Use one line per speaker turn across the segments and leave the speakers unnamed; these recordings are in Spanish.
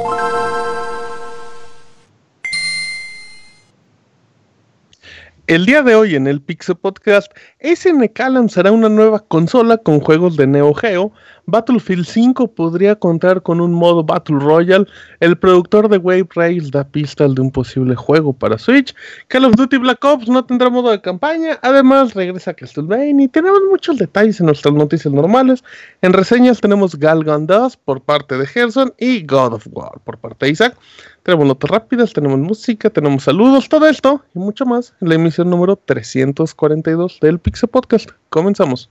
you El día de hoy en el Pixel Podcast, SNK lanzará una nueva consola con juegos de Neo Geo, Battlefield 5 podría contar con un modo Battle Royale, el productor de Wave Race da pistas de un posible juego para Switch, Call of Duty Black Ops no tendrá modo de campaña, además regresa Castlevania y tenemos muchos detalles en nuestras noticias normales. En reseñas tenemos Galgun 2 por parte de Gerson y God of War por parte de Isaac. Tenemos notas rápidas, tenemos música, tenemos saludos, todo esto y mucho más en la emisión número 342 del Pixel Podcast. Comenzamos.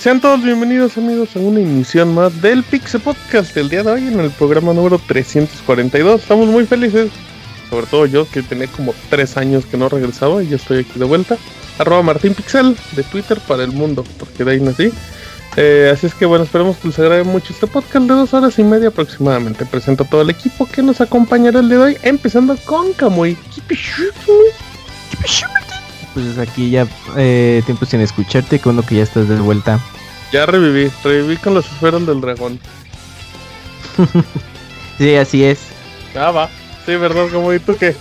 Sean todos bienvenidos amigos a una emisión más del Pixel Podcast del día de hoy en el programa número 342. Estamos muy felices, sobre todo yo que tenía como tres años que no regresaba y ya estoy aquí de vuelta. Arroba Martín Pixel de Twitter para el mundo, porque de ahí nací. Eh, así es que bueno, esperemos que les agrade mucho este podcast de dos horas y media aproximadamente. Presento a todo el equipo que nos acompañará el día de hoy, empezando con Kamui.
Pues aquí ya eh, tiempo sin escucharte, con uno que ya estás de vuelta.
Ya reviví, reviví con los esferos del dragón.
sí, así es.
Ah, va. Sí, verdad, como y tú qué.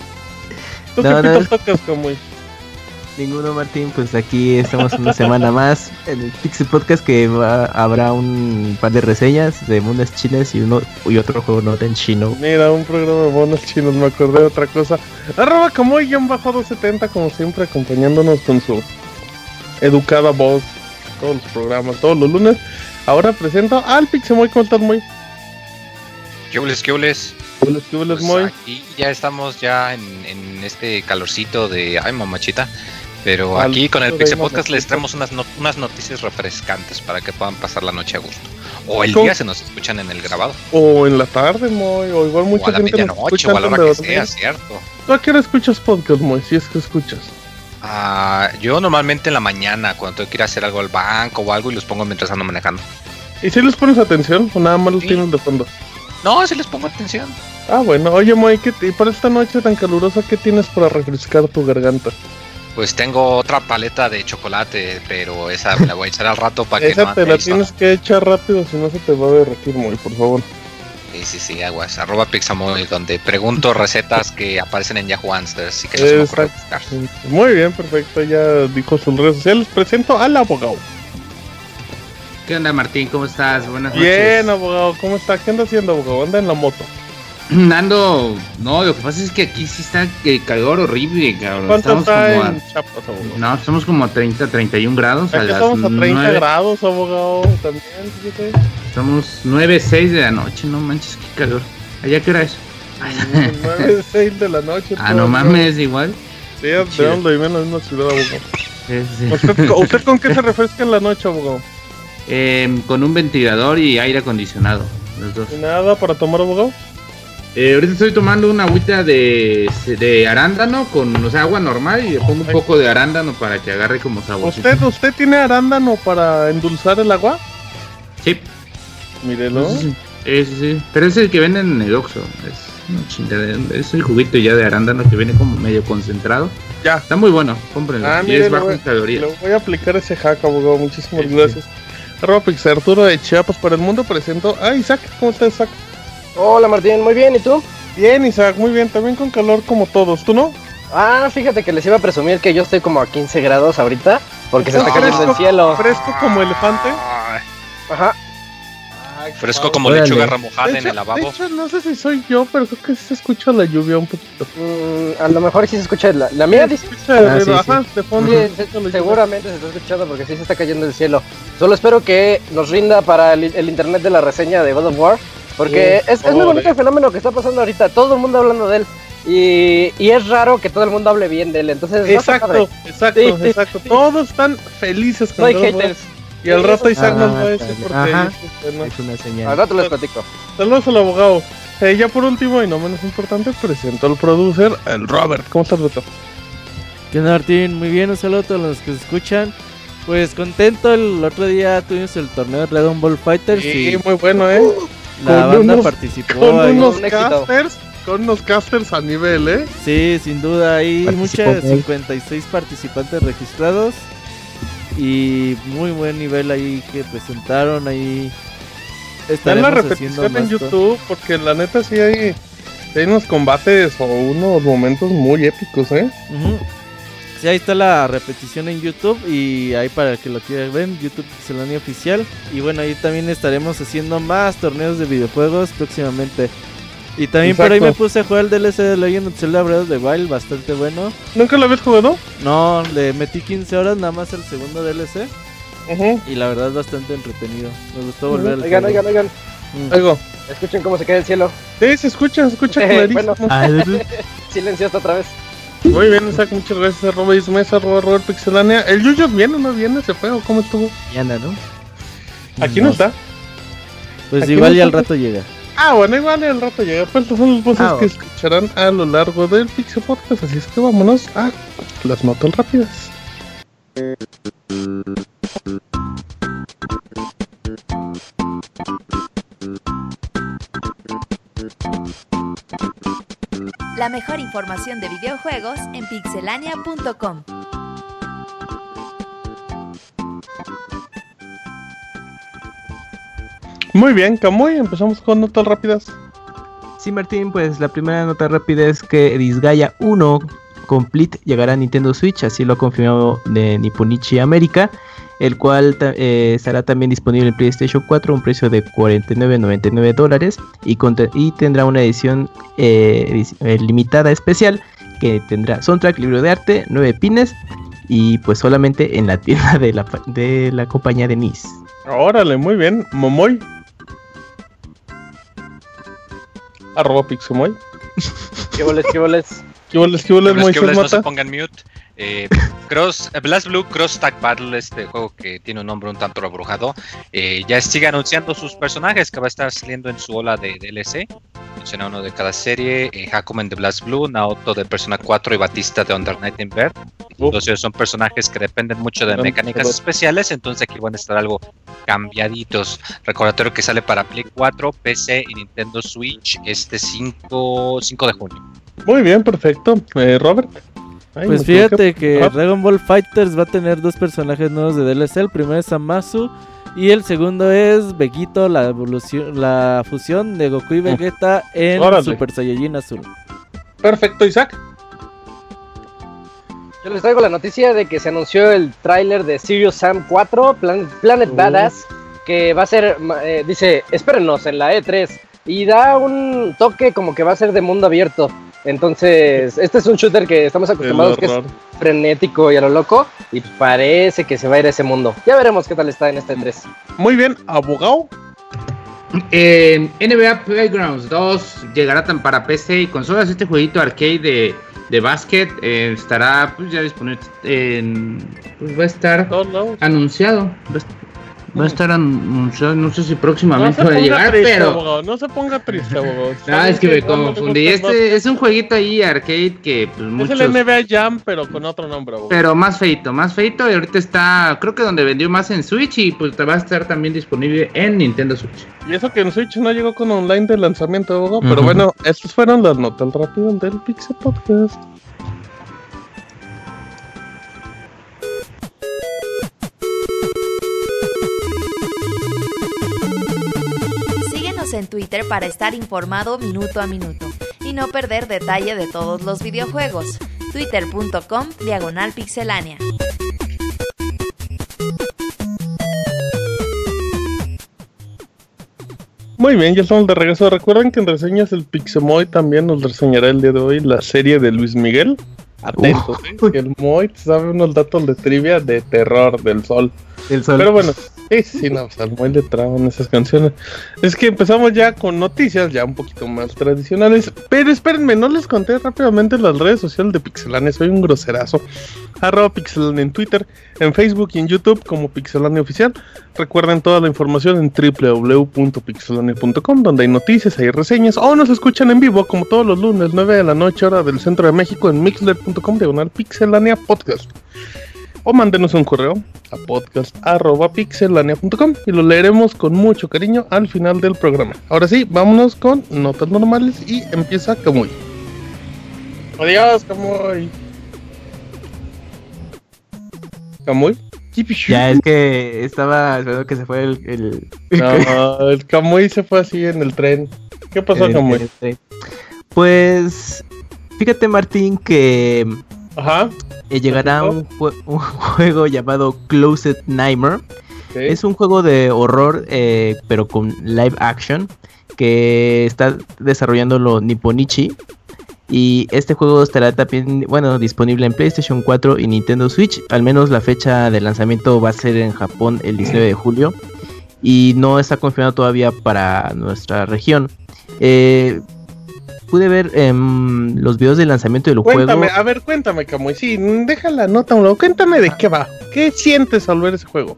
¿Tú qué no. tocas, como
Ninguno, Martín. Pues aquí estamos una semana más en el Pixel Podcast que habrá un par de reseñas de monas chinas y uno y otro juego no en chino.
Mira, un programa de monas chinos, me acordé de otra cosa. Arroba como bajo 270 como siempre acompañándonos con su educada voz todos los programas, todos los lunes. Ahora presento al Pixemoy, ¿cómo estás, Moy?
¿Qué hules, qué hules?
¿Qué hules, Moy?
Pues aquí ya estamos ya en, este calorcito de... Ay, mamachita. Pero aquí con el Pixel Podcast les traemos unas, unas noticias refrescantes para que puedan pasar la noche a gusto. O el día se nos escuchan en el grabado.
O en la tarde, Moy. O igual mucha
o a la medianoche, o a la hora que sea, cierto.
¿Tú a qué hora escuchas podcast, Moy? Si es que escuchas.
Ah, yo normalmente en la mañana, cuando tengo que ir a hacer algo al banco o algo, y los pongo mientras ando manejando.
¿Y si les pones atención o nada más los tienes de fondo?
No, si les pongo atención.
Ah, bueno. Oye, Moy, ¿y para esta noche tan calurosa qué tienes para refrescar tu garganta?
Pues tengo otra paleta de chocolate, pero esa me la voy a echar al rato para que
no Esa te la tienes que echar rápido, si no se te va a derretir, Moy, por favor.
Sí, sí, sí, aguas. Arroba Pixamoy, donde pregunto recetas que aparecen en Yahoo Answers y que no se me
Muy bien, perfecto. Ya dijo sus redes sociales. Presento al abogado.
¿Qué onda, Martín? ¿Cómo estás?
Buenas noches. Bien, abogado. ¿Cómo está? ¿Qué anda haciendo, abogado? Anda en la moto.
Ando, no, lo que pasa es que aquí sí está el calor horrible, cabrón.
¿Cuánto
estamos
está como en Chapas,
abogado? No, estamos como a 30, 31 grados.
A estamos a 30 grados, abogado, también, fíjate.
Estamos 9, 6 de la noche, no manches, qué calor. ¿Allá qué hora es?
9, 6 de la noche.
Ah, no mames, igual.
Sí, de dónde vive en la misma ciudad, abogado. Sí, sí. ¿Usted, ¿Usted, con qué se refresca en la noche, abogado?
Eh, con un ventilador y aire acondicionado, los dos.
¿Y nada para tomar, abogado?
Eh, ahorita estoy tomando una agüita de, de arándano con o sea, agua normal y le pongo un poco de arándano para que agarre como sabor.
¿Usted, ¿Usted tiene arándano para endulzar el agua?
Sí.
Mírelo.
Sí, sí, sí. Pero es el que venden en el Oxxo. Es Es el juguito ya de arándano que viene como medio concentrado.
Ya.
Está muy bueno. Cómprenlo.
Ah,
y es bajo en calorías.
Le voy a aplicar ese hack, abogado. Muchísimas gracias. Sí. Arturo de Chiapas para el mundo presento a Isaac. ¿Cómo está Isaac?
Hola Martín, muy bien, ¿y tú?
Bien, Isaac, muy bien. También con calor como todos. ¿Tú no?
Ah, fíjate que les iba a presumir que yo estoy como a 15 grados ahorita porque se está cayendo el cielo.
Fresco como elefante.
Ajá.
Fresco como
Órale.
lechuga remojada en el lavabo.
de hecho, no sé si soy yo, pero creo que sí se escucha la lluvia un poquito.
Mm, a lo mejor sí se escucha la, la mía.
Se
dice-
escucha,
Ah, sí,
ajá, de fondo.
Sí,
se
seguramente se está escuchando porque sí se está cayendo el cielo. Solo espero que nos rinda para el, el internet de la reseña de God of War. Porque
Sí,
es, es muy bonito el fenómeno que está pasando ahorita. Todo el mundo hablando de él. Y, y es raro que todo el mundo hable bien de él. Entonces.
Exacto, exacto,
Sí, sí,
exacto. Todos están felices
No
con
haters.
Y al rato Isaac nos va a
Ah,
decir por qué.
Es una
Al
señal.
rato les platico.
Saludos al abogado. Eh, ya por último y no menos importante, presento al producer, el Robert. ¿Cómo estás, Beto?
¿Qué onda Martín? Muy bien, un saludo a todos los que se escuchan. Pues contento, el otro día tuvimos el torneo de Dragon Ball Fighters
Sí,
y
muy bueno, ¿eh?
La
con
banda
unos-
participó
Con
ahí.
unos
Un
casters, con unos casters a nivel, ¿eh?
Sí, sin duda, hay muchas,
Paul.
56 participantes registrados y muy buen nivel ahí que presentaron ahí.
Está la repetición en YouTube, porque la neta sí hay, hay unos combates o unos momentos muy épicos, ¿eh?
Sí, ahí está la repetición en YouTube y ahí para el que lo quiera ver, YouTube Pixelania Oficial. Y bueno, ahí también estaremos haciendo más torneos de videojuegos próximamente. Y también por ahí me puse a jugar el DLC de Legend of Zelda Breath of the Wild, bastante bueno.
¿Nunca lo habías jugado?
No, le metí 15 horas nada más el segundo DLC
Ujú.
y la verdad es bastante entretenido. Me gustó volver al
Oigan, oigan, oigan.
Mm.
Escuchen cómo se cae el cielo.
Sí, se escucha, se escucha
Eh,
clarísimo.
bueno. Silencioso otra vez.
Muy bien, Isaac, muchas gracias, Robert Mesa, Robert, Robert Pixelania. ¿El Yuyos viene o no viene? ¿Se fue o cómo estuvo?
ya anda, ¿no?
Aquí no está.
Pues
Aquí
igual
no
y al rato llega.
Ah, bueno, igual al rato llega. Pues estas son las voces
Ah,
que
bueno.
escucharán a lo largo del Pixel Podcast. Así es que vámonos a las notas rápidas.
La mejor información de videojuegos en pixelania.com.
Muy bien, Camuy, empezamos con notas rápidas.
Sí, Martín, pues la primera nota rápida es que Disgaea 1 Complete llegará a Nintendo Switch, así lo ha confirmado de Nipponichi América, el cual eh, estará también disponible en PlayStation 4 a un precio de 49.99 dólares y, tendrá una edición eh, eh, limitada especial que tendrá soundtrack, libro de arte, 9 pines y pues solamente en la tienda de la, de la compañía de NIS.
Órale, muy bien. Momoy. Arroba Pixemoy.
¿Qué boles, qué boles?
¿Qué boles, qué boles,
no se pongan mute. Eh, Cross, eh, Blast Blue Cross Tag Battle, este juego que tiene un nombre un tanto abrujado, eh, ya sigue anunciando sus personajes que va a estar saliendo en su ola de DLC. Menciona uno de cada serie: eh, Hakumen de Blast Blue, Naoto de Persona 4 y Batista de Under Night in Bird. Entonces son personajes que dependen mucho de mecánicas especiales, entonces aquí van a estar algo cambiaditos. Recordatorio que sale para Play 4, PC y Nintendo Switch este 5, 5 de junio.
Muy bien, perfecto. Eh, Robert. Ay,
Pues fíjate que
Ah,
Dragon Ball Fighters va a tener dos personajes nuevos de DLC. El primero es Amazu y el segundo es Vegito, la evolución, la fusión de Goku y Vegeta en
Órale.
Super Saiyajin Azul.
Perfecto, Isaac.
Yo les traigo la noticia de que se anunció el tráiler de Serious Sam 4, Planet, Planet
Oh.
Badass, que va a ser, eh, dice, espérenos en la E3, y da un toque como que va a ser de mundo abierto. Entonces, este es un shooter que estamos acostumbrados que es frenético y a lo loco, y parece que se va a ir a ese mundo. Ya veremos qué tal está en este 3.
Muy bien, abogado.
Eh, NBA Playgrounds 2 llegará tan para PC y consolas. Este jueguito arcade de, de básquet eh, estará pues, ya disponible. en- pues va a estar anunciado. Va a, est- va a estar anunciado. No sé si próximamente va a
ponga
llegar,
triste,
pero.
abogado. No se ponga triste, abogado.
Ah, es que me confundí. Este es un jueguito ahí arcade que pues
Es
muchos.
el NBA Jam, pero con otro nombre, abogado.
Pero más feito, más feito. Y ahorita está, creo que donde vendió más en Switch y pues va a estar también disponible en Nintendo Switch.
Y eso que en Switch no llegó con online de lanzamiento, abogado. Pero bueno, estas fueron las notas rápidas del Pixel Podcast.
En Twitter para estar informado minuto a minuto. y no perder detalle de todos los videojuegos. Twitter.com Diagonal Pixelánea.
Muy bien, ya estamos de regreso. Recuerden que en reseñas el Pixemoy también nos reseñará el día de hoy la serie de Luis Miguel. Atentos, ¿eh? que el Moy sabe unos datos de trivia de terror del sol. Pero bueno, sí, sí, no, pues al Moy le traban esas canciones. Es que empezamos ya con noticias ya un poquito más tradicionales. Pero espérenme, no les conté rápidamente las redes sociales de Pixelania. Soy un groserazo. Arroba Pixelania en Twitter, en Facebook y en YouTube como Pixelania Oficial. Recuerden toda la información en www.pixelania.com, donde hay noticias, hay reseñas, o nos escuchan en vivo como todos los lunes, 9 de la noche, hora del centro de México, en mixler.com, diagonal Pixelania Podcast. O mándenos un correo a podcast.pixelania.com y lo leeremos con mucho cariño al final del programa. Ahora sí, vámonos con notas normales y empieza Camuy. Adiós, Camuy. Camuy.
Ya es que estaba esperando que se fue el. el...
No, el Camuy se fue así en el tren. ¿Qué pasó,
el-. Pues. Fíjate, Martín, que
Ajá.
eh, llegará un, jue- un juego llamado Closet Nightmare. Es un juego de horror, eh, pero con live action, que está desarrollándolo Nipponichi. Y este juego estará también, bueno, disponible en PlayStation 4 y Nintendo Switch. Al menos la fecha de lanzamiento va a ser en Japón el 19 de julio. Y no está confirmado todavía para nuestra región. Eh, pude ver em, los videos de lanzamiento del
Cuéntame,
juego.
a ver, cuéntame, Camuy. Sí, deja la nota un lado. Cuéntame de qué va. ¿Qué sientes al ver ese juego?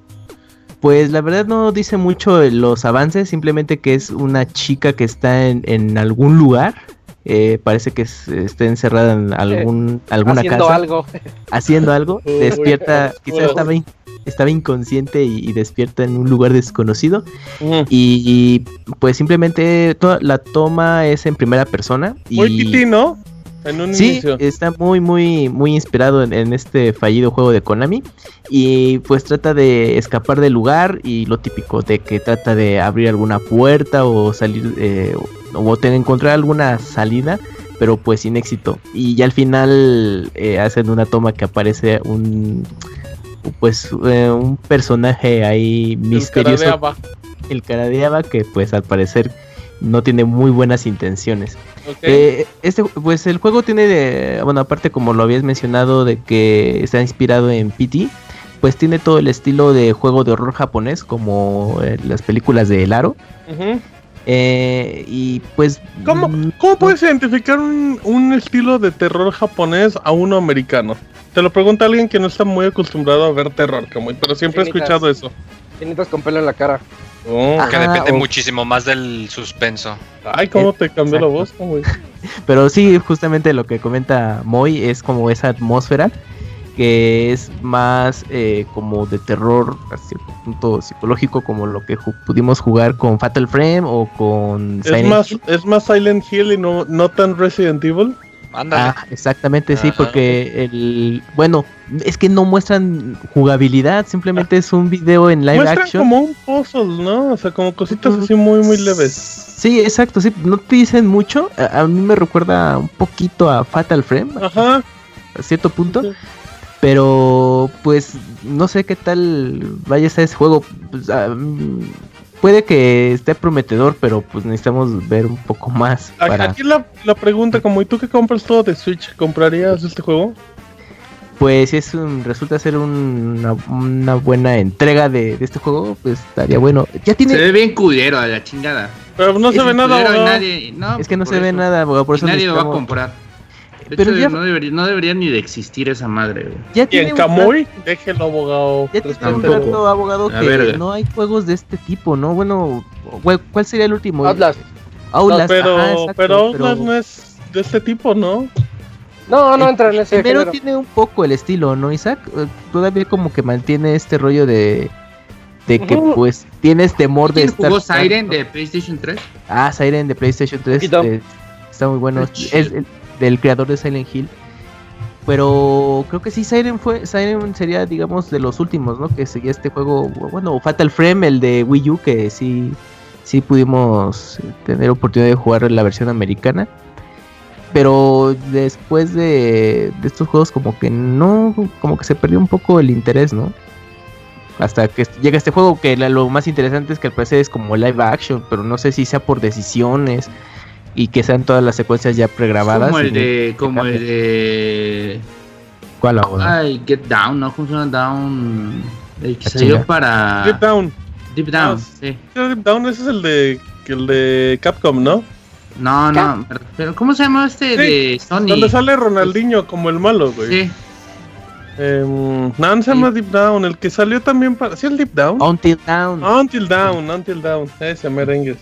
Pues la verdad no dice mucho los avances, simplemente que es una chica que está en, en algún lugar. eh, parece que es- está encerrada en algún, alguna
haciendo
casa
algo.
haciendo algo.
Uy,
despierta, quizás estaba, in- estaba inconsciente y, y despierta en un lugar desconocido.
Mm.
Y, y, pues simplemente to- la toma es en primera persona. Y,
Muy piti, ¿no? En un
Sí,
inicio.
está muy, muy, muy inspirado en, en este fallido juego de Konami. Y pues trata de escapar del lugar y lo típico de que trata de abrir alguna puerta o salir eh, o encontrar alguna salida, pero pues sin éxito. Y ya al final eh, hacen una toma que aparece un pues eh, un personaje ahí
El
misterioso,
Caradeaba.
el cara de Ava, que pues al parecer no tiene muy buenas intenciones. Eh, este, pues el juego tiene, de- bueno, aparte como lo habías mencionado de que está inspirado en PT, pues tiene todo el estilo de juego de horror japonés, como eh, las películas de El Aro.
Ujú.
Eh, y pues...
¿Cómo,
mm,
¿Cómo puedes identificar un, un estilo de terror japonés a uno americano? Te lo pregunta alguien que no está muy acostumbrado a ver terror, Camuy, pero siempre he
Tinitas.
escuchado eso.
Tinitas con pelo en la cara.
Oh.
Ah,
Que depende
o-
muchísimo más del suspenso.
Ay, ¿cómo te cambió la
exacto.
voz, Camuy?
Pero sí, justamente lo que comenta Moy es como esa atmósfera que es más eh, como de terror a cierto punto psicológico como lo que ju- pudimos jugar con Fatal Frame o con
Es
Silent
más,
Hill.
es más Silent Hill y no, no tan Resident Evil.
Ándale.
Ah, exactamente, sí,
Ajá.
porque el bueno, es que no muestran jugabilidad, simplemente es un video en live
Muestran
action.
como un puzzle, ¿no? O sea, como cositas así muy, muy leves.
Sí, exacto, sí, no te dicen mucho. A, a mí me recuerda un poquito a Fatal Frame,
Ajá.
a cierto punto. Pero, pues, no sé qué tal vaya a ser ese juego. Pues, ah, puede que esté prometedor, pero pues necesitamos ver un poco más. Para,
Aquí la, la pregunta, como, ¿y tú que compras todo de Switch? ¿Comprarías este juego?
pues, si es un- resulta ser un- una, una buena entrega de, de este juego, pues estaría bueno. Ya
Se
tiene.
ve bien culero a la chingada.
Pero no se
Es
ve nada,
culero y
abogado.
nadie- no,
es que no
por
se ve
eso.
nada, abogado, por
Y
eso
nadie lo va a comprar. De
Pero
hecho,
ya-
no, debería, no debería ni de existir esa madre, güey.
Ya
Y
tiene
en
un
Camuy, déjelo, abogado.
Ya tiene un
Tampoco.
rato, abogado, que
ver.
no hay juegos de este tipo, ¿no? Bueno, ¿cuál sería el último?
Outlast.
Outlast,
pero,
ajá, exacto,
pero Outlast no es de este tipo, ¿no?
No, no entra en ese
Primero
género.
tiene un poco el estilo, ¿no, Isaac? Eh, Todavía como que mantiene este rollo de de que pues tienes temor de
¿Quién
estar
jugó Siren de PlayStation 3?
Ah, Siren de PlayStation 3
Poquito.
eh, está muy bueno. Es del creador de Silent Hill. Pero creo que sí, Siren fue, Siren sería, digamos, de los últimos, ¿no? Que seguía este juego, bueno, Fatal Frame, el de Wii U, que sí, sí pudimos tener oportunidad de jugar la versión americana. Pero después de, de estos juegos como que no, como que se perdió un poco el interés, ¿no? Hasta que llega este juego que lo más interesante es que al parecer es como live action, pero no sé si sea por decisiones y que sean todas las secuencias ya pregrabadas.
Como el de. Como el de.
¿Cuál ahora?
Ay, Get Down, ¿no? ¿Cómo se llama Down? El que salió para.
Deep Down.
Deep Down,
Ah,
sí.
Deep Down, ese es el de, el de Capcom, ¿no?
No, no, pero, ¿cómo se llama este
Sí,
de Sony?
Donde sale Ronaldinho como el malo, güey.
Sí,
Em, no, no se llama Deep Down, el que salió también para... ¿Sí el Deep Down?
Until Down.
Until Down, Until Down, ese merengue.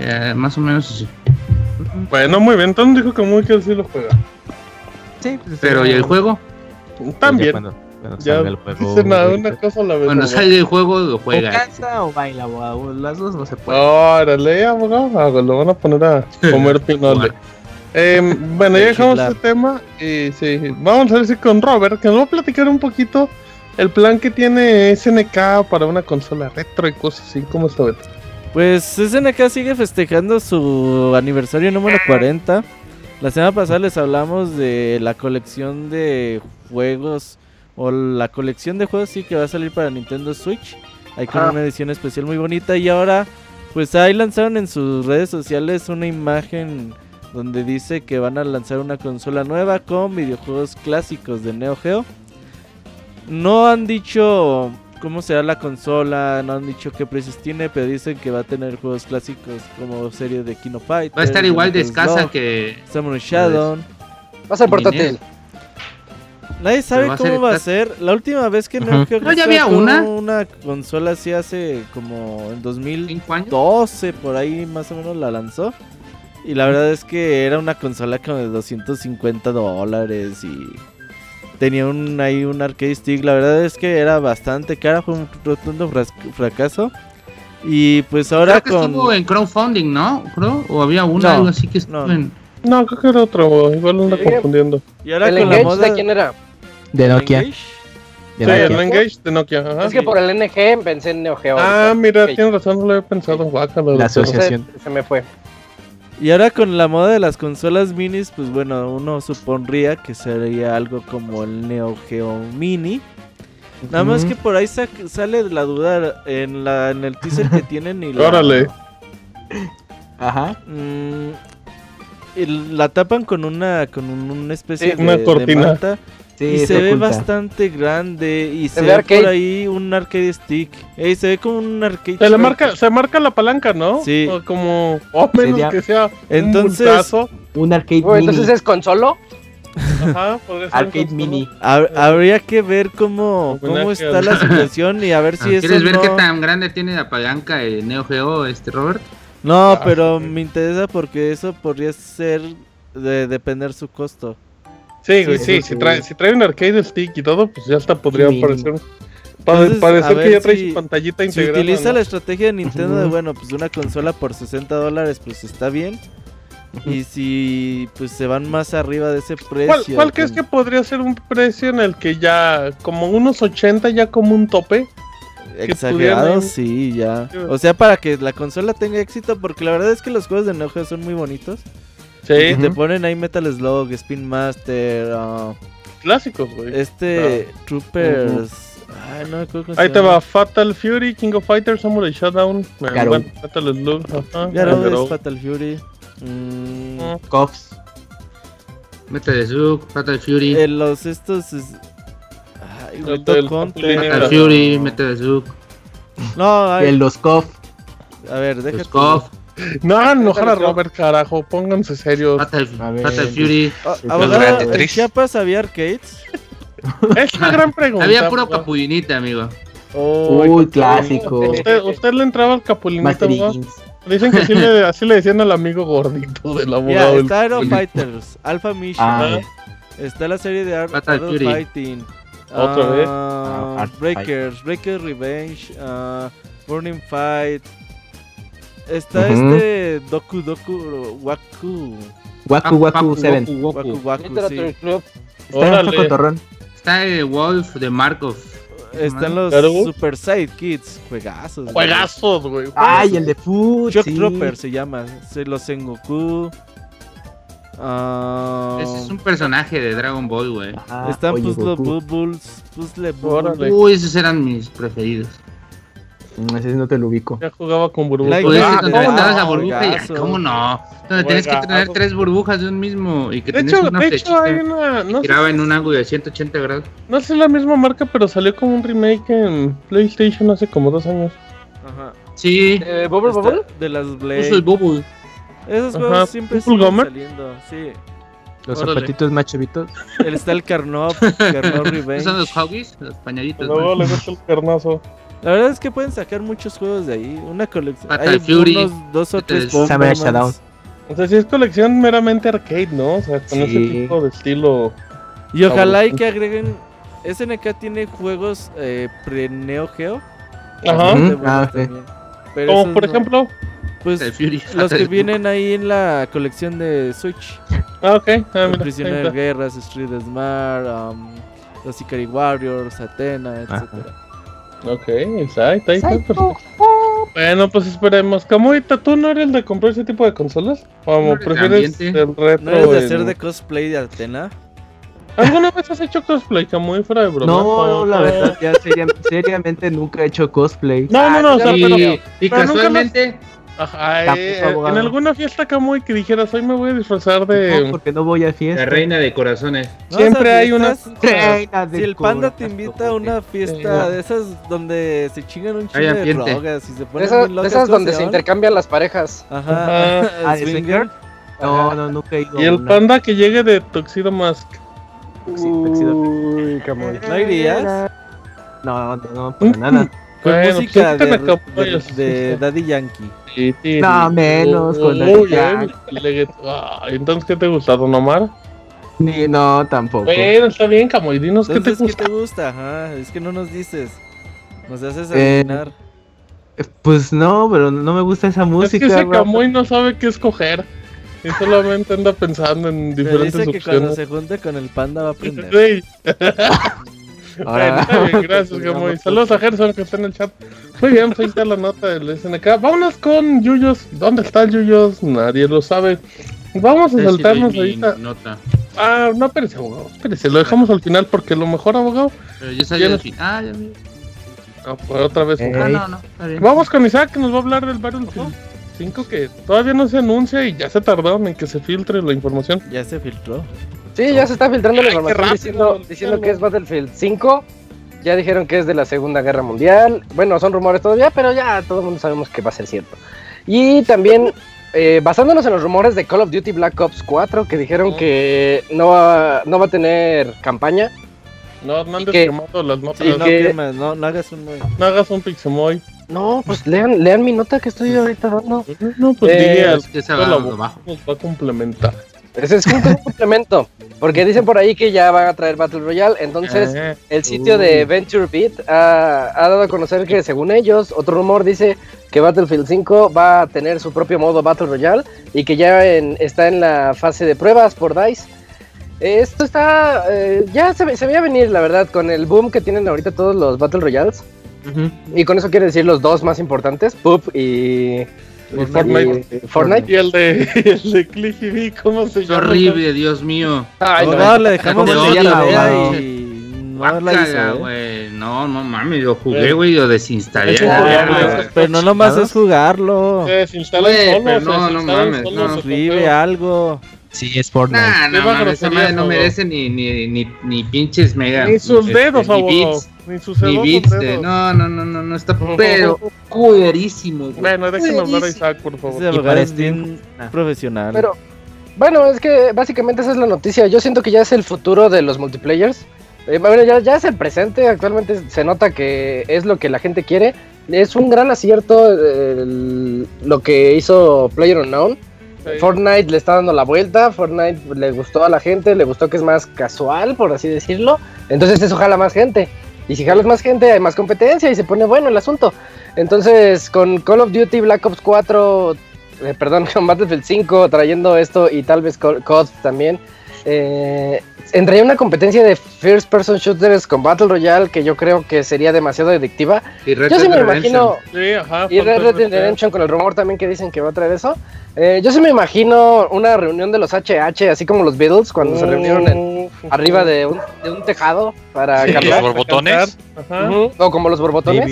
eh, más o menos así.
Bueno, muy bien, entonces dijo que muy que sí lo juega.
Sí, pues,
Pero, ¿y el juego?
Pues,
También,
ya cuando- cuando
ya
salga el juego,
dice nada, una cosa a la vez.
Cuando sale el juego, lo
O
juega.
cansa o baila, abogado, Las dos no se puede.
Órale, abogado, ah, lo van a poner a comer pinole. Em, bueno, ya dejamos este tema y sí, vamos a ver si con Robert, que nos va a platicar un poquito el plan que tiene SNK para una consola retro y cosas así, ¿cómo está Beto?
Pues SNK sigue festejando su aniversario número 40. La semana pasada les hablamos de la colección de juegos o la colección de juegos sí que va a salir para Nintendo Switch. Hay con
Ajá.
una edición especial muy bonita y ahora pues ahí lanzaron en sus redes sociales una imagen donde dice que van a lanzar una consola nueva con videojuegos clásicos de Neo Geo. No han dicho cómo será la consola, no han dicho qué precios tiene, pero dicen que va a tener juegos clásicos como serie de Kino Fighter.
Va a estar igual de escasa que.
Samurai Shadow.
Va a ser portátil.
Nadie sabe
va
cómo va a ser. La última vez que. Geo
No, ya había una.
una consola así hace como en 2012
¿Cinco años?
por ahí más o menos la lanzó. Y la verdad es que era una consola como de 250 dólares y tenía un ahí un arcade stick. La verdad es que era bastante cara, fue un rotundo fracaso. Y pues ahora
Creo que
con
estuvo en crowdfunding, ¿no? Creo. O había una,
No,
algo así que estuvo
no.
en.
No, creo que era otro, igual lo anda
Sí.
confundiendo.
y ahora
¿El
con la
Engage
moda
de quién era?
De Nokia. De
Sí,
Nokia.
el Engage de Nokia, ajá.
Es que por el NG pensé en Neo Geo.
Ah, mira, tienes razón, no lo había pensado, guácala.
La asociación.
Entonces, se me fue.
Y ahora con la moda de las consolas minis, pues bueno, uno supondría que sería algo como el Neo Geo Mini. Nada más que por ahí sa- sale la duda en la en el teaser que tienen y la,
Órale.
Ajá.
Mm, y la tapan con una con un- una especie
Sí,
de,
una
de
cortina.
manta
Sí,
y
se
se ve bastante grande y se
ve arcade.
por ahí un arcade stick. Ey, se ve como un arcade.
Se le
stick.
marca, se marca la palanca, ¿no?
Sí.
O como, o menos
Sería-
que sea
Entonces-
un multazo.
Un arcade mini.
entonces es consolo.
Ajá, podría ser
Arcade mini.
Hab- habría que ver cómo, cómo está la situación y a ver si
Ah,
eso
¿Quieres ver
no...
qué tan grande tiene la palanca el Neo Geo, este Robert?
No,
Ah,
pero
sí.
me interesa porque eso podría ser de depender su costo.
Sí, güey,
Sí,
sí, si
sí.
trae, si trae un arcade stick y todo, pues ya hasta podría
Mínimo.
parecer. pa-
Entonces,
parecer que ya trae
si-
su pantallita
Si
integrada.
utiliza
¿no?
la estrategia de Nintendo de, bueno, pues una consola por 60 dólares, pues está bien. Y si pues se van más arriba de ese precio.
¿Cuál, cuál crees
con-
que podría ser un precio en el que ya, como unos 80 ya como un tope?
Exagerado,
pudieran-
sí, ya.
Sí.
O sea, para que la consola tenga éxito, porque la verdad es que los juegos de Neo Geo son muy bonitos.
Sí,
Y Te ponen ahí Metal Slug, Spin Master, ah,
clásicos, güey.
este Troopers. Ay, no me acuerdo
Ahí te va Fatal Fury, King of Fighters, Samurai Showdown, eh,
Garou.
bueno, Metal Slug, ajá,
Garou
Garou.
es Fatal Fury. Mm.
Cops.
Metal Slug, Fatal Fury,
eh, los estos. es- Ay.
Capulina.
Fatal Fury, Metal Slug,
No, ay,
El los Cof.
a ver, déjate.
los KOF,
No hagan enojar a. Robert, carajo, pónganse serios.
Fatal, Fatal Fury.
Ah, abogado,
Gran
¿en
Tetris.
Chiapas había arcades?
Es una gran pregunta.
Había puro
abogado.
capulinita, amigo.
Uy, clásico.
¿Usted, usted le entraba al?
Higgins.
Dicen que así le, así le decían al amigo gordito del
Ya,
abogado.
está Aero Fighters, Alpha Mission.
Ah,
Está la serie de Ar Arrow. Fighting.
Otra vez.
Ah,
Ah, Art
Breakers, Breaker Revenge, ah, Burning Fight. Está este Doku Doku Waku.
Waku Waku 7.
Waku, Waku.
Waku Waku, sí.
Está.
Está el Wolf de Markov.
Están los
Claro.
Super Side Kids, juegazos. güey.
Juegazos, güey.
Ay, el de Food.
Shock
sí.
Trooper se llama. Se los Sengoku. Ah,
Ese es un personaje de Dragon Ball, güey.
Ah,
Están Puzzle. Bubbles, Puzzle. Bubbles.
Uy, esos eran mis preferidos.
Mm, Ese no te lo ubico.
Ya jugaba con burbujas.
Ah,
donde
¿cómo no?
la burbuja y. ¿cómo no? Donde tienes que tener tres burbujas de un mismo y que
de hecho,
una
de hecho hay una.
que
No sé,
giraba en un ángulo de 180 grados.
no sé la misma marca, pero salió como un remake en PlayStation hace como dos años.
Ajá.
Sí,
Eh, ¿Bubble Bubble?
De las
puso el
Blade.
Bubble.
Esos
Ajá,
juegos siempre siguen
Gomer.
saliendo. Sí.
Los
Órale.
zapatitos más chavitos.
El, está el Carnop
¿Esos
Revenge.
son los hoggies? Los pañalitos.
Luego le gusta el carnazo.
La verdad es que pueden sacar muchos juegos de ahí. Una colección.
Fatal
Hay
Fury.
unos dos o tres Bombermans.
Shodown.
O sea, si es colección meramente arcade, ¿no? O sea, con ese
Sí.
tipo de estilo.
Y ojalá y que agreguen. SNK tiene juegos eh, pre-Neo Geo.
Ajá.
Ah.
Pero
Como por
no.
ejemplo.
Pues
Fury,
los que vienen ahí en la colección de Switch.
Ah, ok. Ah, mira. está.
de Guerras, Street Smart, um, los Ikari Warriors, Athena,
Ajá.
etcétera.
Ok, ahí está, perfecto. Bueno, pues esperemos. Camuita, ¿tú no eres de comprar ese tipo de consolas? ¿O prefieres el retro?
¿No eres de
en-
hacer de cosplay de Athena?
¿Alguna vez has hecho cosplay, Camuy, fuera de broma?
No, no, la verdad, ya seria- seriamente nunca he hecho cosplay.
No, no, no, o sea,
Y,
pero...
y
pero nunca
casualmente,
Ajá, eh, en alguna fiesta Camuy que dijeras, hoy me voy a disfrazar
No,
de...
porque no voy a
la
fiesta.
reina de corazones.
No,
Siempre
o sea,
hay una...
Reina de
Si el panda te invita a una fiesta de esas donde se chingan un chingo de drogas y se ponen
de
locas,
esas
¿cómo
donde se intercambian las parejas.
Ajá,
Ajá.
Ah, ¿de
swinger.
No, no, nunca he ido
Y el
una.
panda que llegue de Tuxedo Mask.
Tuxedo.
Uy, Camuy.
¿No irías?
No, no, no, para nada.
Con
Bueno,
música
pues,
de, de-
Camuy.
de Daddy Yankee.
Sí, sí,
No, menos, con
Muy
Daddy
bien. Le- Ah, Entonces, ¿qué te gusta, Don Omar?
Ni, no, tampoco.
Bueno, está bien, Camuy. Dinos qué te
Entonces, ¿qué
gusta.
te gusta? Ajá, es que no nos dices. Nos haces
Eh,
adivinar.
Eh, Pues no, pero no me gusta esa
Es
música.
que ese
bro.
Camuy no sabe qué escoger. Y solamente anda pensando en diferentes
dice que cuando
opciones.
se junte con el panda va a aprender.
Sí.
Ahora-
Bueno, está bien, gracias, Camuy. Saludos a Gerson que está en el chat. Muy bien, pues ahí está la nota del SNK. Vámonos con Yuyos. ¿Dónde está el Yuyos? Nadie lo sabe. Vamos a
sí
saltarnos ahorita.
Nota.
Ah, no, espérese, abogado. Espérese, lo dejamos al final porque lo mejor, abogado.
Pero yo salí
¿Quién
al
es?
fin. Ah, ya vi.
Ah, pues otra vez.
Eh.
Ah, no, no.
Vamos con Isaac que nos va a hablar del Battlefield 5 que todavía no se anuncia y ya se tardaron en que se filtre la información.
Ya se filtró.
Sí, ya se está filtrando la información
rápido,
diciendo, que es Battlefield 5. Ya dijeron que es de la Segunda Guerra Mundial. Bueno, son rumores todavía, pero ya todo el mundo sabemos que va a ser cierto. Y también, eh, basándonos en los rumores de Call of Duty Black Ops 4, que dijeron que no va, no va a tener campaña.
No, no andes
que-
quemando las notas.
Sí,
no,
que-
quemas, no, no hagas un...
No hagas un pixemoy.
No, pues lean, lean mi nota que estoy ahorita dando.
No, pues
Eh,
diría,
Es que se va
va a complementar.
Ese es un complemento. Porque dicen por ahí que ya van a traer Battle Royale. Entonces,
Eh,
El sitio de. Venture Beat ha, ha dado a conocer que según ellos, otro rumor dice que Battlefield 5 va a tener su propio modo Battle Royale y que ya en- está en la fase de pruebas por DICE. Esto está, eh, ya se, se veía venir, la verdad, con el boom que tienen ahorita todos los Battle Royales. Y con eso quiere decir los dos más importantes, PUB Y
Fortnite.
y Fortnite.
Y el de, el de Cliffy B, ¿cómo se
Es
llama?
horrible, Dios mío.
Ay, no.
Abogado, le dejamos de
odio,
la
abogado.
y no la hizo, ¿eh?
No, no mames, lo jugué,
Bueno.
güey, lo desinstalé. A la verga,
horrible.
güey.
Pero no nomás es jugarlo.
Se desinstalan
Güey,
solos,
pero
se
no, no
desinstalan
mames, no.
se feo.
algo.
Sí, es Fortnite.
Nah, no, mames, esa madre no merece ni, ni, ni, ni pinches mega.
Ni sus
este,
dedos,
ni
abogado.
bits,
Ni
bits de. No, no, no, no, no está. Pero cuerísimo, güey.
Bueno, déjenme hablar a. Isaac, por favor.
Ese
para
es bien
Ah.
profesional.
Pero, bueno, es que básicamente esa es la noticia. Yo siento que ya es el futuro de los multiplayers. Eh, bueno, ya, ya es el presente. Actualmente se nota que es lo que la gente quiere. Es un gran acierto el- lo que hizo PlayerUnknown.
Sí.
Fortnite le está dando la vuelta. Fortnite le gustó a la gente. Le gustó que es más casual, por así decirlo. Entonces eso jala más gente. Y si jalas más gente, hay más competencia y se pone bueno el asunto. Entonces, con Call of Duty Black Ops 4, eh, perdón, con Battlefield 5 trayendo esto y tal vez COD también, eh, entraría una competencia de first person shooters con Battle Royale que yo creo que sería demasiado adictiva.
Y Red
Yo sí me imagino,
Sí, ajá.
y Red
Dead.
Redemption con el rumor también que dicen que va a traer eso. Eh, yo sí me imagino una reunión de los HH, así como los Beatles cuando se reunieron en-
Uf,
arriba de un, de un tejado para
Sí,
cantar.
los borbotones.
Ajá.
Ujú, O como los borbotones.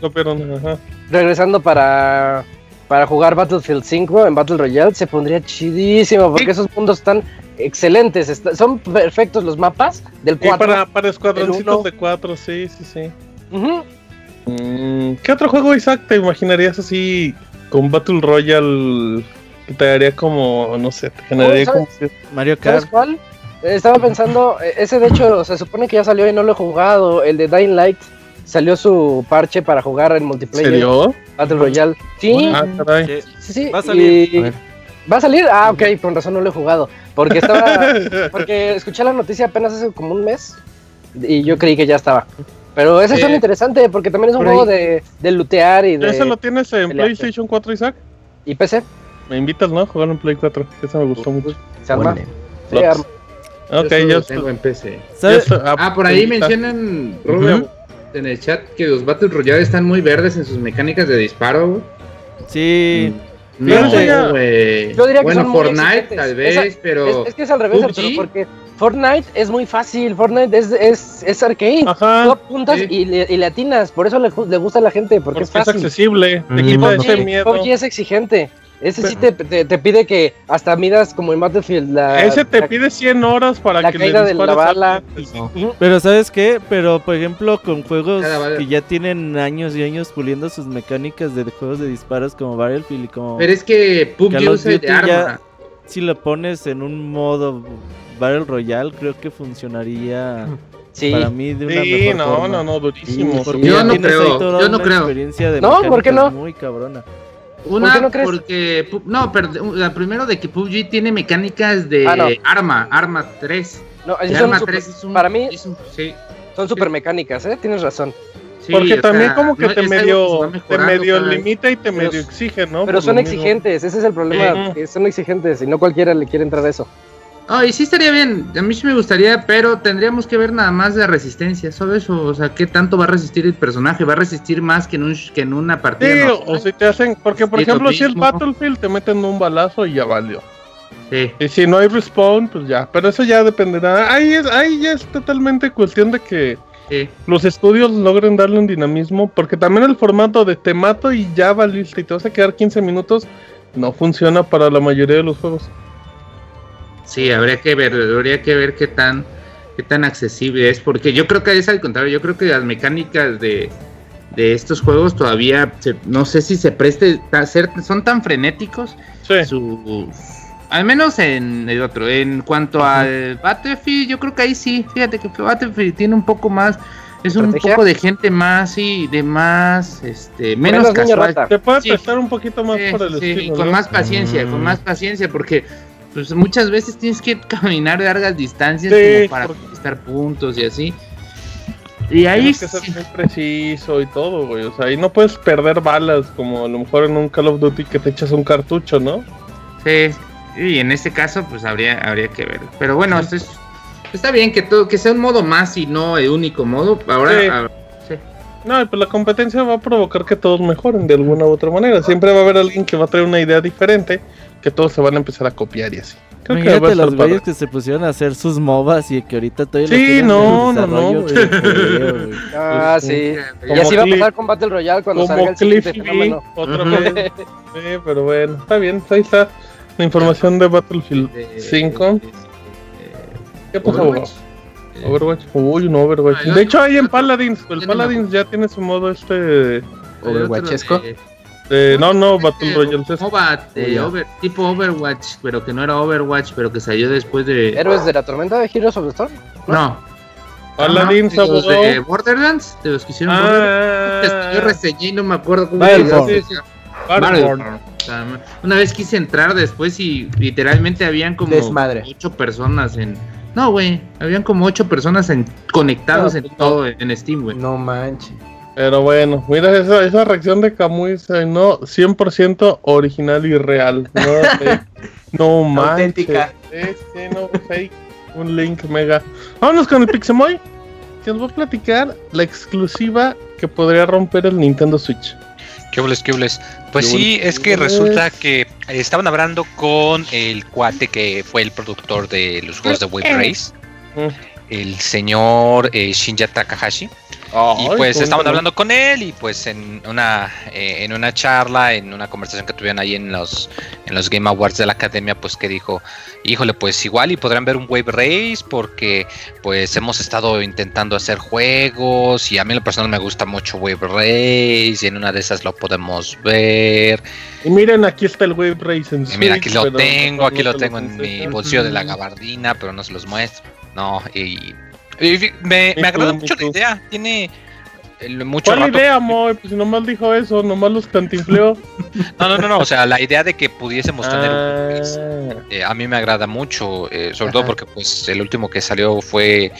Copiaron, ajá.
regresando para, para jugar Battlefield 5 en Battle Royale, se pondría chidísimo porque esos mundos están excelentes. está- son perfectos los mapas del
Y
4.
para, para escuadroncitos de cuatro, sí, sí, sí. Mm, ¿Qué otro juego, Isaac, te imaginarías así con Battle Royale que te daría como, no sé, te generaría como...
Mario
¿Sabes
Kart.
cuál? Eh, Estaba pensando, eh, ese de hecho se supone que ya salió y no lo he jugado. El de Dying Light salió su parche para jugar en
¿En
multiplayer
serio?
Battle Royale. Sí,
Ah, caray.
Sí.
sí, sí.
Va a salir.
y-
A ver.
¿Va a salir? Ah, ok, con razón no lo he jugado. Porque estaba. Porque escuché la noticia apenas hace como un mes y yo creí que ya estaba. Pero ese
Eh,
suena interesante porque también es un juego de, de lootear y
¿Ese lo
de
tienes en
pelearte.
PlayStation 4, Isaac?
y PC.
Me invitas, ¿no? A jugar en Play 4. que Ese me gustó mucho.
Se arma.
Órale.
Sí, arma.
Ok,
Yo tengo en PC.
está.
Ah, por ahí
está.
mencionan, Robert, en el chat, que los Battle Royale están muy verdes en sus mecánicas de disparo.
Sí.
No,
Fíjate.
güey.
Yo diría que
bueno,
son
Fortnite tal vez,
Esa-
pero...
Es, es que es al revés, porque Fortnite es muy fácil. Fortnite es, es, es arcade. Tú
Ajá,
apuntas
sí.
y, le, y le atinas. Por eso le, le gusta a la gente, porque,
porque
es
es
fácil.
accesible. Te quita
no
ese miedo.
PUBG es exigente. Ese sí te, te, te pide que hasta midas como en Battlefield la,
Ese te
la-
pide 100 horas para
la
que
caída
le
de la bala.
Pero ¿sabes qué? Pero por ejemplo con juegos que ya tienen años y años puliendo sus mecánicas de juegos de disparos como Battlefield y como...
Pero es que PUBG usa de
ya-
arma.
Si lo pones en un modo Battle Royale creo que funcionaría
Sí.
para mí de una
Sí,
mejor
no,
forma.
no, no, durísimo.
Porque
Yo no
tienes ahí
creo,
toda
yo no creo.
experiencia de
No, ¿por qué no?
Muy cabrona.
Una,
¿Por qué no crees?
porque... pu- No, pero la primero de que PUBG tiene mecánicas de
Ah, no.
arma, arma 3.
No,
arma
super-
3 es un...
para mí
es un- sí,
son super mecánicas, ¿eh? Tienes razón.
sí,
Porque también
sea,
como que
no-
te
que
medio, te medio limita y te
Pero-
medio exige, ¿no?
Pero
Por
son exigentes, ese es el problema,
Sí.
que son exigentes y no cualquiera le quiere entrar a eso.
Ah, y sí estaría bien, a mí sí me gustaría, pero tendríamos que ver nada más de resistencia, solo eso, o sea, qué tanto va a resistir el personaje, va a resistir más que en, un, que en una partida.
Sí,
normal?
o si te hacen, porque por ejemplo si
mismo.
Battlefield te meten un balazo y ya valió.
Sí.
Y si no hay respawn, pues ya, pero eso ya dependerá. Ahí, es, ahí ya es totalmente cuestión de que
Sí.
los estudios logren darle un dinamismo, porque también el formato de te mato y ya valiste y te vas a quedar 15 minutos no funciona para la mayoría de los juegos.
Sí, habría que ver, habría que ver qué tan qué tan accesible es, porque yo creo que es al contrario, yo creo que las mecánicas de, de estos juegos todavía se- no sé si se preste a ser son tan frenéticos
Sí.
su al menos en el otro, en cuanto al Battlefield, yo creo que ahí sí, fíjate que Battlefield tiene un poco más es un
¿Estrategia?
poco de gente más y de más este menos
Menos
casual.
rata.
Te puede
Sí.
prestar un poquito más
Sí,
por el
sí,
estilo.
y con
¿no?
más paciencia, con
Mm.
más paciencia, porque pues muchas veces tienes que caminar largas distancias
Sí,
como para conquistar puntos y así. Y ahí
Tienes que ser muy preciso y todo, güey. O sea, ahí no puedes perder balas como a lo mejor en un Call of Duty que te echas un cartucho, ¿no?
sí, y en este caso pues habría habría que ver. Pero bueno, esto es- está bien que todo que sea un modo más y no el único modo. Ahora
Sí.
ah.
No, y pues la competencia va a provocar que todos mejoren de alguna u otra manera. Siempre va a haber alguien que va a traer una idea diferente, que todos se van a empezar a copiar y así. Creo que va a
Imagínate
estar
los güeyes que se pusieron a hacer sus MOBAs y que ahorita todavía
Sí, no, no, no, güey,
joder, güey.
Ah,
Pues,
sí.
Como
Y así va a pasar con Battle Royale cuando salga
Como
el siguiente
Cliff
fenómeno.
otra vez. Sí, pero bueno, está bien. Ahí está la información de Battlefield
De-
5.
de-
¿Qué pasó?
Overwatch.
Overwatch. Uy, un Overwatch.
Ah,
De hecho, hay en Paladins. El
no
Paladins ya tiene su modo este. de-
Overwatchesco.
De-
no, no, Battle
Este,
Royale.
MOBA
Oh, ya.
over- tipo Overwatch, pero que no era Overwatch, pero que salió después de.
Héroes de la tormenta de Heroes of the Storm.
No.
Paladins abogó.
de Borderlands, de los que hicieron Borderlands.
Ah,
Yo reseñé y no me acuerdo cómo se Una vez quise entrar después y literalmente habían como
Desmadre.
ocho personas en. No, güey. Habían como ocho personas en... conectados
No,
en
pues no.
todo en Steam, güey.
No manches.
Pero bueno, mira esa, esa reacción de Camuy, no, 100% original y real. No, fake, no manches.
Auténtica.
Este, no fake, un link mega. Vámonos con el Pixemoy, que nos va a platicar la exclusiva que podría romper el Nintendo Switch.
¿Qué hubles, qué hubles? Pues
¿Qué
sí,
hubles,
es que resulta que estaban hablando con el cuate que fue el productor de los juegos de Wave Race. El señor eh, Shinja Takahashi. Y
Ay,
pues estaban
cuéntame.
hablando con él y pues en una eh, en una charla, en una conversación que tuvieron ahí en los en los Game Awards de la Academia, pues que dijo, híjole, pues igual y podrán ver un Wave Race porque pues hemos estado intentando hacer juegos y a mí en lo personal me gusta mucho Wave Race y en una de esas lo podemos ver.
Y miren, aquí está el Wave Race en
Y mira, aquí
Switch,
lo tengo, aquí lo
te
tengo en mi bolsillo de la gabardina, pero no se los muestro. No, y, y me,
Me
agrada mucho la idea. Tiene el- mucho
¿Cuál
rato
idea, Moy? Pues nomás dijo eso, nomás los cantinfleó.
No, no, no, no, o sea, la idea de que pudiésemos tener un
Ah,
eh, a mí me agrada mucho, eh, sobre
Ajá.
todo porque pues el último que salió fue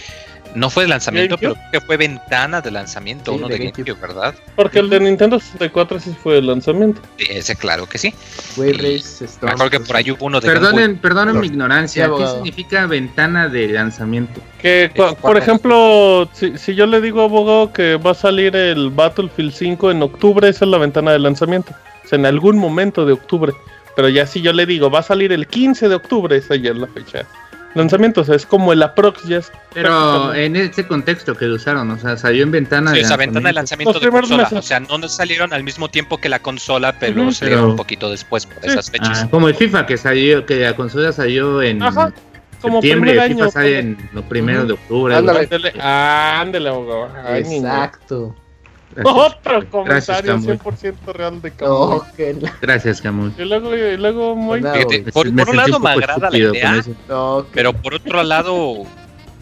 no fue de lanzamiento,
¿GameCube?
pero creo que fue ventana de lanzamiento,
Sí,
uno
de
de
GameCube.
GameCube, ¿verdad?
porque el de Nintendo 64 sí fue el lanzamiento.
Sí, Ese claro que sí.
Wave
Y
Race
Me
Storm,
acuerdo que por ahí hubo uno de Game.
Perdonen, perdonen mi
Sí,
ignorancia. ¿Qué
abogado.
significa ventana de lanzamiento?
Que, cu- por ejemplo, si, si yo le digo a abogado que va a salir el Battlefield 5 en octubre, esa es la ventana de lanzamiento. O sea, en algún momento de octubre. Pero ya si yo le digo, va a salir el 15 de octubre, esa ya es la fecha. De Lanzamiento, o sea, es como el aprox ya es
Pero en ese contexto que usaron, o sea, salió en ventana
Sí,
de
o sea, ventana de
lanzamiento.
Los
de consola.
meses.
O sea, no nos salieron al mismo tiempo que la consola, pero
Ujú.
salieron
Pero-
un poquito después por
Sí.
esas fechas.
Ah, como el FIFA que salió, que la consola salió en
Ajá, como
septiembre,
primer
el FIFA
año.
sale en los primeros de octubre.
Ándale.
Ándale, ándale, abogado. Ay, niño.
Exacto.
Gracias,
Otro
Gracias,
comentario
Camuy.
100% real de Camuy.
No, que la-
Gracias Camus.
Y luego, y luego muy...
Por,
Me
por un lado
un
me agrada la idea,
no, que-
pero por otro lado,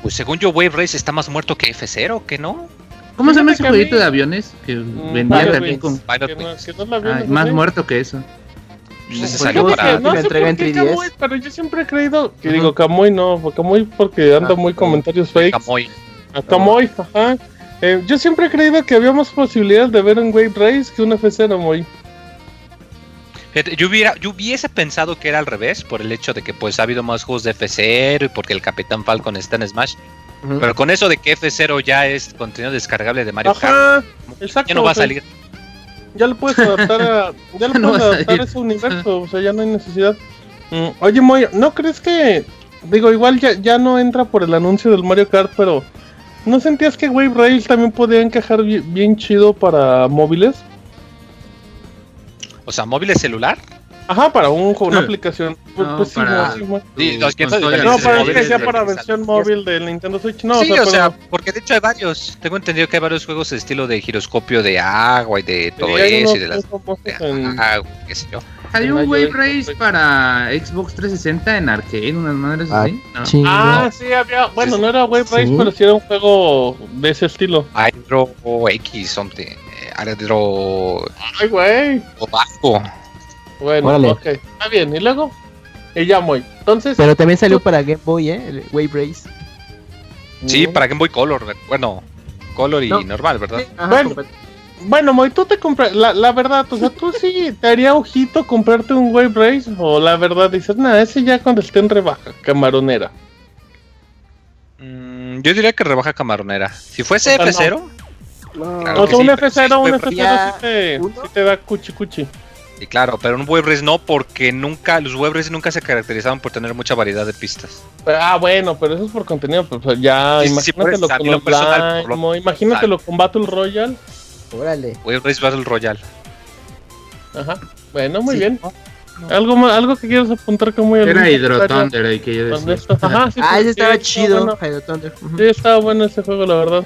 pues según yo, Wave Race está más muerto que F0, ¿que no?
¿Cómo se llama ese jueguito de aviones? Que
Mm,
vendía
Pilot
también con...
Pilot
Que no, vieron,
más muerto que eso.
Pues ese
Pues
salió para...
no
La
sé
entrega
por qué
3DS.
Camuy, pero yo siempre he creído que digo Camuy no, Camuy porque anda
Ah,
muy comentarios fakes.
Camoy.
A Camuy, ajá. Eh, yo siempre he creído que había más posibilidades de ver un Wave Race que un F0 muy.
Fíjate, yo, hubiera, yo hubiese pensado que era al revés, por el hecho de que pues ha habido más juegos de F0 y porque el Capitán Falcon está en Smash. Pero con eso de que F0 ya es contenido descargable de Mario Kart,
exacto.
ya no va
o
a salir.
Ya lo puedes adaptar a, ya lo
No
puedes
a
adaptar a ese universo, o sea, ya no hay necesidad. Mm, oye, Moy, ¿no crees que digo, igual ya, ya no entra por el anuncio del Mario Kart, pero ¿no sentías que Wave Race también podía encajar bi- bien, chido para móviles?
O sea, móviles celular.
Ajá, para un juego, una
Hmm.
aplicación. Pues,
No,
pues sí,
para-
sí, Moy.
Sí, los que- no,
No,
de
para
móviles
que sea para versión móvil del Nintendo Switch. No,
sí,
o sea,
o sea,
pero-
porque de hecho hay varios. Tengo entendido que hay varios juegos de estilo de giroscopio de agua y de todo
sí,
eso y de las de
en-
qué sé yo.
Salió un Wave Race para Xbox 360 en arcade, unas madres
Ah,
así. No.
Ah, sí, había. Bueno, no era Wave Race,
sí.
pero sí era un juego de ese estilo.
Hydro X, something. eh, Hydro
Ay, güey.
o Vasco.
Bueno,
Órale.
ok. Está bien. ¿Y luego? Y ya muy. Entonces.
Pero también salió para Game Boy, ¿eh? El Wave Race.
Sí,
Mm.
para Game Boy Color. Bueno, Color y
No.
normal, ¿verdad?
Ajá,
Bueno. Bueno, Moy, tú te compras. La, la verdad, o sea, tú sí te haría ojito comprarte un Wave Race. O la verdad dices, nada, ese ya cuando esté en rebaja, camaronera.
Mm, yo diría que rebaja camaronera. Si fuese
O sea, no.
F0,
No.
Claro
o sea, un
sí, pero
F0,
sí,
un
Wave
F0
ya
sí te,
uno.
sí te da cuchi cuchi.
y claro, pero un Web Race no, porque nunca, los Web Races nunca se caracterizaban por tener mucha variedad de pistas.
Ah, bueno, pero eso es por contenido. Pues ya,
Sí,
con
mí lo personal,
Blind,
por lo
imagínatelo con Battle Royale.
Órale.
Web Race Battle Royale.
Ajá. Bueno, muy
Sí.
bien. ¿Algo, más- algo que quieras apuntar como muy
Era Hydro Thunder el que yo
¿Dónde
decía.
Ajá, sí,
Ah, ese estaba
sí,
chido.
bueno.
Hydro Thunder. Ujú.
Sí, estaba bueno ese juego, la verdad.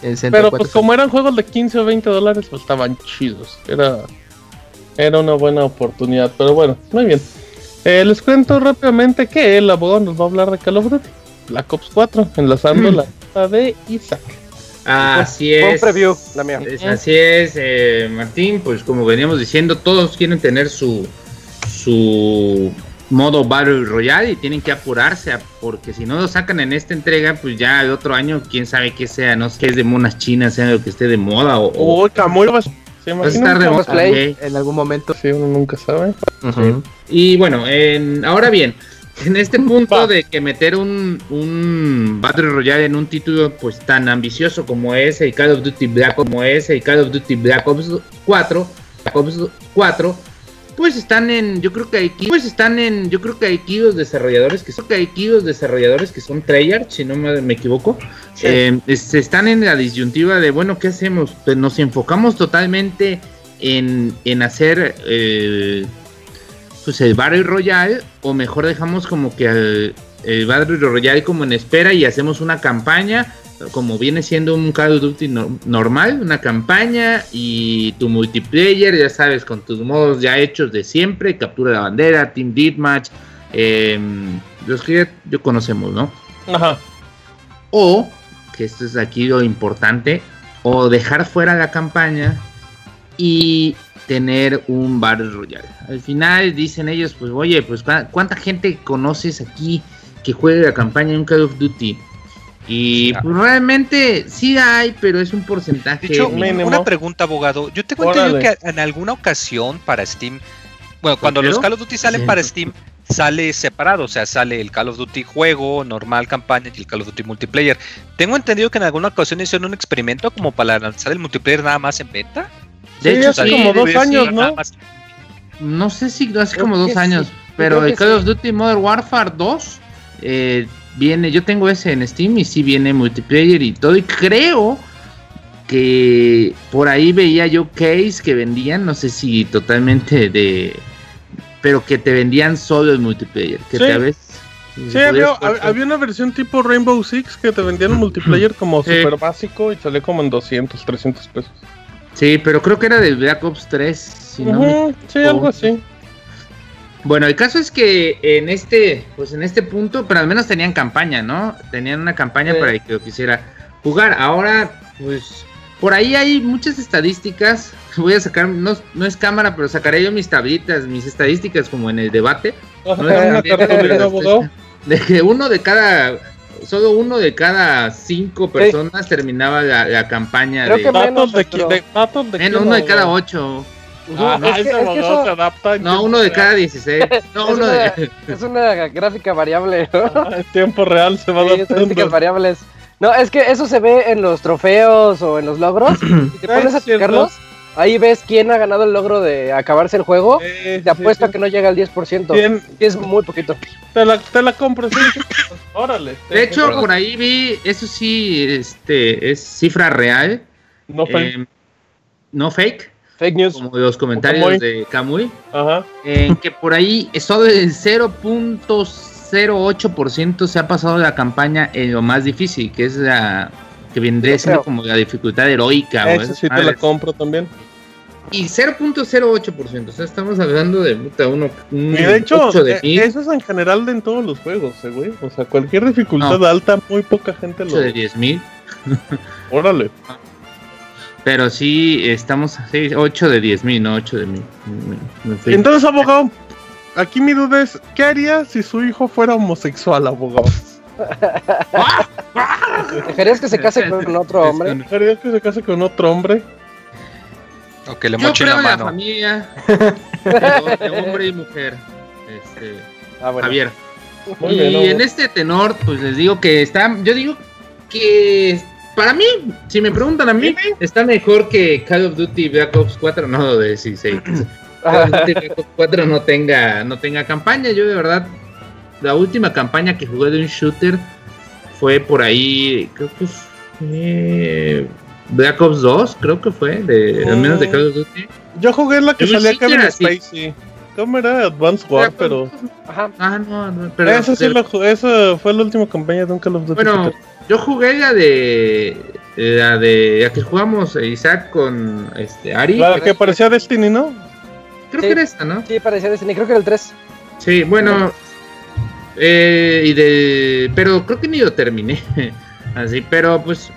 Pero
64
pues como eran juegos de 15 o 20 dólares, pues estaban chidos. Era, era una buena oportunidad. Pero bueno, muy bien. Eh, les cuento rápidamente que el abogado nos va a hablar de Call of Duty. Black Ops 4, enlazando la lista de Isaac.
Así
Fue un
es.
preview, la mía.
Es- así es, eh, Martín. Pues como veníamos diciendo, todos quieren tener su su modo Battle Royale y tienen que apurarse porque si no lo sacan en esta entrega, pues ya el otro año, quién sabe qué sea, no sé qué es de monas chinas, sea lo que esté de moda o...
o oh, Camuy va,
a estar de moda
en algún momento.
Sí, uno nunca sabe.
Y bueno, en, ahora bien, en este punto de que meter un, un Battle Royale en un título pues tan ambicioso como ese y Call of Duty Black como ese y Call of Duty Black Ops 4, Black Ops 4 pues están en, yo creo que hay pues están en, yo creo que hay aquí los desarrolladores que son, que hay aquí los desarrolladores que son Treyarch, si no me, equivoco, eh, están en la disyuntiva de, bueno, ¿qué hacemos? Pues nos enfocamos totalmente en, en hacer eh, pues el Battle Royale o mejor dejamos como que el, el Battle Royale como en espera y hacemos una campaña como viene siendo un Call of Duty normal, una campaña y tu multiplayer, ya sabes, con tus modos ya hechos de siempre, captura de bandera, Team Deathmatch, eh, los que ya, conocemos, ¿no? Ajá. O, que esto es aquí lo importante, o dejar fuera la campaña y tener un Battle Royale. Al final dicen ellos, pues oye, pues ¿cuánta gente conoces aquí que juegue la campaña en un Call of Duty? Y pues, realmente sí hay, pero es un porcentaje. De
hecho, una pregunta, abogado. Yo tengo entendido que en alguna ocasión para Steam, bueno, cuando los Call of Duty salen para Steam, sale separado, o sea, sale el Call of Duty juego, normal campaña y el Call of Duty multiplayer. Tengo entendido que en alguna ocasión hicieron un experimento como para lanzar el multiplayer nada más en venta.
De hecho, hace como dos años, ¿no?
No sé si hace como dos años, pero el Call of Duty Modern Warfare 2 eh, viene, yo tengo ese en Steam y sí viene multiplayer y todo. Y creo que por ahí veía yo case que vendían, no sé si totalmente de. Pero que te vendían solo el multiplayer. Que
sí. Sí, había, una versión tipo Rainbow Six que te vendían un multiplayer como super básico y salió como en 200, 300 pesos.
Sí, pero creo que era de Black Ops 3. Si
sí, algo así.
Bueno, el caso es que en este, pues en este punto, pero al menos tenían campaña, ¿no? Tenían una campaña para el que lo quisiera jugar. Ahora, pues, por ahí hay muchas estadísticas. Voy a sacar, no, no es cámara, pero sacaré yo mis tablitas, mis estadísticas como en el debate. de que uno de cada, solo uno de cada cinco personas terminaba la, campaña.
Creo de, que menos, de,
de, uno de cada ocho.
Ah, no, se adapta.
No, uno de cada 16. No, uno
de... es una gráfica variable. ¿no?
en tiempo real se va sí,
variables. No, es que eso se ve en los trofeos o en los logros. Si te pones a checarlos, ahí ves quién ha ganado el logro de acabarse el juego. te apuesto a que no llega al 10%. Y es muy poquito.
Te la, te la compro, sí. Órale.
De hecho, por ahí vi, eso sí, este, es cifra real.
No fake.
Eh, no fake.
Fake news.
Como los comentarios de Kamui. Ajá. En que por ahí solo el 0.08% se ha pasado la campaña en lo más difícil, que es la que vendría siendo como la dificultad heroica.
Eso sí te la compro también.
Y 0.08%, o sea, estamos hablando de puta, uno,
un y de hecho, de eh, eso es en general en todos los juegos, eh, güey. O sea, cualquier dificultad alta, muy poca gente lo.
de 10.000.
Órale.
Pero sí, estamos a 8 de 10 mil, no 8 de mil.
Entonces, abogado, aquí mi duda es, ¿qué haría si su hijo fuera homosexual, abogado?
¿Dejarías que se case con otro hombre?
¿Dejarías que se case con otro hombre?
O que le la mano.
La familia de hombre y mujer. Este, ah, bueno. Javier. y en este tenor, pues les digo que está, yo digo que para mí, si me preguntan a mí, está mejor que Call of Duty Black Ops 4, no de 16. Call of Duty Black Ops 4 no tenga, no tenga campaña. Yo de verdad, la última campaña que jugué de un shooter fue por ahí, creo que fue Black Ops 2, creo que fue, de, al menos de Call of Duty.
Yo jugué la que salía Kevin Spacey. ¿Cómo era? Advanced War, pero.
Ajá. Ah, no,
no, pero. Eso sí, lo, eso fue la última campaña de un Call of Duty.
Bueno, yo jugué la de. La de. La que jugamos Isaac con este, Ari.
La que parecía Destiny, ¿no?
Creo que era esta, ¿no?
Sí, parecía Destiny, creo que era el 3.
Sí, bueno. Eh, y de. Pero creo que ni lo terminé. Así, pero pues.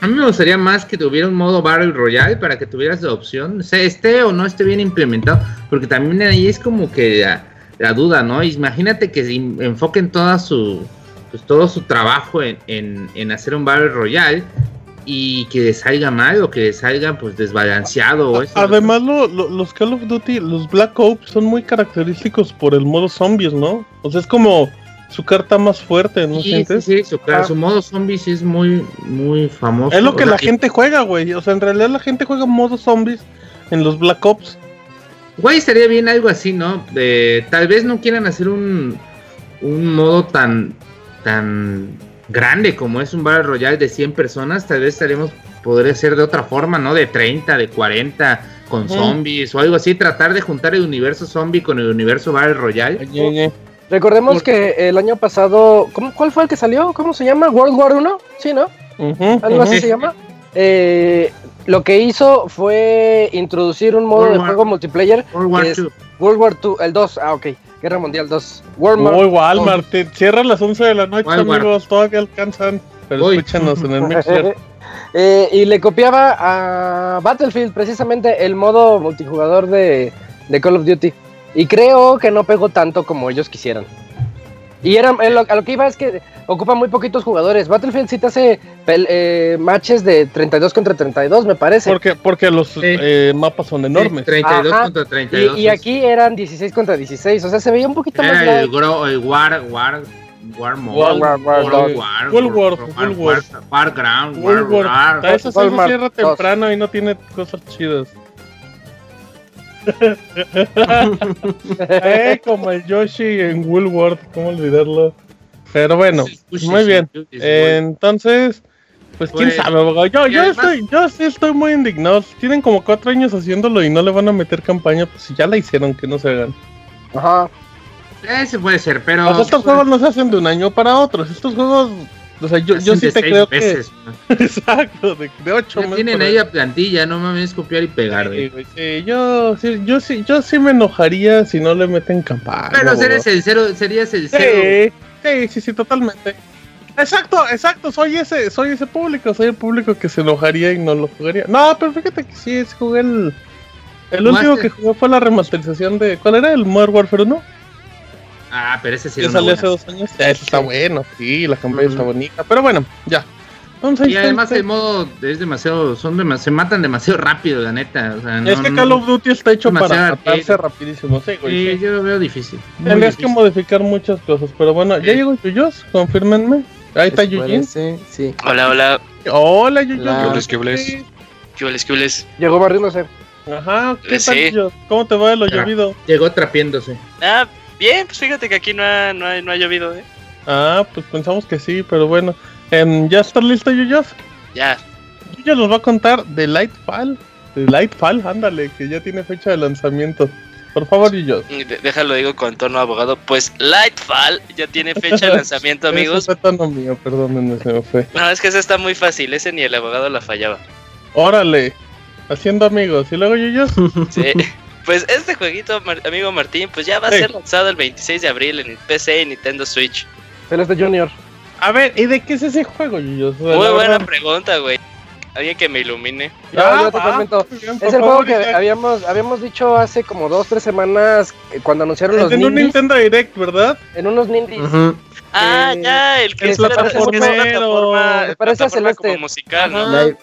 A mí me gustaría más que tuviera un modo Battle Royale para que tuvieras la opción, sea esté o no esté bien implementado, porque también ahí es como que la duda, ¿no? Imagínate que enfoquen toda su, pues, todo su trabajo en, en, hacer un Battle Royale y que salga mal o que salga pues desbalanceado. O eso,
Además, lo, lo, los Call of Duty, los Black Ops son muy característicos por el modo zombies, ¿no? O sea, es como su carta más fuerte, ¿no
sí,
sientes?
Sí, sí, su, ah. su, modo zombies es muy, muy famoso.
Es lo que la gente juega, güey. O sea, en realidad la gente juega modo zombies en los Black Ops.
Güey, estaría bien algo así, ¿no? De, tal vez no quieran hacer un, un modo tan, tan grande como es un Battle Royale de 100 personas, tal vez estaremos, podría ser de otra forma, ¿no? De 30, de 40, con zombies o algo así, tratar de juntar el universo zombie con el universo Battle Royale.
Oye, oye. Recordemos Por... que el año pasado, ¿cómo, ¿cuál fue el que salió? ¿Cómo se llama? ¿World War 1? Sí, ¿no? Uh -huh, Algo uh -huh. así se llama. Eh, lo que hizo fue introducir un modo
World
de
War-
juego multiplayer.
World War
que es
II.
World War 2, el 2, ah, ok. Guerra Mundial 2. World
Uy,
War
Walmart, te cierra a las 11 de la noche,
Walmart.
amigos. Todavía alcanzan. Pero
Uy.
escúchanos en el Mixer.
Eh, y le copiaba a Battlefield precisamente el modo multijugador de, de Call of Duty. Y creo que no pegó tanto como ellos quisieran. Y era, eh, lo- a lo que iba es que ocupa muy poquitos jugadores. Battlefield sí te hace eh, matches de 32 contra 32, me parece.
Porque, porque los
Sí.
eh, mapas son enormes.
32
Ajá.
contra 32.
Y, y aquí eran 16 contra 16, o sea, se veía un poquito más
Era el,
light.
gro- el War, War, War Mode,
War-
War- War-
War,
War-
War,
World War,
War,
World
War,
War.
War Ground, War,
World War.
War.
Ah, Eso sí, eso
Walmart
cierra
dos.
temprano y no tiene cosas chidas. Eh, como el Yoshi en Woolworth, ¿cómo olvidarlo? Pero bueno, muy bien. Entonces, pues quién
Pues,
sabe, abogado. Yo, estoy, yo sí estoy muy indignado. Tienen como cuatro años haciéndolo y no le van a meter campaña, pues si ya la hicieron, que no se hagan.
Ajá.
Ese puede ser, pero.
O sea, estos juegos no se hacen de un año para otros. Estos juegos, o sea, yo, yo sí
de
te creo
veces,
que. Exacto, de, de ocho meses
tienen ahí a plantilla, no mames, copiar y pegar,
Sí,
güey.
sí, yo, sí, yo, sí, yo sí me enojaría si no le meten campaña.
Pero
güey.
eres el cero, serías el cero.
Sí, sí, sí, sí, totalmente. Exacto, exacto, soy ese, soy ese público, soy el público que se enojaría y no lo jugaría. No, pero fíjate que sí, sí jugué el. El último que jugué fue la remasterización de. ¿Cuál era? El Modern Warfare 1.
Ah, pero ese sí era
salió hace dos años. Ya, ese está bueno, sí, la campaña está bonita. Pero bueno, ya. Entonces,
Y además el modo es demasiado, son demasiado, se matan demasiado rápido, la neta. O sea, no,
es que Call of Duty está hecho para matarse rapidísimo, sí, güey.
Sí,
sí.
yo lo veo difícil.
Tendrías que modificar muchas cosas, pero bueno, ya
Sí.
llegó Yuyos, confírmenme. Ahí está Yujin.
parece, Sí.
Hola, hola.
Hola Yuyos.
Hola.
¿cómo
¿Qué
estás?
¿Qué hules, qué hules?
Llegó barriéndose.
Ajá, ¿qué
Sí.
tal Yuyos? ¿Cómo te va de lo
Ah.
llovido?
Llegó trapiéndose.
Ah, bien, pues fíjate que aquí no ha, no ha, no ha llovido, ¿eh?
Ah, pues pensamos que sí, pero bueno. Em, ¿Ya está listo Yuyos?
Ya.
Yuyos nos va a contar de Lightfall. De Lightfall, ándale, que ya tiene fecha de lanzamiento. Por favor, Yuyos.
de- Déjalo, digo con tono abogado. Pues Lightfall ya tiene fecha de lanzamiento, amigos.
Ese fue tono mío, perdónenme, se me fue.
No, es que ese está muy fácil. Ese ni el abogado la fallaba.
Órale, haciendo amigos. ¿Y luego Yuyos?
Sí. Pues este jueguito, amigo Martín, pues ya va a
Sí.
ser lanzado el 26 de abril en PC y Nintendo Switch.
Celeste Junior.
A ver, ¿y de qué es ese juego, Yuyos?
Muy buena
verdad-
pregunta, güey. Alguien que me ilumine.
Ya,
Ah,
yo te comento.
bien,
Es el juego que habíamos, habíamos dicho hace como dos, tres semanas eh, cuando anunciaron los
En un Nintendo Direct, ¿verdad?
en unos Nindies.
Ah,
Eh,
ya, el que
el
es, una- es una
plataformero.
plataforma,
Me parece
plataforma como
Celeste.
musical, ¿no?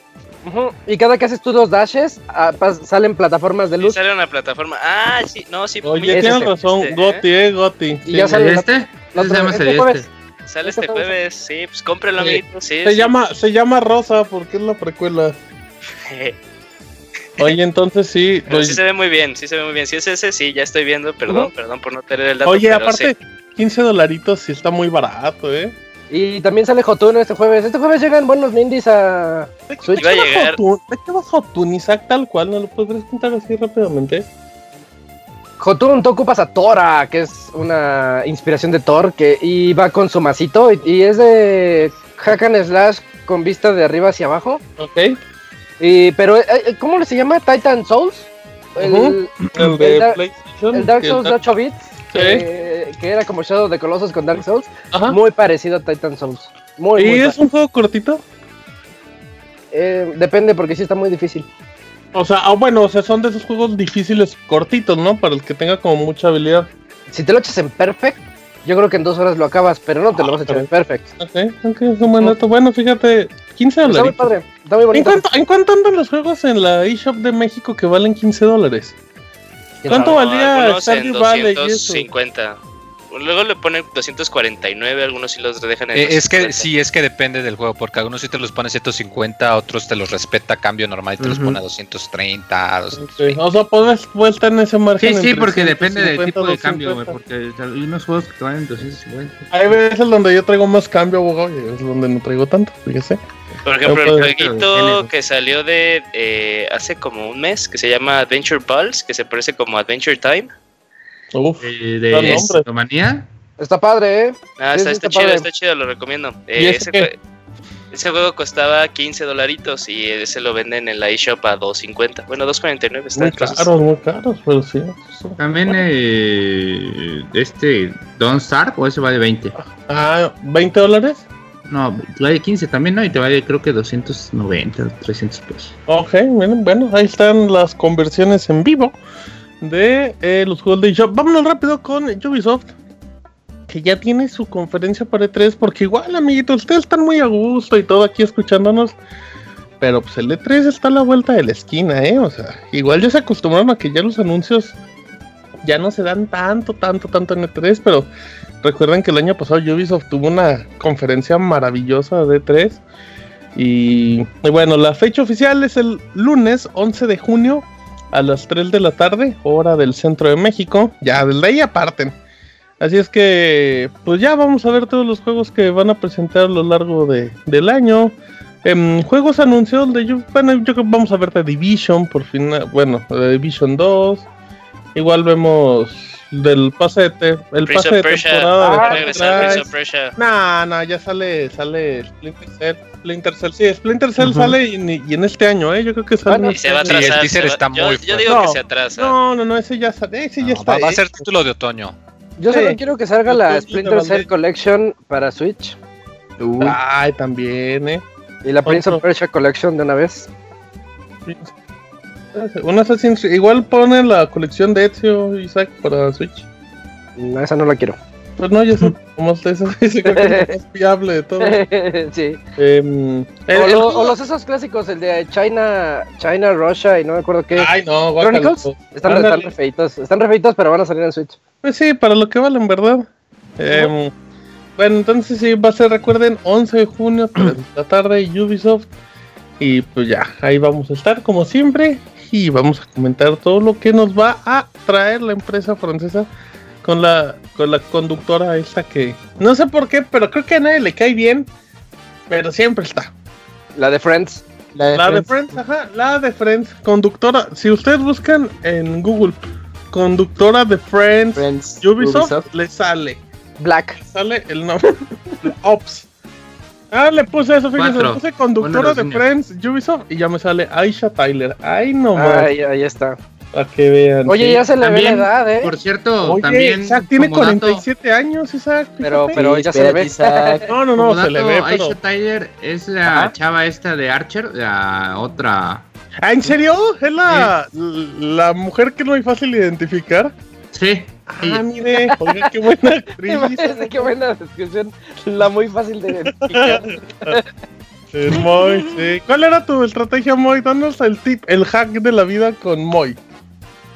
Y cada que haces tú dos dashes, ah, pas- salen plataformas de
Sí,
luz.
sale una plataforma. Ah, sí, no, sí.
Oye, tienes
ese,
razón,
este, ¿eh?
Goti, eh, Goti.
Y
Sí.
ya sale la-
¿Este?
la otra-
llama
este jueves.
Sale
Este
este
jueves.
sí, pues cómpralo,
Sí.
amiguito, sí.
Se
sí.
llama, se llama Rosa porque es la precuela. Oye, entonces sí.
Pero sí se ve muy bien, sí se ve muy bien. Si es ese, sí, ya estoy viendo, perdón, perdón por no tener el dato.
oye,
pero
aparte,
sí.
15 dolaritos sí está muy barato, ¿eh?
Y también sale Jotun este jueves. Este jueves llegan buenos Nindies a
¿De qué,
Switch.
¿De qué va Hotun, Isaac, tal cual? ¿No lo podrías contar así rápidamente?
Jotun, tú ocupas a Tora, que es una inspiración de Thor, que y va con su masito y, y es de hack and slash con vista de arriba hacia abajo.
Ok.
Y, pero, eh, eh, ¿cómo le se llama? Titan Souls. El.
El de
El Dar-
PlayStation.
el Dark Souls de
Dark-
8 bits, que, que era como Shadow the Colossus con Dark Souls,
Ajá.
muy parecido a Titan Souls. Muy,
¿Y
muy
es un juego cortito?
eh, depende porque sí está muy difícil.
O sea, ah, bueno, o sea, son de esos juegos difíciles cortitos, ¿no? Para el que tenga como mucha habilidad.
Si te lo echas en Perfect, yo creo que en dos horas lo acabas, pero no te lo vas a echar en Perfect.
Ok, ok, es un buen dato. Bueno, fíjate, 15
Está muy
dólares.
padre, está muy
¿En
bonito.
cuánto, ¿En cuánto andan los juegos en la eShop de México que valen 15 dólares? ¿Cuánto
No, en
Stardew Valley y eso?
250. Luego le ponen 249, algunos sí los dejan en
Eh, es que
250.
sí, es que depende del juego, porque algunos sí te los pone 150, otros te los respeta a cambio normal y te los
Ujú.
pone a 230, a
Ok,
220.
O sea, puedes vuelta en ese margen.
Sí, sí, porque depende del
150,
tipo de cambio, güey.
250.
Porque hay unos juegos que te valen 250.
Hay veces donde yo traigo más cambio, abogado, y veces donde no traigo tanto, fíjese.
Por ejemplo, el jueguito que salió de eh, hace como un mes, que se llama Adventure Pulse, que se parece como Adventure Time.
Uf,
Eh, de
nombre.
Manía.
Está padre, ¿eh?
Ah,
Sí,
está,
sí,
está
está
chido,
padre.
está chido, lo recomiendo. Eh,
¿Y ese
jue- ese juego costaba 15 dolaritos y ese lo venden en la eShop a 2.50. Bueno, 2.49 está.
muy
entonces-
caros, muy caros, pero sí.
También eh, este Don't Starve, o ese vale 20.
Ah, ¿20 dólares?
No, vale 15 también, ¿no? Y te vale creo que 290, 300 pesos.
Ok, bueno, bueno, ahí están las conversiones en vivo de eh, los juegos de eShop. Vámonos rápido con Ubisoft, que ya tiene su conferencia para E3, porque igual, amiguitos, ustedes están muy a gusto y todo aquí escuchándonos. Pero pues el E3 está a la vuelta de la esquina, ¿eh? O sea, igual ya se acostumbraron a que ya los anuncios ya no se dan tanto, tanto, tanto en E3, pero recuerden que el año pasado Ubisoft tuvo una conferencia maravillosa de E3. Y, y bueno, la fecha oficial es el lunes 11 de junio a las 3 de la tarde, hora del centro de México. Ya desde ahí aparten. Así es que, pues ya vamos a ver todos los juegos que van a presentar a lo largo de, del año. Em, juegos anunciados de bueno, yo creo que vamos a ver The Division por fin, bueno, The Division 2. Igual vemos del pase de te- el
Prince
pase
of
de
Persia.
temporada de
va a
Far
regresar
Cry.
Prince of Persia.
No, no, ya sale, sale Splinter Cell. Splinter Cell, sí, Splinter Cell
Ujú.
sale y, y en este año, ¿eh? Yo creo que sale.
Bueno,
Y se va a
Sí, el
atrasar.
teaser
se va-
está
yo,
muy
yo digo
No,
que se atrasa.
No, no, no, ese ya sale, ese ya
No,
está.
va, va a ser título de otoño.
Yo
Sí.
solo quiero que salga la Splinter
te
Cell. Collection para Switch
Uy,
Ay, también, ¿eh?
y la Prince of. Persia Collection de una vez.
Un Assassin's. Igual pone la colección de Ezio Isaac para Switch.
No, esa no la quiero.
Pues no, ya sé, como es lo más fiable de todo.
sí.
Em, el-
O, lo- o los esos clásicos, el de China, China, Russia y no me acuerdo qué.
Ay, no.
Chronicles. Están,
Ándale.
están refeitos, están refeitos, pero van a salir en Switch.
Pues sí, para lo que valen, ¿verdad? Em, bueno, entonces sí, va a ser, recuerden, 11 de junio, 3 de la tarde, Ubisoft. Y pues ya, ahí vamos a estar como siempre. Y vamos a comentar todo lo que nos va a traer la empresa francesa con la, con la conductora esta que... No sé por qué, pero creo que a nadie le cae bien. Pero siempre está.
La de Friends.
La de Friends, ajá, la de Friends, conductora. Si ustedes buscan en Google, conductora de Friends,
Friends,
Ubisoft,
Ubisoft.
le sale.
Black.
Sale el nombre. Ops. Ah, le puse eso, fíjense, le puse conductora de. Friends, Ubisoft, y ya me sale Aisha Tyler. Ay, no más.
Ahí, ahí está.
Para que vean.
Oye,
sí.
ya se le ve la edad, ¿eh?
Por cierto,
Oye,
también.
Isaac tiene
como dato-
47 años, Isaac.
Pero-
fíjate.
pero ya se le ve.
Isaac.
No, no, no,
como
se le ve, pero...
Aisha Tyler es la
Ajá.
chava esta de Archer, la otra.
Ah, ¿en serio? ¿Es la, la mujer que no hay fácil identificar?
Sí.
Ah, mire, oiga, qué buena actriz.
Qué buena descripción. La muy fácil de identificar.
Sí, Moy, sí. ¿Cuál era tu estrategia, Moy? Danos el tip, el hack de la vida con Moy.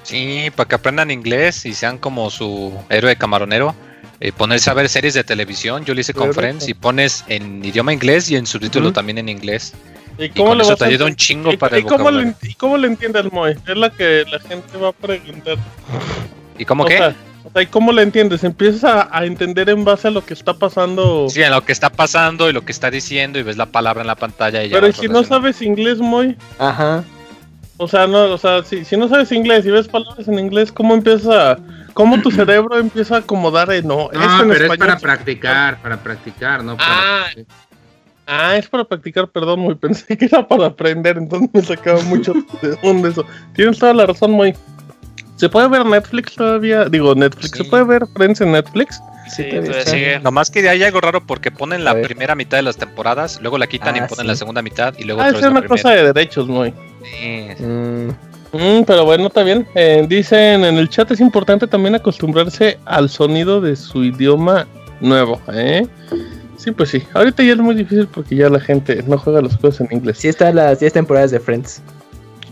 Sí, para que aprendan inglés y sean como su héroe camaronero. eh, ponerse a ver series de televisión. Yo lo hice con. Friends y pones en idioma inglés y en subtítulo
Ujú.
también en inglés.
¿Y
Y con eso te ayuda un chingo
y-
para
y
el
cómo, le. ¿Y cómo le entiende el Moy? Es la que la gente va a preguntar.
¿Y cómo
o
qué?
Sea, o sea, ¿y cómo le entiendes? Empiezas a, a entender en base a lo que está pasando.
Sí, en lo que está pasando y lo que está diciendo y ves la palabra en la pantalla y ya
Pero ¿y
vas
si no sabes inglés, Moy?
Ajá.
O sea, no, o sea, si, si no sabes inglés y ves palabras en inglés, ¿cómo empieza a, cómo tu cerebro empieza a acomodar en no,
No,
en
pero es para practicar, para practicar, no para.
Ah, Ah, es para practicar, perdón, muy pensé que era para aprender, entonces me sacaba mucho de onda eso. Tienes toda la razón, muy. ¿Se puede ver Netflix todavía? Digo, Netflix, ¿se puede ver Friends en Netflix?
Sí,
está.
sigue.
Nomás que hay algo raro porque ponen la primera mitad de las temporadas, luego la quitan y
Ah,
ponen
sí.
la segunda mitad y luego
Ah,
otra
es
vez la
una cosa de derechos, muy.
Sí.
Mm,
Mm, pero bueno, está bien. Eh, dicen en el chat es importante también acostumbrarse al sonido de su idioma nuevo, ¿eh? Sí, pues sí. Ahorita ya es muy difícil porque ya la gente no juega las cosas en inglés.
Sí están las 10 temporadas de Friends.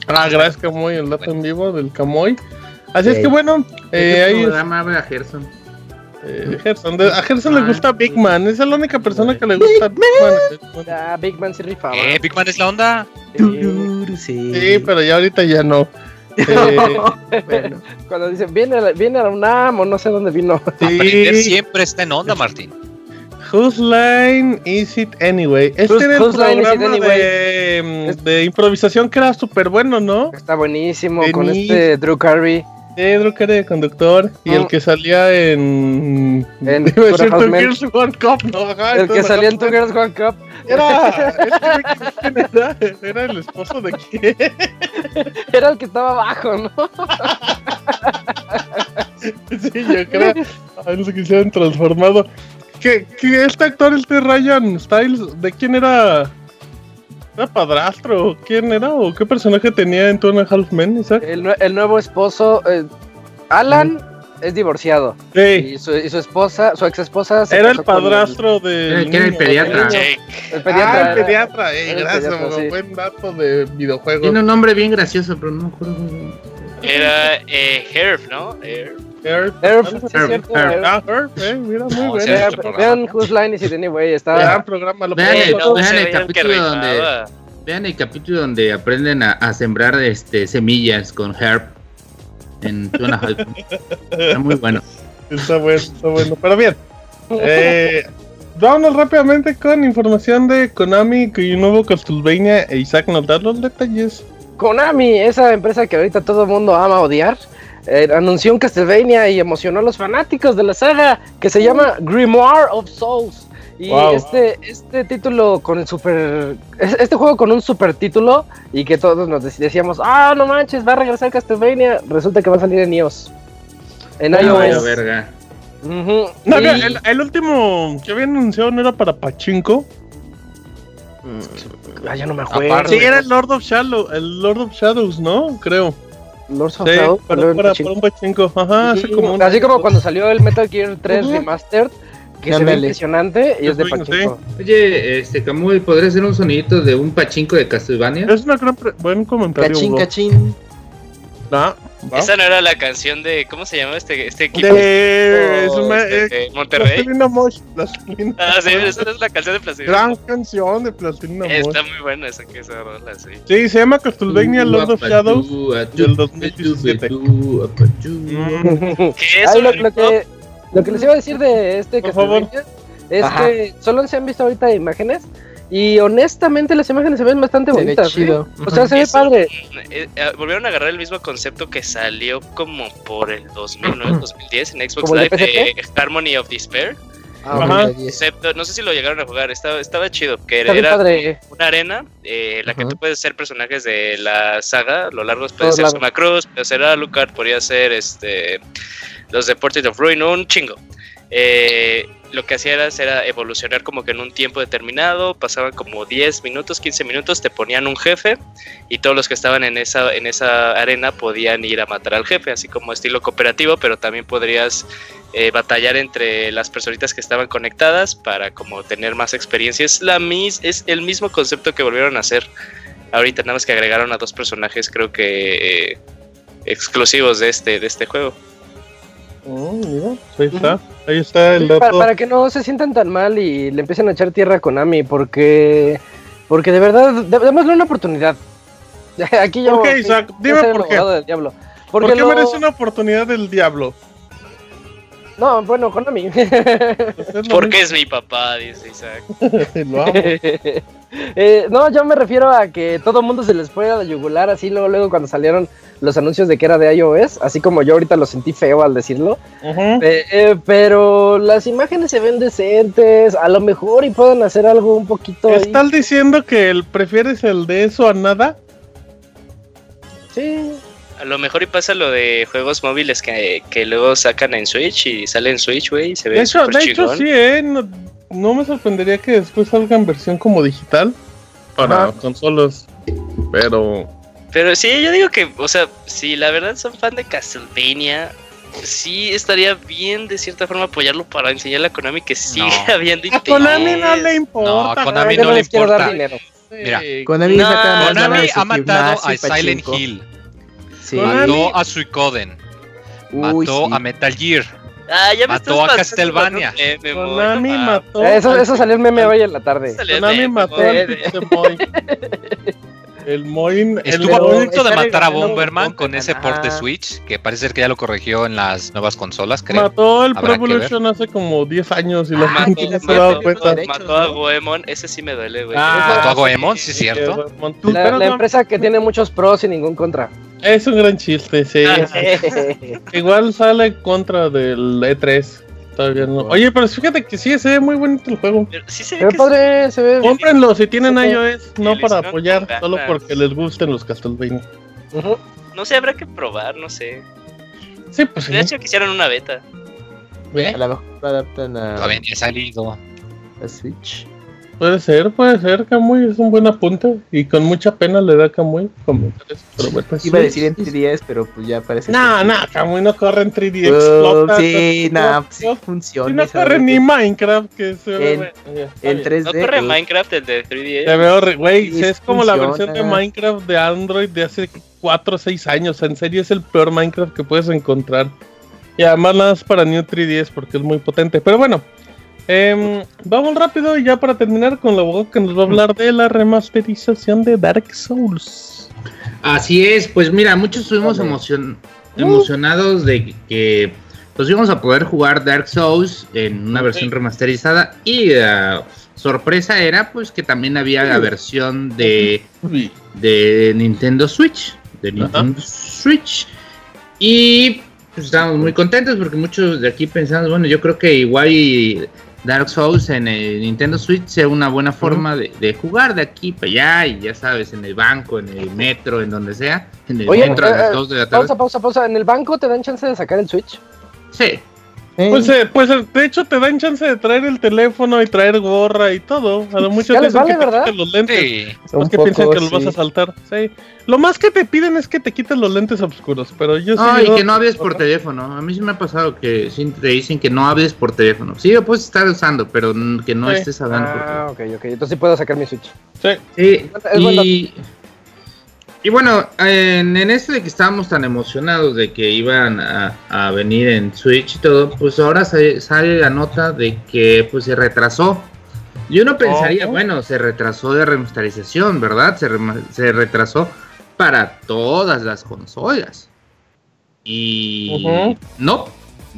Ah, gracias Camoy, el dato en vivo del Camoy. Así es que bueno, eh,
¿Qué
ahí
programa habla Gerson?
eh, Gerson. De- a Gerson le
Ah,
gusta. Big Man. Esa es la única persona que le gusta Big Man.
Ah, Big Man sí rifaba.
Eh, Big Man es la onda.
Sí.
Sí, pero ya ahorita ya no. Eh,
Bueno,
Cuando dicen, viene, a la- viene a la UNAM o no sé dónde vino.
Aprender
sí.
siempre está en onda, Martín.
Whose line is it anyway? Este era el programa de, mm, de improvisación que era súper bueno, ¿no?
Está buenísimo con este Drew Carey.
Pedro que era de conductor y el que salía en
En
iba a decir
Two.
Girls, One Cup, no, ajá,
El que salía en Two Girls One Cup.
era, ¿quién era? Era el esposo de quién?
Era el que estaba abajo, ¿no?
Sí, yo creo. A ver si quisieran transformado. ¿Qué, qué este actor, este Ryan Styles, de quién era? ¿Era padrastro? ¿Quién era? ¿O qué personaje tenía en Two and a Half Men, Isaac?
El, nue- el nuevo esposo, eh, Alan, es divorciado.
Sí,
Y su, y su esposa, su ex esposa.
era el padrastro de.
Que era el pediatra.
Jake.
El, pediatra.
Ah, el pediatra. Eh,
el
gracias,
pediatra,
Mogo,
sí.
buen dato de videojuegos.
Tiene un nombre bien gracioso, pero no me acuerdo.
Era eh, Herb, ¿no? Herb.
Herb.
Herb, es
Herb, Herb.
Herb.
Ah, Herb, eh, mira, muy
No,
bueno.
Vean,
este
Whose Line Is It Anyway. Está,
Gran programa, lo
Vean el- vean el capítulo donde-. Vean el capítulo donde aprenden a, a sembrar este semillas con Herb en Two and a Half Men. Está muy bueno.
Está bueno, está bueno. Pero bien. Eh, vámonos rápidamente con información de Konami y un nuevo Castlevania. E Isaac nos da los detalles.
Konami, esa empresa que ahorita todo el mundo ama odiar, eh, anunció un Castlevania y emocionó a los fanáticos de la saga que se llama Grimoire of Souls. Y
Wow.
este, este título con el super. es- Este juego con un super título y que todos nos dec- decíamos, ah, no manches, va a regresar Castlevania. Resulta que va a salir en iOS. En
vaya
iOS.
verga.
No,
Y-
el, el último que habían anunciado no era para Pachinko.
Ah, ya no me acuerdo.
Sí, era el Lord of Shadow, el Lord of Shadows, ¿no? Creo.
Lords of
Sí,
Shadow,
para, para, para un Pachinko. Ajá, hace
Ujú.
como un
Así como cuando salió el Metal Gear 3
Ujú.
Remastered, que se ve impresionante y es de Pachinko.
Oye, este Camuy, ¿podría hacer un sonidito de un pachinko de Castlevania?
Es una gran pre- buen comentario.
Cachín,
Hugo.
cachín.
Esa no era la canción de. ¿Cómo se llama este, este equipo?
De, es
Oh,
una-
este,
eh,
de Monterrey.
Plastilina Mosh. Plastilina.
Ah, sí, esa es la canción de Plastilina.
Gran canción de Plastilina Mosh.
Está muy buena esa que esa rola, sí.
Sí, se llama Castlevania Lord of Shadows. del 2017.
Mm.
Mm,
¿Qué es
Ay, lo, que, lo que les iba a decir de este
Por favor.
Castlevania es
Ajá.
que solo se han visto ahorita imágenes y honestamente las imágenes se ven bastante
Se ve
bonitas.
chido.
¿eh? O sea, se ve
Eso,
padre.
eh, eh, volvieron a agarrar el mismo concepto que salió como por el 2009, 2010 en Xbox
¿Como el
Live
de
Harmony of Despair.
Ah,
Ajá.
Concepto, no sé si lo llegaron a jugar, estaba, estaba chido, que
Está
era
padre.
una arena eh, en la que
Ajá.
tú puedes ser personajes de la saga, lo largo puede ser. Suma Cruz, puede ser Alucard, podría ser este los de Portrait of Ruin, un chingo. Eh, lo que hacía era, era evolucionar como que en un tiempo determinado, pasaban como 10 minutos, 15 minutos, te ponían un jefe y todos los que estaban en esa, en esa arena podían ir a matar al jefe, así como estilo cooperativo, pero también podrías eh, batallar entre las personitas que estaban conectadas para como tener más experiencia. Es, la mis, es el mismo concepto que volvieron a hacer ahorita, nada más que agregaron a dos personajes creo que eh, exclusivos de este, de este juego.
Mira, ahí está. Ahí está el dato.
para que no se sientan tan mal y le empiecen a echar tierra a Konami, porque porque de verdad, dé- démosle una oportunidad. Aquí yo.
¿Por qué,
sí,
Isaac? Dime por qué.
del diablo.
¿Por
Porque
qué
lo-
merece una oportunidad del diablo?
No, bueno, Konami.
Porque es mi papá, dice Isaac.
Lo amo.
Eh, no, yo me refiero a que todo el mundo se les fue a la yugular así luego, luego cuando salieron los anuncios de que era de iOS, así como yo ahorita lo sentí feo al decirlo.
Ujú.
Eh, eh, pero las imágenes se ven decentes, a lo mejor y pueden hacer algo un poquito. ahí.
¿Estás diciendo que el prefieres el de eso a nada?
Sí.
A lo mejor y pasa lo de juegos móviles que, que luego sacan en Switch y sale en Switch, güey, y se ve
De hecho, de hecho sí, ¿eh? No, no me sorprendería que después salga en versión como digital para
Ajá.
consolas. Pero
Pero sí, yo digo que, o sea, si la verdad son fan de Castlevania, sí estaría bien de cierta forma apoyarlo para enseñarle a Konami que sigue
No.
habiendo
A. Konami no le importa.
No, a Konami no
no
le importa. Mira,
Konami,
No,
Konami ha matado a Silent. Hill,
Sí.
Mató a Suicoden,
Uy,
mató
sí.
a Metal Gear.
Ah, ya me
Mató a Castlevania.
meme,
Konami mató.
Eso,
al-
eso salió el meme hoy en la tarde.
Konami
meme,
mató al pinche. El el
Estuvo a punto de matar a Bomberman con ese port de. Switch, que parece ser que ya lo corrigió en las nuevas consolas, creo.
mató el
Habrá
Pro. Evolution hace como 10 años y la
Mató,
gente no se ha
mató,
dado
mató a. Goemon, ese sí me duele, güey.
Ah,
Mató a Goemon, sí, es cierto.
La,
pero
la
no,
empresa que tiene muchos pros y ningún contra.
Es un gran chiste, sí.
Ah,
Igual sale contra del E3. Todavía no. Oye, pero fíjate que sí, se ve muy bonito el juego.
Pero sí se ve que
padre, se ve.
Cómprenlo si tienen
Sí.
iOS, no para apoyar, solo porque les gusten los Castlevania.
No sé, habrá que probar, no sé.
Sí, pues sí.
De hecho, quisieran una beta.
¿Ve?
A lo mejor adaptan a,
Todavía ni ha salido.
a Switch.
Puede ser, puede ser, Kamui es un buen apunte. Y con mucha pena le da a Kamui comentarios. Pero bueno, pues
Iba a decir en 3DS, pero pues ya parece.
No,
que-
no, Kamui no corre en 3D.
Oh,
explota,
sí, no,
todo.
sí funciona.
Si no corre ni Minecraft, que se ve.
En-
está
En
bien.
3D.
No corre
uh,
Minecraft el de 3DS.
Se ve horrible, güey.
Sí,
es como la
funciona.
versión de Minecraft de Android de hace 4 o 6 años. En serio, es el peor Minecraft que puedes encontrar. Y además, nada más para New 3DS porque es muy potente. Pero bueno, em, vamos rápido ya para terminar con la abogado que nos va a hablar de la remasterización de Dark Souls.
Así es, pues mira, muchos estuvimos emocion- emocionados de que pues íbamos a poder jugar Dark Souls en una versión remasterizada y la sorpresa era pues que también había la versión de, de Nintendo Switch, de Nintendo Switch. Y pues estábamos muy contentos porque muchos de aquí pensamos, bueno, yo creo que igual y Dark Souls en el Nintendo Switch sea una buena forma de, de jugar de aquí para allá y ya sabes, en el banco, en el metro, en donde sea, en el
Oye,
metro a las
eh,
2 de la tarde.
Pausa, pausa, pausa. ¿En el banco te dan chance de sacar el Switch?
Sí,
eh,
Pues, eh, pues eh, de hecho te dan chance de traer el teléfono y traer gorra y todo. A lo mucho te
vale,
que te
¿verdad?
quites los lentes.
Sí.
Los
un
que piensan
poco,
que los vas
sí.
a saltar. Sí. Lo más que te piden es que te quites los lentes oscuros, pero yo sí.
No, y
digo-
que no hables por teléfono. A mí sí me ha pasado que sí te dicen que no hables por teléfono. Sí, lo puedes estar usando, pero que no
Sí.
estés hablando por
Ah, ok, ok. Entonces sí puedo sacar mi Switch.
Sí.
Sí,
Es
y, y bueno, en, en esto de que estábamos tan emocionados de que iban a, a venir en Switch y todo, pues ahora sale, sale la nota de que pues se retrasó. Yo no pensaría,
Oh.
bueno, se retrasó de remasterización, ¿verdad? Se, se retrasó para todas las consolas. Y no,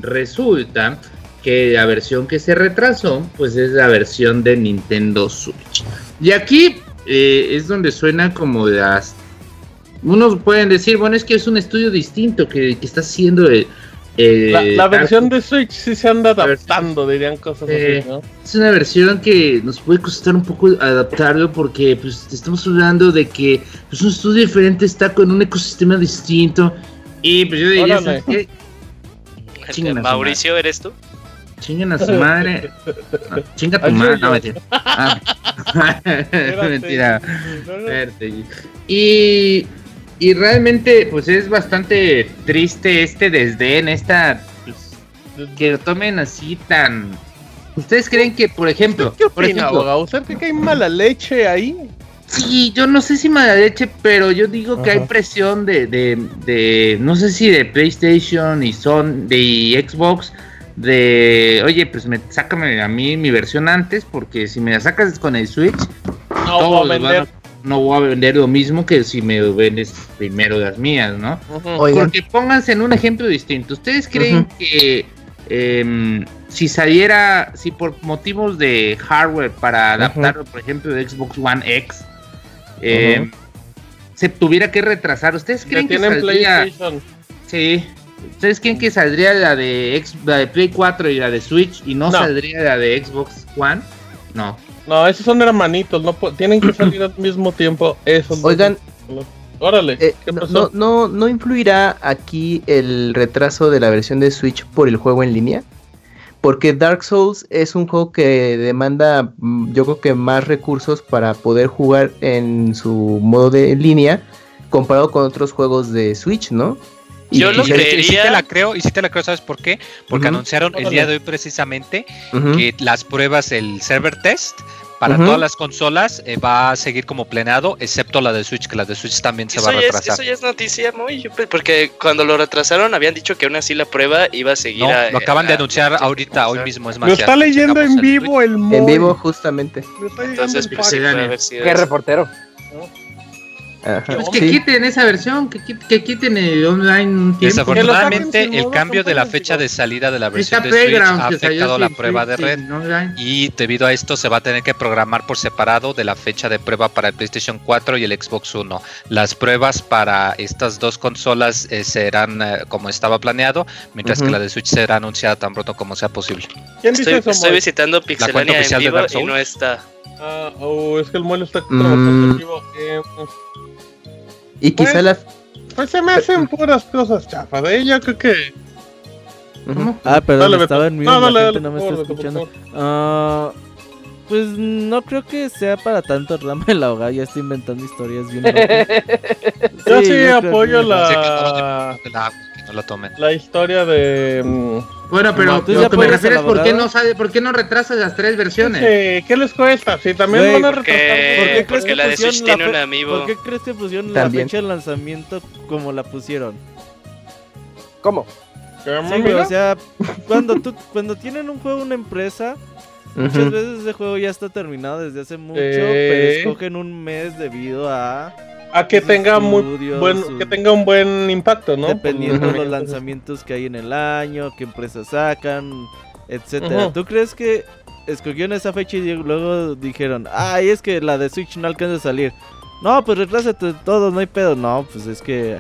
resulta que la versión que se retrasó, pues es la versión de Nintendo Switch. Y aquí eh, es donde suena como las... Unos pueden decir, bueno, es que es un estudio distinto que, que está haciendo el... el
La, versión de Switch sí se anda adaptando, dirían cosas
Eh,
así, ¿no?
Es una versión que nos puede costar un poco adaptarlo porque pues estamos hablando de que pues, un estudio diferente está con un ecosistema distinto y pues yo diría, a
Mauricio, ¿eres tú?
Chingan a su madre. No, chinga tu
Ay,
madre. No, mentira. Ah.
Espérate.
mentira.
No, no.
Espérate. Y, y realmente pues es bastante triste este desdén, esta... pues, que lo tomen así tan... ¿Ustedes creen que, por ejemplo,
¿Qué
por
opina,
ejemplo,
abogado? ¿Usted cree que hay mala leche ahí?
Sí, yo no sé si mala leche, pero yo digo que
Ajá.
hay presión de, de, de, no sé si de PlayStation y son de Xbox, de, oye, pues me, sácame a mí mi versión antes, porque si me la sacas con el Switch,
No,
todos
va a
van
vender.
No voy a vender lo mismo que si me vendes primero las mías, ¿no? Porque pónganse en un ejemplo distinto. ¿Ustedes creen que em, si saliera, si por motivos de hardware para adaptarlo, por ejemplo, de Xbox One X, em, se tuviera que retrasar, ¿ustedes creen que,
tienen
saldría?
PlayStation.
Sí. ¿Ustedes creen que saldría la de, X, la de Play 4 y la de Switch y no,
No.
saldría la de Xbox One? No.
No, esos son hermanitos, no tienen que salir al mismo tiempo. Esos.
Oigan,
órale,
eh,
¿qué
no,
pasó?
no, no, ¿no influirá aquí el retraso de la versión de Switch por el juego en línea? Porque Dark Souls es un juego que demanda, mm, yo creo que más recursos para poder jugar en su modo de línea comparado con otros juegos de Switch, ¿no?
Y Yo lo
y,
creería.
y sí te la creo, y sí te la creo, ¿sabes por qué? Porque
Ujú.
anunciaron el día de hoy precisamente
Ujú.
que las pruebas, el server test, para
Ujú.
todas las consolas eh, va a seguir como planeado, excepto la de Switch, que la de Switch también se
Eso
va a
ya, es,
retrasar.
eso ya es noticia muy. yo Porque cuando lo retrasaron, habían dicho que aún así la prueba iba a seguir.
No,
a-
lo acaban de
a-
anunciar
a-
ahorita, hoy mismo, es más.
Lo está leyendo en
el
vivo el Moy.
En vivo, justamente.
Lo está leyendo
Entonces,
en
pues sí,
Qué reportero.
Ajá,
Pues que
sí.
quiten esa versión, que, que quiten el online un tiempo.
Desafortunadamente, el cambio de la fecha de salida de la versión de Switch ha afectado la
sin
prueba de red. Y debido a esto se va a tener que programar por separado de la fecha de prueba para el PlayStation 4 y el Xbox One. Las pruebas para estas dos consolas eh, serán eh, como estaba planeado, mientras que la de Switch será anunciada tan pronto como sea posible.
¿Quién dice
Estoy,
eso,
estoy visitando Pixelania en
de
y no está.
Ah, oh, es que el está
Mm.
trabajando en vivo. Eh,
Y quizá
Pues-
la.
pues se me hacen puras cosas chafas. ¿eh? Yo creo que.
Ah, perdón,
Dale,
estaba en mute,
No, dale,
la
dale,
no me está escuchando. Ah, pues no creo que sea para tanto rama el ahogado, ya estoy inventando historias bien locas.
Yo sí, apoyo
que-
la-
no, la- no tomen.
Historia de. mm,
Bueno, pero
¿Tú ya
lo que me
apoyas
refiero
al
es por qué no sabe, por qué no retrasas las tres versiones.
¿Qué les cuesta? Si también
Güey,
van a retrasar.
Porque,
¿Por qué crees
porque
que
la de
pusieron
Switch
la
tiene un amiibo.
¿Por qué crees que pusieron
También.
la fecha de lanzamiento como la pusieron?
¿Cómo?
¿Qué,
Sí, güey, o sea, cuando, tú, cuando tienen un juego una empresa, muchas veces ese juego ya está terminado desde hace mucho,
Eh.
pero escogen un mes debido a
a que tenga muy
estudios,
buen,
sus-
que tenga un buen impacto, ¿no?
dependiendo de los lanzamientos que hay en el año, qué empresas sacan, etcétera.
Ujú.
¿Tú crees que escogieron esa fecha y luego dijeron, ay, es que la de Switch no alcanza a salir? No, pues retrásate todo, no hay pedo. No, pues es que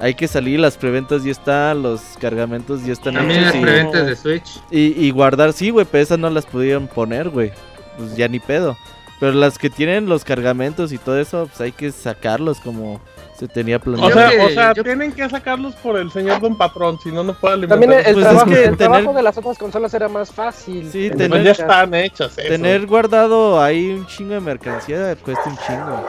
hay que salir, las preventas ya están, los cargamentos ya están
También
hechos
las
y,
preventas de Switch.
y, y guardar, sí, güey, pero esas no las pudieron poner, güey. Pues ya ni pedo. Pero las que tienen los cargamentos y todo eso, pues hay que sacarlos como se tenía
O
planeado.
Yo
sea,
que-
o sea
yo-
tienen que sacarlos por el señor Don Patrón, si no, no puede alimentar.
También el,
Pues es
trabajo,
que
el
tener-
trabajo de las otras consolas era más fácil.
Sí,
En
Pues
tener-
ya están hechas. eso.
Tener guardado ahí un chingo de mercancía cuesta un chingo.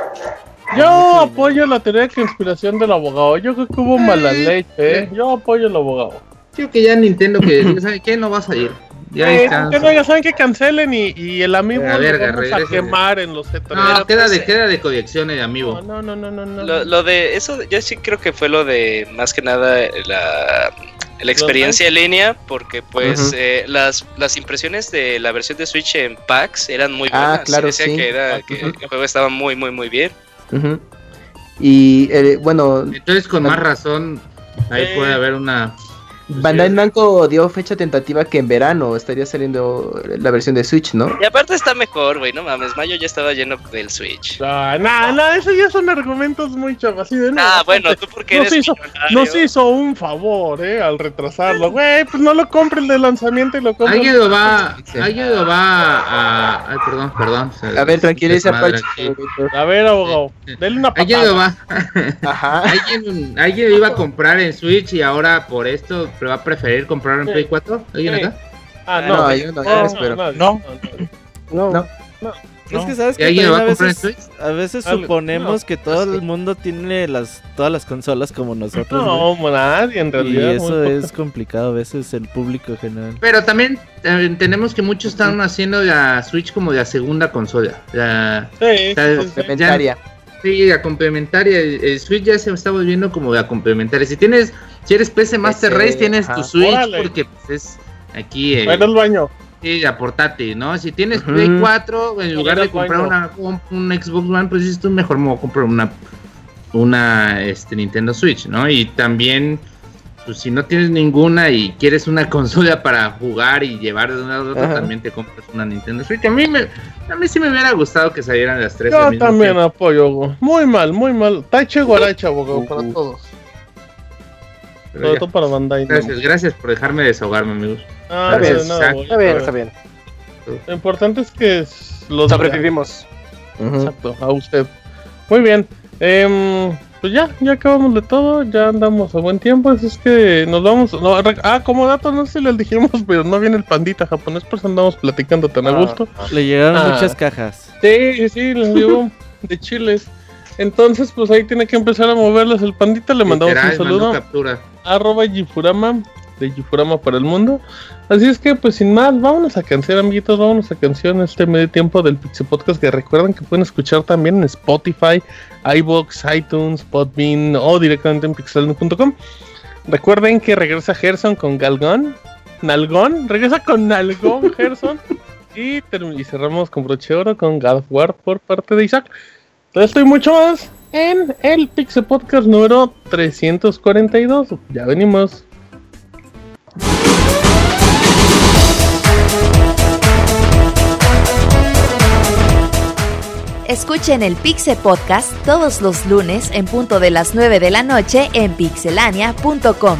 Yo apoyo la teoría de conspiración del abogado. Yo creo que hubo mala leche, ¿eh? Yo apoyo al abogado.
Creo que ya Nintendo que ¿sabe qué? No va a salir. Ya
Eh, no, ya saben que cancelen y, y el amigo
A
lo
verga,
vamos a
regresen.
quemar en los E3.
No, queda de,
pues,
queda de colecciones de amigo.
no, no, no, no, no.
Lo, lo de eso, yo sí creo que fue lo de más que nada la, la experiencia en línea, porque pues eh, las, las impresiones de la versión de Switch en packs eran muy
Ah,
buenas.
claro,
Decían
sí.
que, era, que
Ujú.
el juego estaba muy, muy, muy bien.
Y eh, bueno,
Entonces, con más razón, ahí puede haber una.
Bandai Namco dio fecha tentativa que en verano estaría saliendo la versión de Switch, ¿no?
Y aparte está mejor, güey, no mames, mayo ya estaba lleno del Switch.
No, no, no, esos ya son argumentos muy chavos. Así de no.
Ah, bueno, tú porque
Nos
eres
hizo-
millonario.
Nos hizo un favor, eh, al retrasarlo. Güey, pues no lo compre el de lanzamiento y lo compre.
Alguien lo va, alguien lo va a. Ay, perdón, perdón. se-
A ver, tranquiliza, Pacho.
A ver, abogado, denle una
Alguien lo
patada.
va.
Ajá.
Alguien, alguien lo iba a comprar en Switch y ahora por esto pero va a preferir comprarlo en
Sí.
Play 4. ¿Alguien
Sí.
acá?
Ah,
No,
no.
yo no,
No, no,
espero.
no,
No.
no,
No.
No.
Es que sabes
¿Y
que
a comprar
veces, a suponemos
No.
que todo el mundo tiene las todas las consolas como nosotros. güey.
No, nadie en
y
realidad.
eso
muy
es complicado a veces el público general.
Pero también eh, entendemos que muchos están haciendo la Switch como de la segunda consola. La.
Sí, sí.
Complementaria.
sí, la complementaria. El, el Switch ya se está volviendo como la complementaria. Si tienes, si eres PC Master
PC,
Race, tienes tu. Switch
Órale.
porque pues, es aquí el,
Bueno, el baño.
sí, la portátil, ¿no? Si tienes. Play 4, en lugar de comprar una, un, un Xbox One, pues dices tú mejor me voy a comprar una, una este, Nintendo Switch, ¿no? Y también, pues si no tienes ninguna y quieres una consola para jugar y llevar de una a otra,
Ajá.
también te compras una Nintendo Switch. A mí, me, a mí sí me hubiera gustado que salieran las tres. al
Yo
mismo
también
tiempo.
apoyo. Muy mal, muy mal. Tache guaracha, abogado, para todos.
Pero
Sobre
ya.
todo para Bandai. ¿no?
Gracias, gracias por dejarme desahogarme, amigos.
Ah,
Gracias.
Está bien, está bien.
Lo importante es que lo.
Sobrevivimos.
Exacto, a usted. Muy bien. Em, pues ya, ya acabamos de todo, ya andamos a buen tiempo, así es que nos vamos. no, ah, como dato, no sé si les dijimos, pero no viene el pandita japonés, pues andamos platicando tan a
Ah.
gusto.
Le llegaron
Ah.
muchas cajas.
Sí, sí, sí, les digo de chiles. Entonces, pues ahí tiene que empezar a moverlas el pandita. Le mandamos un saludo.
Captura.
Arroba Gifurama, de Gifurama para el mundo. Así es que, pues sin más, vámonos a canción, amiguitos. Vámonos a canción este medio tiempo del Pixie Podcast. Que recuerden que pueden escuchar también en Spotify, iBox, iTunes, Podbean o directamente en pixelno.com. Recuerden que regresa Gerson con Galgón. Nalgón, regresa con Nalgón Gerson. y, y cerramos con broche oro con God of War por parte de Isaac. Entonces estoy mucho más en el Pixel Podcast número 342. Ya venimos.
Escuchen el Pixel Podcast todos los lunes en punto de las 9 de la noche en pixelania.com.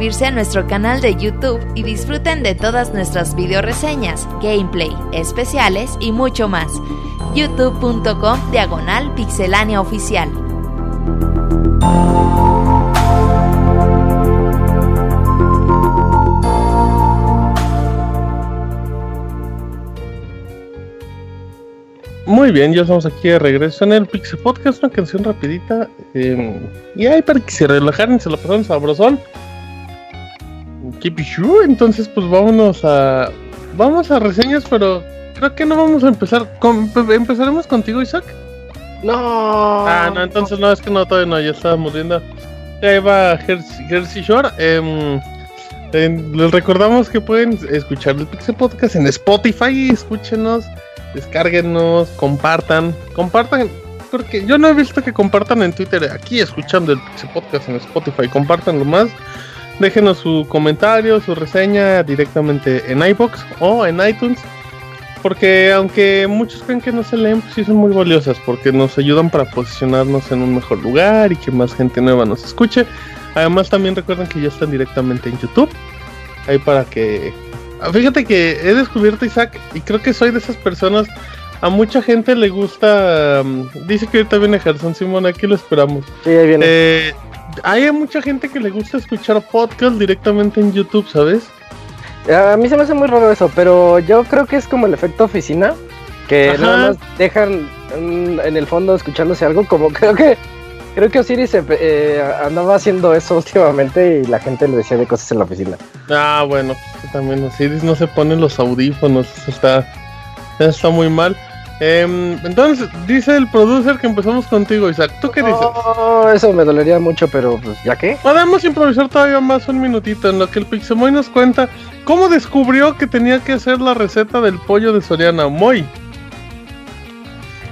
suscribirse a nuestro canal de YouTube y disfruten de todas nuestras video reseñas, gameplay, especiales y mucho más. youtube.com diagonal pixelánea oficial.
Muy bien, ya estamos aquí de regreso en el Pixel Podcast, una canción rapidita. Eh, y ahí para que se relajaran, se la pasaron sabrosón. Sure, entonces pues vámonos a... Vamos a reseñas, pero creo que no vamos a empezar. Con, ¿Empezaremos contigo, Isaac?
No.
Ah, no, entonces no, es que no, todavía no, ya estábamos viendo. Ahí va Jersey, Shore. em, les recordamos que pueden escuchar el Pixel Podcast en Spotify. Escúchenos, descárguenos, compartan. Compartan, porque yo no he visto que compartan en Twitter. Aquí escuchando el Pixel Podcast en Spotify, compartanlo más. Déjenos su comentario, su reseña directamente en iBox o en iTunes. Porque aunque muchos creen que no se leen, pues sí son muy valiosas porque nos ayudan para posicionarnos en un mejor lugar y que más gente nueva nos escuche. Además también recuerden que ya están directamente en YouTube. Ahí para que... Ah, Fíjate que he descubierto Isaac y creo que soy de esas personas. A mucha gente le gusta... mm, dice que ahorita viene Gerson Simón, aquí lo esperamos.
Sí, ahí viene.
Eh, hay mucha gente que le gusta escuchar podcast directamente en YouTube, ¿sabes?
A mí se me hace muy raro eso, pero yo creo que es como el efecto oficina, que
Ajá.
nada más dejan mm, en el fondo escuchándose algo, como creo que creo que Osiris eh, andaba haciendo eso últimamente y la gente le decía de cosas en la oficina.
Ah, bueno, pues también Osiris no se ponen los audífonos, eso está, eso está muy mal. Em, entonces, dice el producer que empezamos contigo, Isaac. ¿Tú qué dices?
Oh, eso me dolería mucho, pero pues ya qué.
Podemos improvisar todavía más un minutito en lo que el Pixemoy nos cuenta cómo descubrió que tenía que hacer la receta del pollo de Soriana. Moy.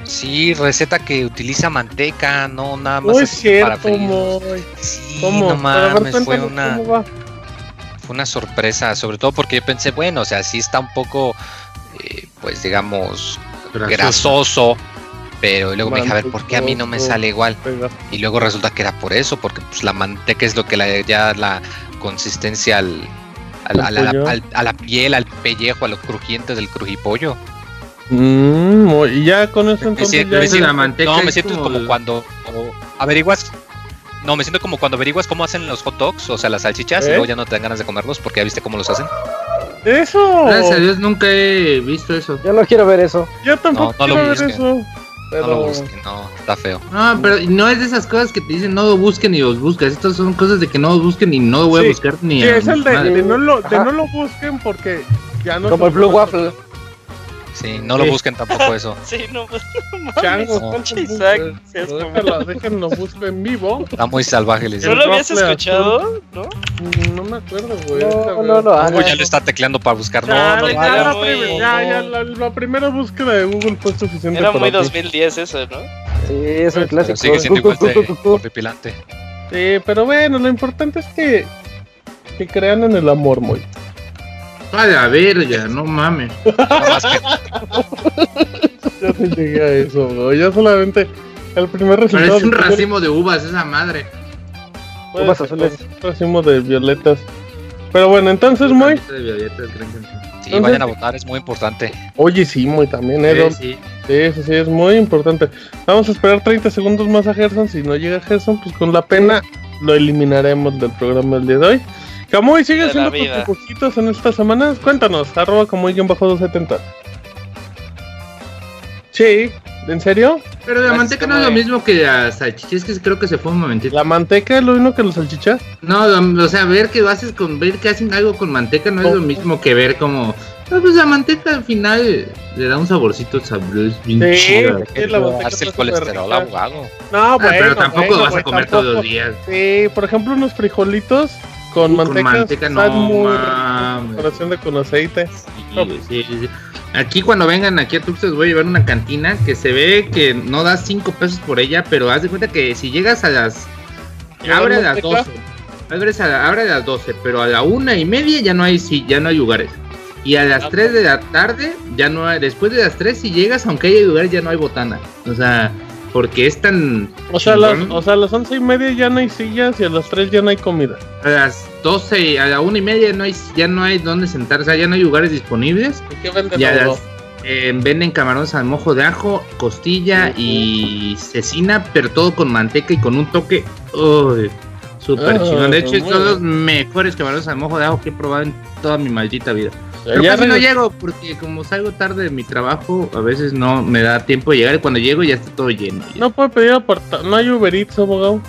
Sí, receta que utiliza manteca, no nada más
No es cierto. Moy.
Sí,
¿Cómo?
no
ver,
mames, fue una, fue una sorpresa, sobre todo porque yo pensé, bueno, o sea, sí está un poco, eh, pues digamos, grasoso, pero luego me dije, a ver, ¿por qué a mí no me sale igual? Y luego resulta que era por eso, porque pues la manteca es lo que le da la consistencia al, al-
¿Al
a, la,
pollo?
al- a la piel, al pellejo, a lo crujiente del crujipollo.
Mm, y ya con eso
Me
entonces
siento-
ya
me
Esa
siento-
la manteca
no, me
es
siento como, cuando como averiguas. No, me siento como cuando averiguas cómo hacen los hot dogs, o sea, las salchichas, y
¿Eh?
luego ya no te dan ganas de comerlos porque ya viste cómo los hacen.
Eso.
Gracias a Dios nunca he visto eso.
Yo no quiero ver eso.
Yo tampoco
No, no lo
quiero ver
busquen.
eso. Pero...
No lo busquen, no, está feo.
No, pero no es de esas cosas que te dicen no lo busquen y los buscas. Estas son cosas de que no los busquen y no lo voy
Sí.
a buscar ni
Sí,
a
es el de, de no lo, de no lo busquen porque ya no
Como el Blue Waffle.
Sí, no lo
Sí.
busquen tampoco eso.
Sí, no, pues, no
Changos, no,
Isaac,
Pero
mamón.
déjenlo, déjenlo busco en vivo.
Está muy salvaje, les
¿No lo habías escuchado? ¿No?
Mm, No me acuerdo, güey.
No, no, no,
ya lo está tecleando para buscar. No,
Ya,
no,
ya, ya, ya, la, la primera búsqueda de Google fue suficiente
Era
para
muy
ti.
2010 eso, ¿no?
Sí, es un clásico.
pero sigue siendo igual de.
Sí, pero bueno, lo importante es que, que crean en el amor, muy.
A la verga, no mames.
Ya te llegué a eso, güey. Ya solamente el primer resultado.
Parece un
de-
racimo de uvas esa madre.
Uvas azules.
Un racimo de violetas. Pero bueno, entonces, muy.
De violetas, gran canción.
sí, vayan a votar, es muy importante.
Oye, sí, muy también, ¿eh?
Sí. Sí,
sí, sí, es muy importante. Vamos a esperar 30 segundos más a Gerson. Si no llega Gerson, pues con la pena lo eliminaremos del programa del día de hoy. Camuy, ¿sigue haciendo tus dibujitos en estas semanas? Cuéntanos, arroba Camuy-270. Sí, ¿en serio?
Pero la manteca no es lo mismo que la salchicha, es que creo que se fue un momentito.
¿La manteca es lo mismo que los salchichas?
No, lo- o sea, ver que lo haces con, ver que hacen algo con manteca no es lo
¿Cómo?
mismo que ver como, no, pues la manteca al final le da un saborcito sabroso, bien
Sí,
chido.
sí, la manteca
el colesterol, abogado.
No,
Ah,
bueno,
pero tampoco
bueno,
lo vas a comer todos los días.
Sí, por ejemplo, unos frijolitos con manteca.
con manteca no
muy
mames.
con aceite.
Sí, sí. Aquí cuando vengan aquí a Tuxtlas voy a llevar una cantina que se ve que no das 5 pesos por ella, pero haz de cuenta que si llegas a las...
¿Llevar
Abre a las
manteca?
12. Abres a abre a las 12, pero a la una y media ya no hay sí, ya no hay lugares. Y a las
Ah,
3 de la tarde ya no hay, después de las 3 si llegas, aunque haya lugares ya no hay botana. O sea, porque es tan...
O sea, a las,
chingón.
o sea, a las once y media ya no hay sillas y a las 3 ya no hay comida.
A las 12, y a la una y media no hay, ya no hay donde sentar, o sea, ya no hay lugares disponibles.
¿Y qué venden
Y a
luego?
las- eh, venden camarones al mojo de ajo, costilla y cecina, pero todo con manteca y con un toque. Uy, súper
Ah,
chingón. De hecho, es los mejores camarones al mojo de ajo que he probado en toda mi maldita vida. Pero
Ya
casi no llego porque como salgo tarde de mi trabajo, a veces no me da tiempo de llegar y cuando llego ya está todo lleno. ya.
No puede pedir apartado. No hay Uber Eats, abogado.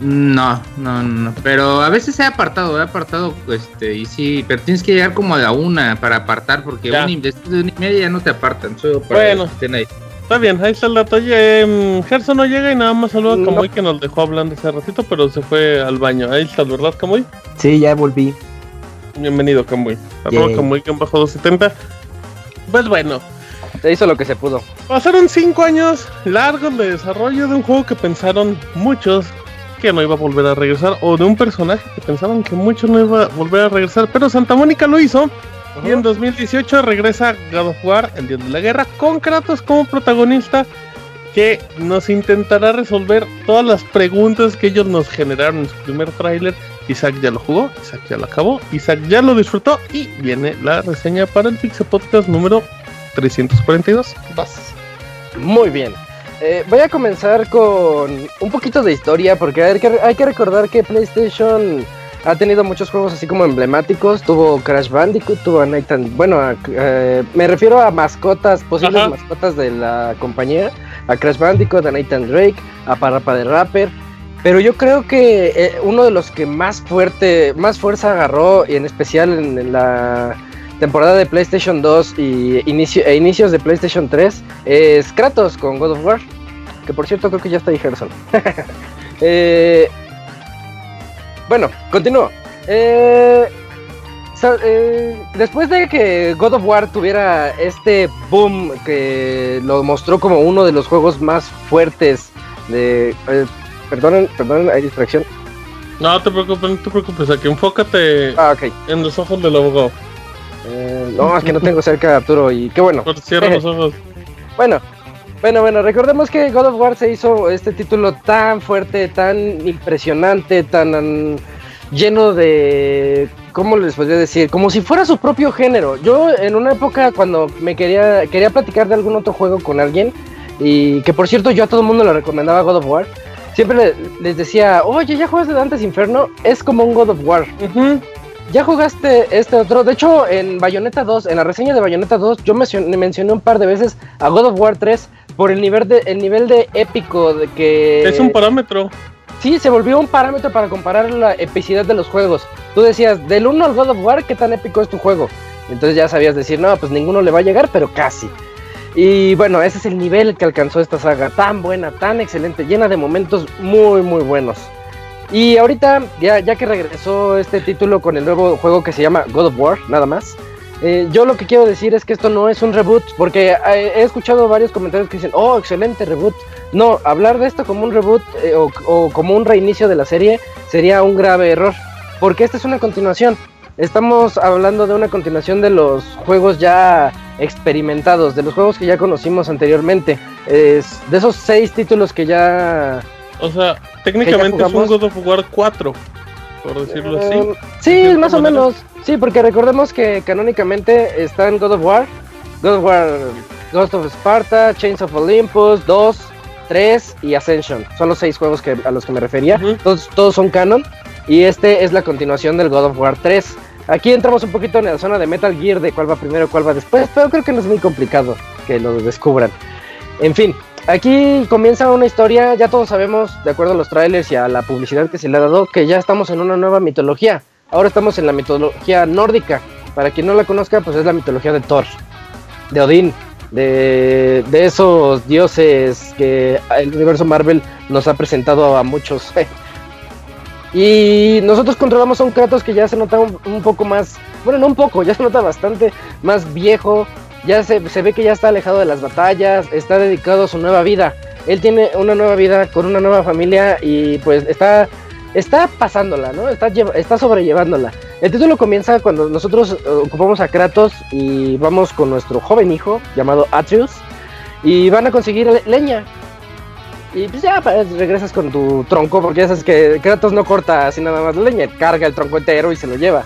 No, no, no. Pero a veces he apartado, he apartado, este, y sí, pero tienes que llegar como a la una para apartar porque
Ya.
una y- después de una y media ya no te apartan. Solo para
Bueno.
que estén ahí.
Está bien, ahí está el dato. Oye, em, Gerson no llega y nada más saluda a
No.
Camuy que nos dejó hablando hace ratito, pero se fue al baño. Ahí está, ¿verdad, Camuy?
Sí, ya volví.
Bienvenido, Camuy. Arroba que bajó 270. Pues bueno,
Se hizo lo que se pudo.
pasaron 5 años largos de desarrollo de un juego que pensaron muchos que no iba a volver a regresar, o de un personaje que pensaban que muchos no iba a volver a regresar, pero Santa Mónica lo hizo. Y en 2018 regresa God of War, el dios de la guerra, con Kratos como protagonista, que nos intentará resolver todas las preguntas que ellos nos generaron en su primer tráiler. Isaac ya lo jugó, Isaac ya lo acabó, Isaac ya lo disfrutó y viene la reseña para el Pixel Podcast número 342. Vas.
Muy bien. Eh, voy a comenzar con un poquito de historia porque hay que, hay que recordar que PlayStation ha tenido muchos juegos así como emblemáticos. Tuvo Crash Bandicoot, tuvo a Nathan. Bueno, a- eh, me refiero a mascotas, posibles
Ajá.
mascotas de la compañía. A Crash Bandicoot, a Nathan Drake, a Parapa de Rapper. Pero yo creo que eh, uno de los que más fuerte, más fuerza agarró, y en especial en, la temporada de PlayStation 2 y inicio, e inicios de PlayStation 3, es Kratos con God of War. Que por cierto creo que ya está ahí Gerson. Eh, bueno, continúo. Eh, después de que God of War tuviera este boom que lo mostró como uno de los juegos más fuertes de... perdonen, perdonen, hay distracción.
No te preocupes, no te preocupes, aquí enfócate
Ah, ok.
en los ojos del abogado.
Eh, no, es que no tengo cerca a Arturo y qué bueno.
Por cierra los ojos.
Bueno, bueno, bueno, recordemos que God of War se hizo este título tan fuerte, tan impresionante, tan lleno de... ¿Cómo les podría decir? Como si fuera su propio género. Yo en una época cuando me quería, quería platicar de algún otro juego con alguien, y que por cierto yo a todo el mundo le recomendaba God of War, siempre le- les decía, oye, ¿ya jugaste Dantes Inferno? Es como un God of War. ¿Ya jugaste este otro? De hecho, en Bayonetta 2, en la reseña de Bayonetta 2, yo mencioné, mencioné un par de veces a God of War 3 por el nivel de, el nivel de épico de que...
Es un parámetro.
Sí, se volvió un parámetro para comparar la epicidad de los juegos. Tú decías, del 1 al God of War, ¿qué tan épico es tu juego? Entonces ya sabías decir, no, pues ninguno le va a llegar, pero casi. Y bueno, ese es el nivel que alcanzó esta saga, tan buena, tan excelente, llena de momentos muy, muy buenos. Y ahorita, ya, ya que regresó este título con el nuevo juego que se llama God of War, nada más, eh, yo lo que quiero decir es que esto no es un reboot, porque eh, he escuchado varios comentarios que dicen, oh, excelente reboot. No, hablar de esto como un reboot eh, o, o como un reinicio de la serie sería un grave error, porque esta es una continuación. Estamos hablando de una continuación de los juegos ya experimentados, de los juegos que ya conocimos anteriormente, es de esos seis títulos que ya
O sea, técnicamente es un? God of War 4, por decirlo así.
Eh, sí,
de
más o menos. Sí, porque recordemos que canónicamente están God of War, God of War, Ghost of Sparta, Chains of Olympus, 2, 3 y Ascension. Son los seis juegos que, a los que me refería. Todos, todos son canon. Y este es la continuación del God of War 3. Aquí entramos un poquito en la zona de Metal Gear, de cuál va primero, cuál va después, pero creo que no es muy complicado que lo descubran. En fin, aquí comienza una historia, ya todos sabemos, de acuerdo a los trailers y a la publicidad que se le ha dado, que ya estamos en una nueva mitología. Ahora estamos en la mitología nórdica. Para quien no la conozca, pues es la mitología de Thor, de Odín, de, de esos dioses que el universo Marvel nos ha presentado a muchos. Y nosotros controlamos a un Kratos que ya se nota un, poco más, bueno, no un poco, ya se nota bastante más viejo, ya se, se ve que ya está alejado de las batallas, está dedicado a su nueva vida. Él tiene una nueva vida con una nueva familia y pues está, está pasándola, ¿no? Está, está sobrellevándola. El título comienza cuando nosotros eh, ocupamos a Kratos y vamos con nuestro joven hijo llamado Atreus y van a conseguir le- leña. Y pues ya pues, regresas con tu tronco, porque ya sabes que Kratos no corta así nada más la leña, carga el tronco entero y se lo lleva.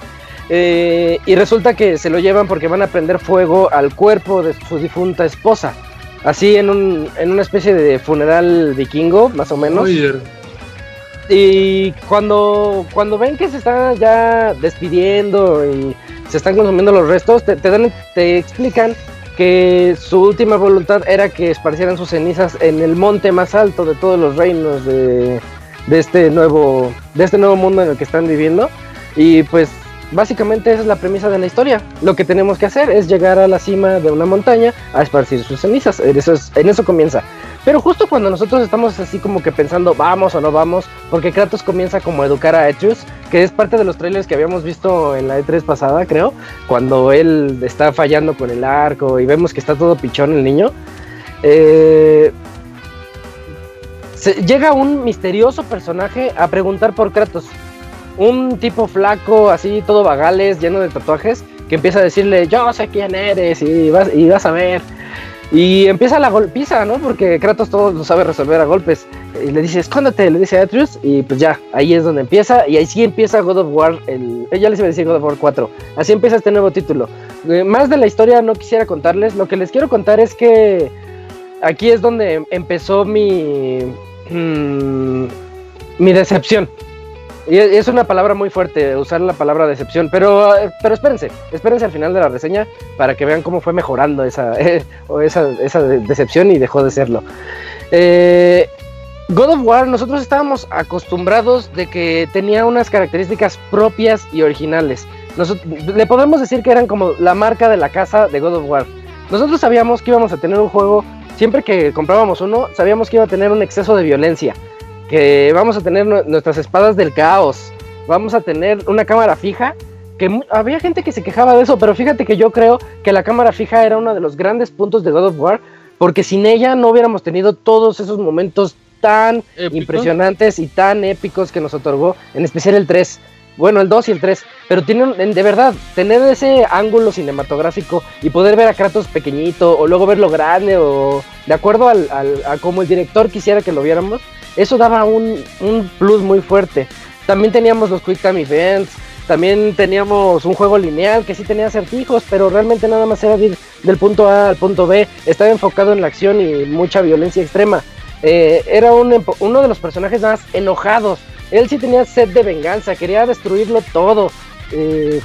Eh, y resulta que se lo llevan porque van a prender fuego al cuerpo de su difunta esposa. Así en, un, en una especie de funeral vikingo, más o menos.
Oye,
Y cuando, cuando ven que se está ya despidiendo y se están consumiendo los restos, te, te, dan, te explican que su última voluntad era que esparcieran sus cenizas en el monte más alto de todos los reinos de, de este nuevo de este nuevo mundo en el que están viviendo. Y pues básicamente esa es la premisa de la historia. Lo que tenemos que hacer es llegar a la cima de una montaña a esparcir sus cenizas. En eso, es- en eso comienza. Pero justo cuando nosotros estamos así como que pensando vamos o no vamos, porque Kratos comienza como a educar a Atreus, que es parte de los trailers que habíamos visto en la E3 pasada, creo, cuando él está fallando con el arco y vemos que está todo pichón el niño. Eh, llega un misterioso personaje a preguntar por Kratos. Un tipo flaco, así, todo vagales, lleno de tatuajes, que empieza a decirle, yo sé quién eres y vas, y vas a ver. Y empieza la golpiza, ¿no? Porque Kratos todo lo sabe resolver a golpes. Y le dice, escóndete, le dice a Atreus, y pues ya, ahí es donde empieza. Y ahí sí empieza God of War, el, eh, ya les iba a decir God of War 4. Así empieza este nuevo título. Eh, más de la historia no quisiera contarles. Lo que les quiero contar es que aquí es donde empezó mi. mm, mi decepción. Y es una palabra muy fuerte usar la palabra decepción, pero, pero espérense, espérense al final de la reseña para que vean cómo fue mejorando esa, esa, esa de- decepción y dejó de serlo. Eh, God of War, nosotros estábamos acostumbrados de que tenía unas características propias y originales. Nosot- le podemos decir que eran como la marca de la casa de God of War. Nosotros sabíamos que íbamos a tener un juego, siempre que comprábamos uno, sabíamos que iba a tener un exceso de violencia que vamos a tener nu- nuestras espadas del caos, vamos a tener una cámara fija, que había gente que se quejaba de eso, pero fíjate que yo creo que la cámara fija era uno de los grandes puntos de God of War, porque sin ella no hubiéramos tenido todos esos momentos tan
¿Épicos?
impresionantes y tan épicos que nos otorgó, en especial el 3. Bueno, el 2 y el 3, pero tienen, en- de verdad, tener ese ángulo cinematográfico y poder ver a Kratos pequeñito o luego verlo grande o de acuerdo al, al- a como el director quisiera que lo viéramos, eso daba un, un plus muy fuerte. También teníamos los Quick Time Events, también teníamos un juego lineal que sí tenía acertijos, pero realmente nada más era ir del punto A al punto B, estaba enfocado en la acción y mucha violencia extrema. Eh, era un uno de los personajes más enojados. Él sí tenía sed de venganza, quería destruirlo todo. eh,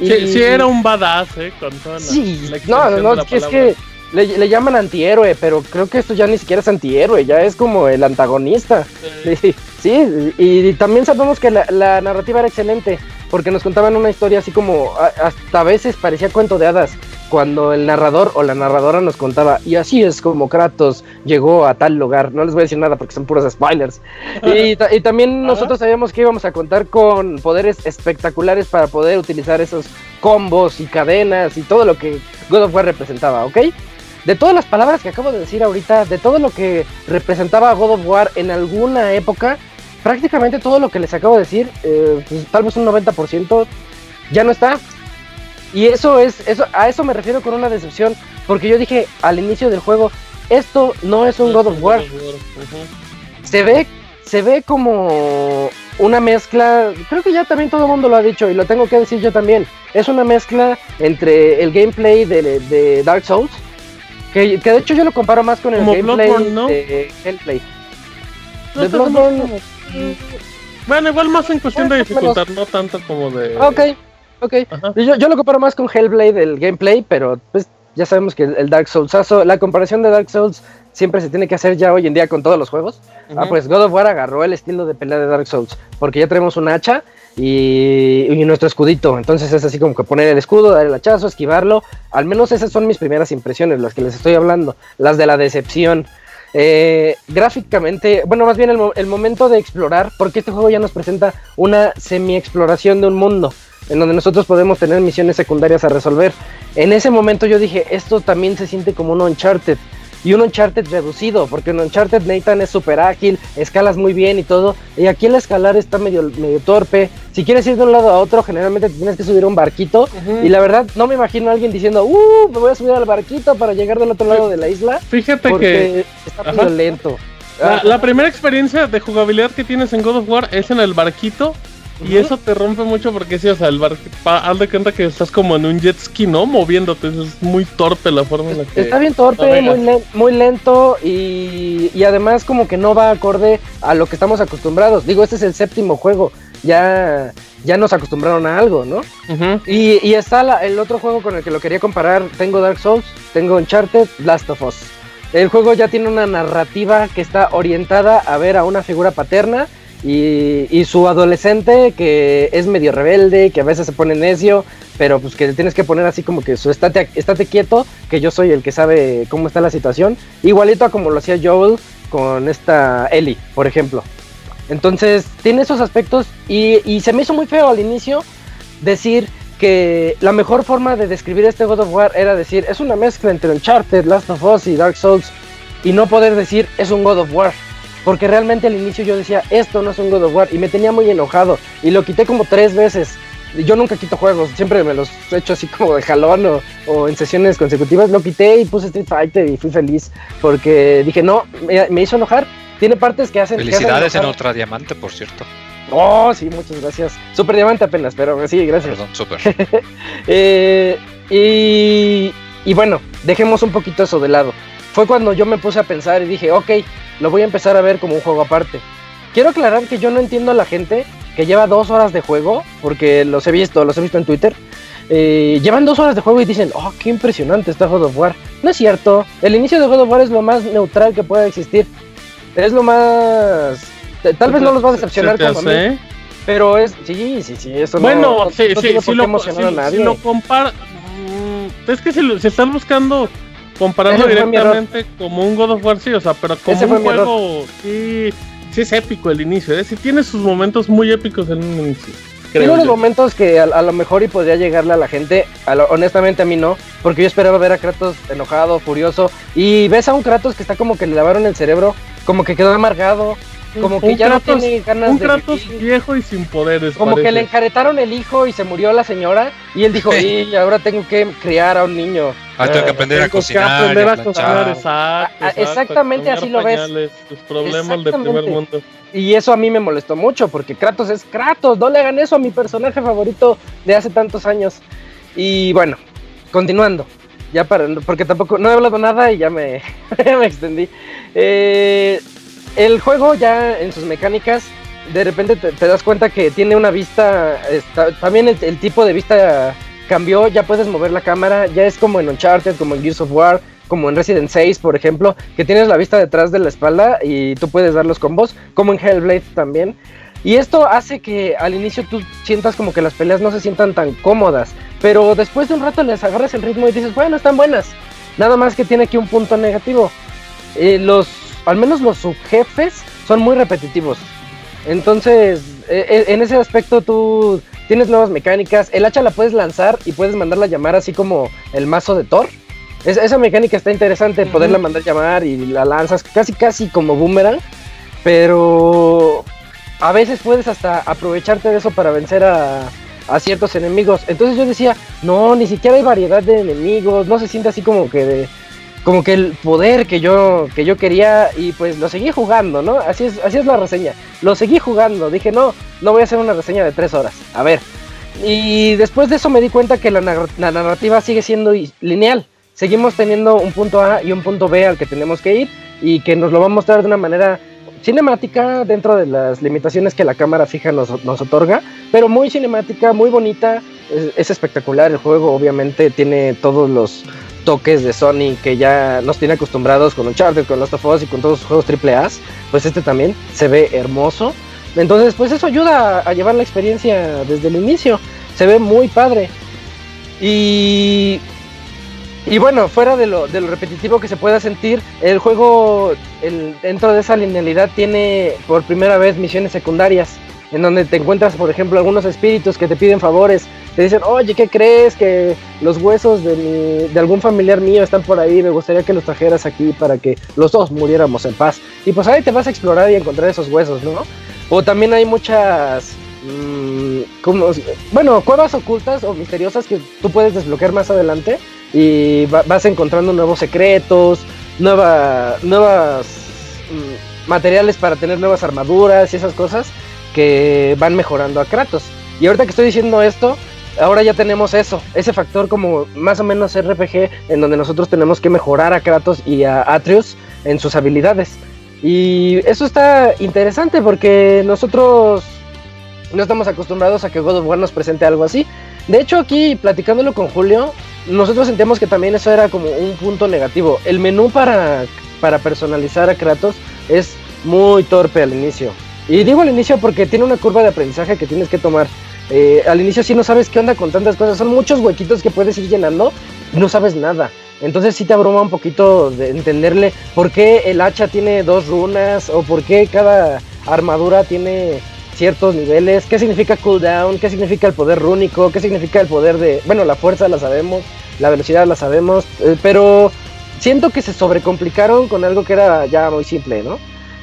y-
Sí, sí era un badass, ¿eh? Con toda la,
Sí,
la
no, no, es que, es que le, le llaman antihéroe, pero creo que esto ya ni siquiera es antihéroe, ya es como el antagonista. Sí, sí, y, y también sabemos que la, la narrativa era excelente, porque nos contaban una historia así como, hasta a veces parecía cuento de hadas, cuando el narrador o la narradora nos contaba, y así es como Kratos llegó a tal lugar, no les voy a decir nada porque son puros spoilers. Y, y también nosotros sabíamos que íbamos a contar con poderes espectaculares para poder utilizar esos combos y cadenas y todo lo que God of War representaba, ¿ok? De todas las palabras que acabo de decir ahorita, de todo lo que representaba God of War en alguna época, prácticamente todo lo que les acabo de decir, eh, pues, tal vez un 90% ya no está. Y eso es, eso, a eso me refiero con una decepción, porque yo dije al inicio del juego, esto no es un God of War, se ve, se ve como una mezcla, creo que ya también todo el mundo lo ha dicho y lo tengo que decir yo también, es una mezcla entre el gameplay de, de Dark Souls, que, que de hecho yo lo comparo más con el
Como
gameplay
Bloodborne, ¿no?
de Hellplay.
No,
de Bloodborne-
como- Bueno, igual más en cuestión de
menos.
dificultad, no tanto como de.
Ok, ok. Yo, yo lo comparo más con Hellblade el gameplay, pero pues ya sabemos que el, Dark Soulsazo, la comparación de Dark Souls siempre se tiene que hacer ya hoy en día con todos los juegos. Ah, pues God of War agarró el estilo de pelea de Dark Souls, porque ya tenemos un hacha y, y nuestro escudito. Entonces es así como que poner el escudo, dar el hachazo, esquivarlo. Al menos esas son mis primeras impresiones, las que les estoy hablando, las de la decepción. Eh, gráficamente, bueno, más bien el, el momento de explorar, porque este juego ya nos presenta una semi-exploración de un mundo, en donde nosotros podemos tener misiones secundarias a resolver. En ese momento yo dije, esto también se siente como un Uncharted, y un Uncharted reducido, porque en Uncharted Nathan es súper ágil, escalas muy bien y todo, y aquí el escalar está medio, medio torpe. Si quieres ir de un lado a otro, generalmente te tienes que subir a un barquito, y la verdad no me imagino a alguien diciendo, uh, me voy a subir al barquito para llegar del otro lado de la isla,
Fíjate que
porque está
Ajá.
medio lento.
la,
Ah,
la primera experiencia de jugabilidad que tienes en God of War es en el barquito. Y eso te rompe mucho porque sí, o sea, el barquito, haz de cuenta que estás como en un jet ski, ¿no? Moviéndote, es muy torpe la forma en la que...
Está bien torpe, muy, len- muy lento y, y además como que no va acorde a lo que estamos acostumbrados. Digo, este es el séptimo juego. ya, ya nos acostumbraron a algo, ¿no? y, y, está el otro juego con el que lo quería comparar. Tengo Dark Souls, tengo Uncharted, Last of Us. El juego ya tiene una narrativa que está orientada a ver a una figura paterna y, su adolescente que es medio rebelde, que a veces se pone necio, pero pues que tienes que poner así como que su estate, estate quieto, que yo soy el que sabe cómo está la situación. Igualito a como lo hacía Joel con esta Ellie, por ejemplo. Entonces tiene esos aspectos y, y se me hizo muy feo al inicio decir que la mejor forma de describir este God of War era decir es una mezcla entre Uncharted, Last of Us y Dark Souls y no poder decir es un God of War porque realmente al inicio yo decía, esto no es un God of War. Y me tenía muy enojado. Y lo quité como tres veces. Yo nunca quito juegos, siempre me los he hecho así como de jalón o, en sesiones consecutivas. Lo quité y puse Street Fighter y fui feliz. Porque dije, no, me, hizo enojar. Tiene partes que hacen.
Felicidades en otra diamante, por cierto.
Oh, sí, muchas gracias. Super diamante apenas, pero sí, gracias.
Perdón, super.
Eh, y, y bueno, dejemos un poquito eso de lado. Fue cuando yo me puse a pensar y dije, ok, lo voy a empezar a ver como un juego aparte. Quiero aclarar que yo no entiendo a la gente que lleva dos horas de juego, porque los he visto, los he visto en Twitter. Eh, llevan dos horas de juego y dicen, oh, qué impresionante está God of War. No es cierto, el inicio de God of War es lo más neutral que puede existir. Es lo más... Tal vez no los va a decepcionar como a mí, pero es... Sí, sí, sí, eso
bueno, no, sí, sí, sí, lo, si, si lo compara... Mm, es que si, si están buscando compararlo directamente como un God of War, sí, o sea, pero como un juego, sí, sí es épico el inicio, ¿eh? sí tiene sus momentos muy épicos en un inicio.
Tiene unos momentos que a, lo mejor y podría llegarle a la gente, honestamente a mí no, porque yo esperaba ver a Kratos enojado, furioso, y ves a un Kratos que está como que le lavaron el cerebro, como que quedó amargado, como que ya no tiene ganas
un Kratos viejo y sin poderes.
Como que le enjaretaron el hijo y se murió la señora. Y él dijo, y ahora tengo que criar a un niño.
Ah, tengo que aprender a cocinar.
exacto, Exactamente así lo ves.
Los problemas del primer mundo.
Y eso a mí me molestó mucho, porque Kratos es Kratos. No le hagan eso a mi personaje favorito de hace tantos años. Y bueno, continuando. Ya para, porque tampoco, no he hablado nada y ya me, me extendí. Eh, el juego ya en sus mecánicas, de repente te, das cuenta que tiene una vista, también el, tipo de vista cambió, ya puedes mover la cámara, ya es como en Uncharted, como en Gears of War, como en Resident 6, por ejemplo, que tienes la vista detrás de la espalda y tú puedes dar los combos, como en Hellblade también. Y esto hace que al inicio tú sientas como que las peleas no se sientan tan cómodas, pero después de un rato les agarras el ritmo y dices, bueno, están buenas. Nada más que tiene aquí un punto negativo. Eh, los al menos los subjefes son muy repetitivos. Entonces, e, e, en ese aspecto tú tienes nuevas mecánicas. El hacha la puedes lanzar y puedes mandarla a llamar así como el mazo de Thor. esa mecánica está interesante, poderla mandar llamar y la lanzas casi casi como boomerang. Pero a veces puedes hasta aprovecharte de eso para vencer a, a ciertos enemigos. Entonces yo decía, no, ni siquiera hay variedad de enemigos, no se siente así como que de, como que el poder que yo, que yo quería y pues lo seguí jugando, ¿no? Así es, así es la reseña. Lo seguí jugando, dije, no, no voy a hacer una reseña de tres horas. A ver. Y después de eso me di cuenta que la, narrativa sigue siendo lineal. Seguimos teniendo un punto A y un punto B al que tenemos que ir y que nos lo va a mostrar de una manera cinemática dentro de las limitaciones que la cámara fija nos, nos otorga, pero muy cinemática, muy bonita, es, espectacular el juego, obviamente tiene todos los toques de Sony que ya nos tiene acostumbrados con Uncharted, con Last of Us y con todos los juegos AAA, pues este también se ve hermoso. Entonces, pues eso ayuda a, llevar la experiencia desde el inicio. Se ve muy padre. Y y bueno, fuera de lo, de lo, repetitivo que se pueda sentir, el juego el, dentro de esa linealidad tiene por primera vez misiones secundarias, en donde te encuentras, por ejemplo, algunos espíritus que te piden favores te dicen, oye, ¿qué crees? Que los huesos de, mi, de algún familiar mío están por ahí, me gustaría que los trajeras aquí para que los dos muriéramos en paz. Y pues ahí te vas a explorar y encontrar esos huesos, ¿no? O también hay muchas, mmm, como, bueno, cuevas ocultas o misteriosas que tú puedes desbloquear más adelante y vas encontrando nuevos secretos, nueva, nuevas mm, materiales para tener nuevas armaduras y esas cosas que van mejorando a Kratos. Y ahorita que estoy diciendo esto, ahora ya tenemos eso, ese factor como más o menos RPG en donde nosotros tenemos que mejorar a Kratos y a Atreus en sus habilidades. Y eso está interesante porque nosotros No estamos acostumbrados a que God of War nos presente algo así. De hecho, aquí platicándolo con Julio, nosotros sentimos que también eso era como un punto negativo. El menú para, para personalizar a Kratos es muy torpe al inicio. Y digo al inicio porque tiene una curva de aprendizaje que tienes que tomar. Eh, al inicio sí no sabes qué onda con tantas cosas. Son muchos huequitos que puedes ir llenando y no sabes nada. Entonces sí te abruma un poquito de entenderle por qué el hacha tiene dos runas o por qué cada armadura tiene ciertos niveles, qué significa cooldown, qué significa el poder rúnico, qué significa el poder de, bueno, la fuerza la sabemos, la velocidad la sabemos, eh, pero siento que se sobrecomplicaron con algo que era ya muy simple, ¿no?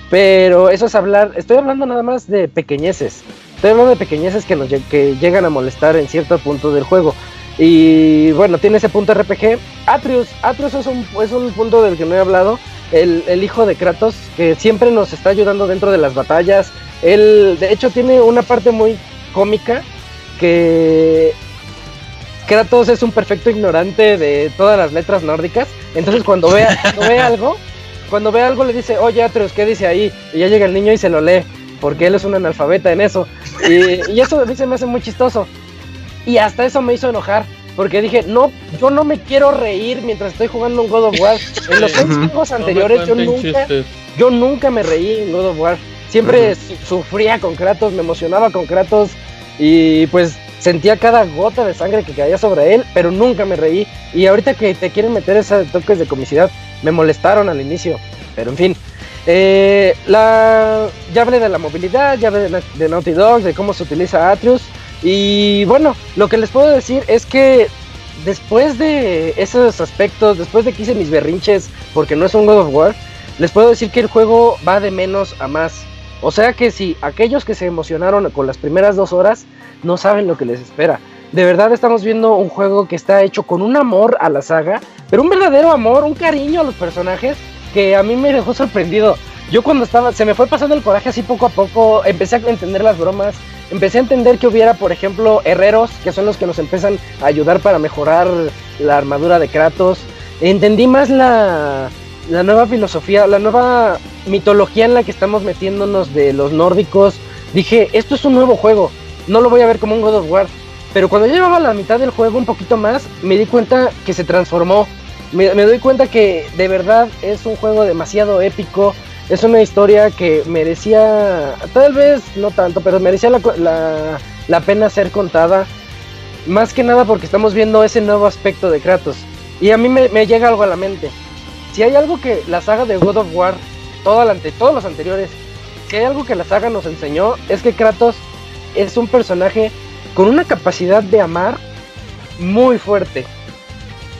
Pero eso es hablar, estoy hablando nada más de pequeñeces, estoy hablando de pequeñeces que, nos, que llegan a molestar en cierto punto del juego. Y bueno, tiene ese punto RPG. Atreus, Atreus es un, es un punto del que no he hablado. El, el, hijo de Kratos, que siempre nos está ayudando dentro de las batallas. Él, de hecho, tiene una parte muy cómica que Kratos es un perfecto ignorante de todas las letras nórdicas. Entonces, cuando ve, cuando ve algo, cuando ve algo le dice, oye Atreus, ¿qué dice ahí? Y ya llega el niño y se lo lee, porque él es un analfabeta en eso. Y, y eso a mí se me hace muy chistoso. Y hasta eso me hizo enojar. Porque dije, no, yo no me quiero reír mientras estoy jugando un God of War. En los juegos anteriores yo nunca, yo nunca me reí en God of War. Siempre sufría con Kratos, me emocionaba con Kratos y pues sentía cada gota de sangre que caía sobre él, pero nunca me reí. Y ahorita que te quieren meter esos toques de comicidad, me molestaron al inicio. Pero en fin, eh, la, ya hablé de la movilidad, ya hablé de, de Naughty Dog, de cómo se utiliza Atreus. Y bueno, lo que les puedo decir es que después de esos aspectos, después de que hice mis berrinches, porque no es un God of War, les puedo decir que el juego va de menos a más. O sea que si aquellos que se emocionaron con las primeras dos horas no saben lo que les espera. De verdad estamos viendo un juego que está hecho con un amor a la saga, pero un verdadero amor, un cariño a los personajes que a mí me dejó sorprendido. Yo cuando estaba, se me fue pasando el coraje así poco a poco, empecé a entender las bromas, empecé a entender que hubiera, por ejemplo, herreros, que son los que nos empiezan a ayudar para mejorar la armadura de Kratos. Entendí más la, la nueva filosofía, la nueva mitología en la que estamos metiéndonos de los nórdicos. Dije, esto es un nuevo juego, no lo voy a ver como un God of War. Pero cuando ya llevaba la mitad del juego, un poquito más, me di cuenta que se transformó. Me, doy cuenta que de verdad es un juego demasiado épico, es una historia que merecía, tal vez no tanto, pero merecía la, la, pena ser contada. Más que nada porque estamos viendo ese nuevo aspecto de Kratos. Y a mí me, me llega algo a la mente. Si hay algo que la saga de God of War, toda la, todos los anteriores, si hay algo que la saga nos enseñó, es que Kratos es un personaje con una capacidad de amar muy fuerte.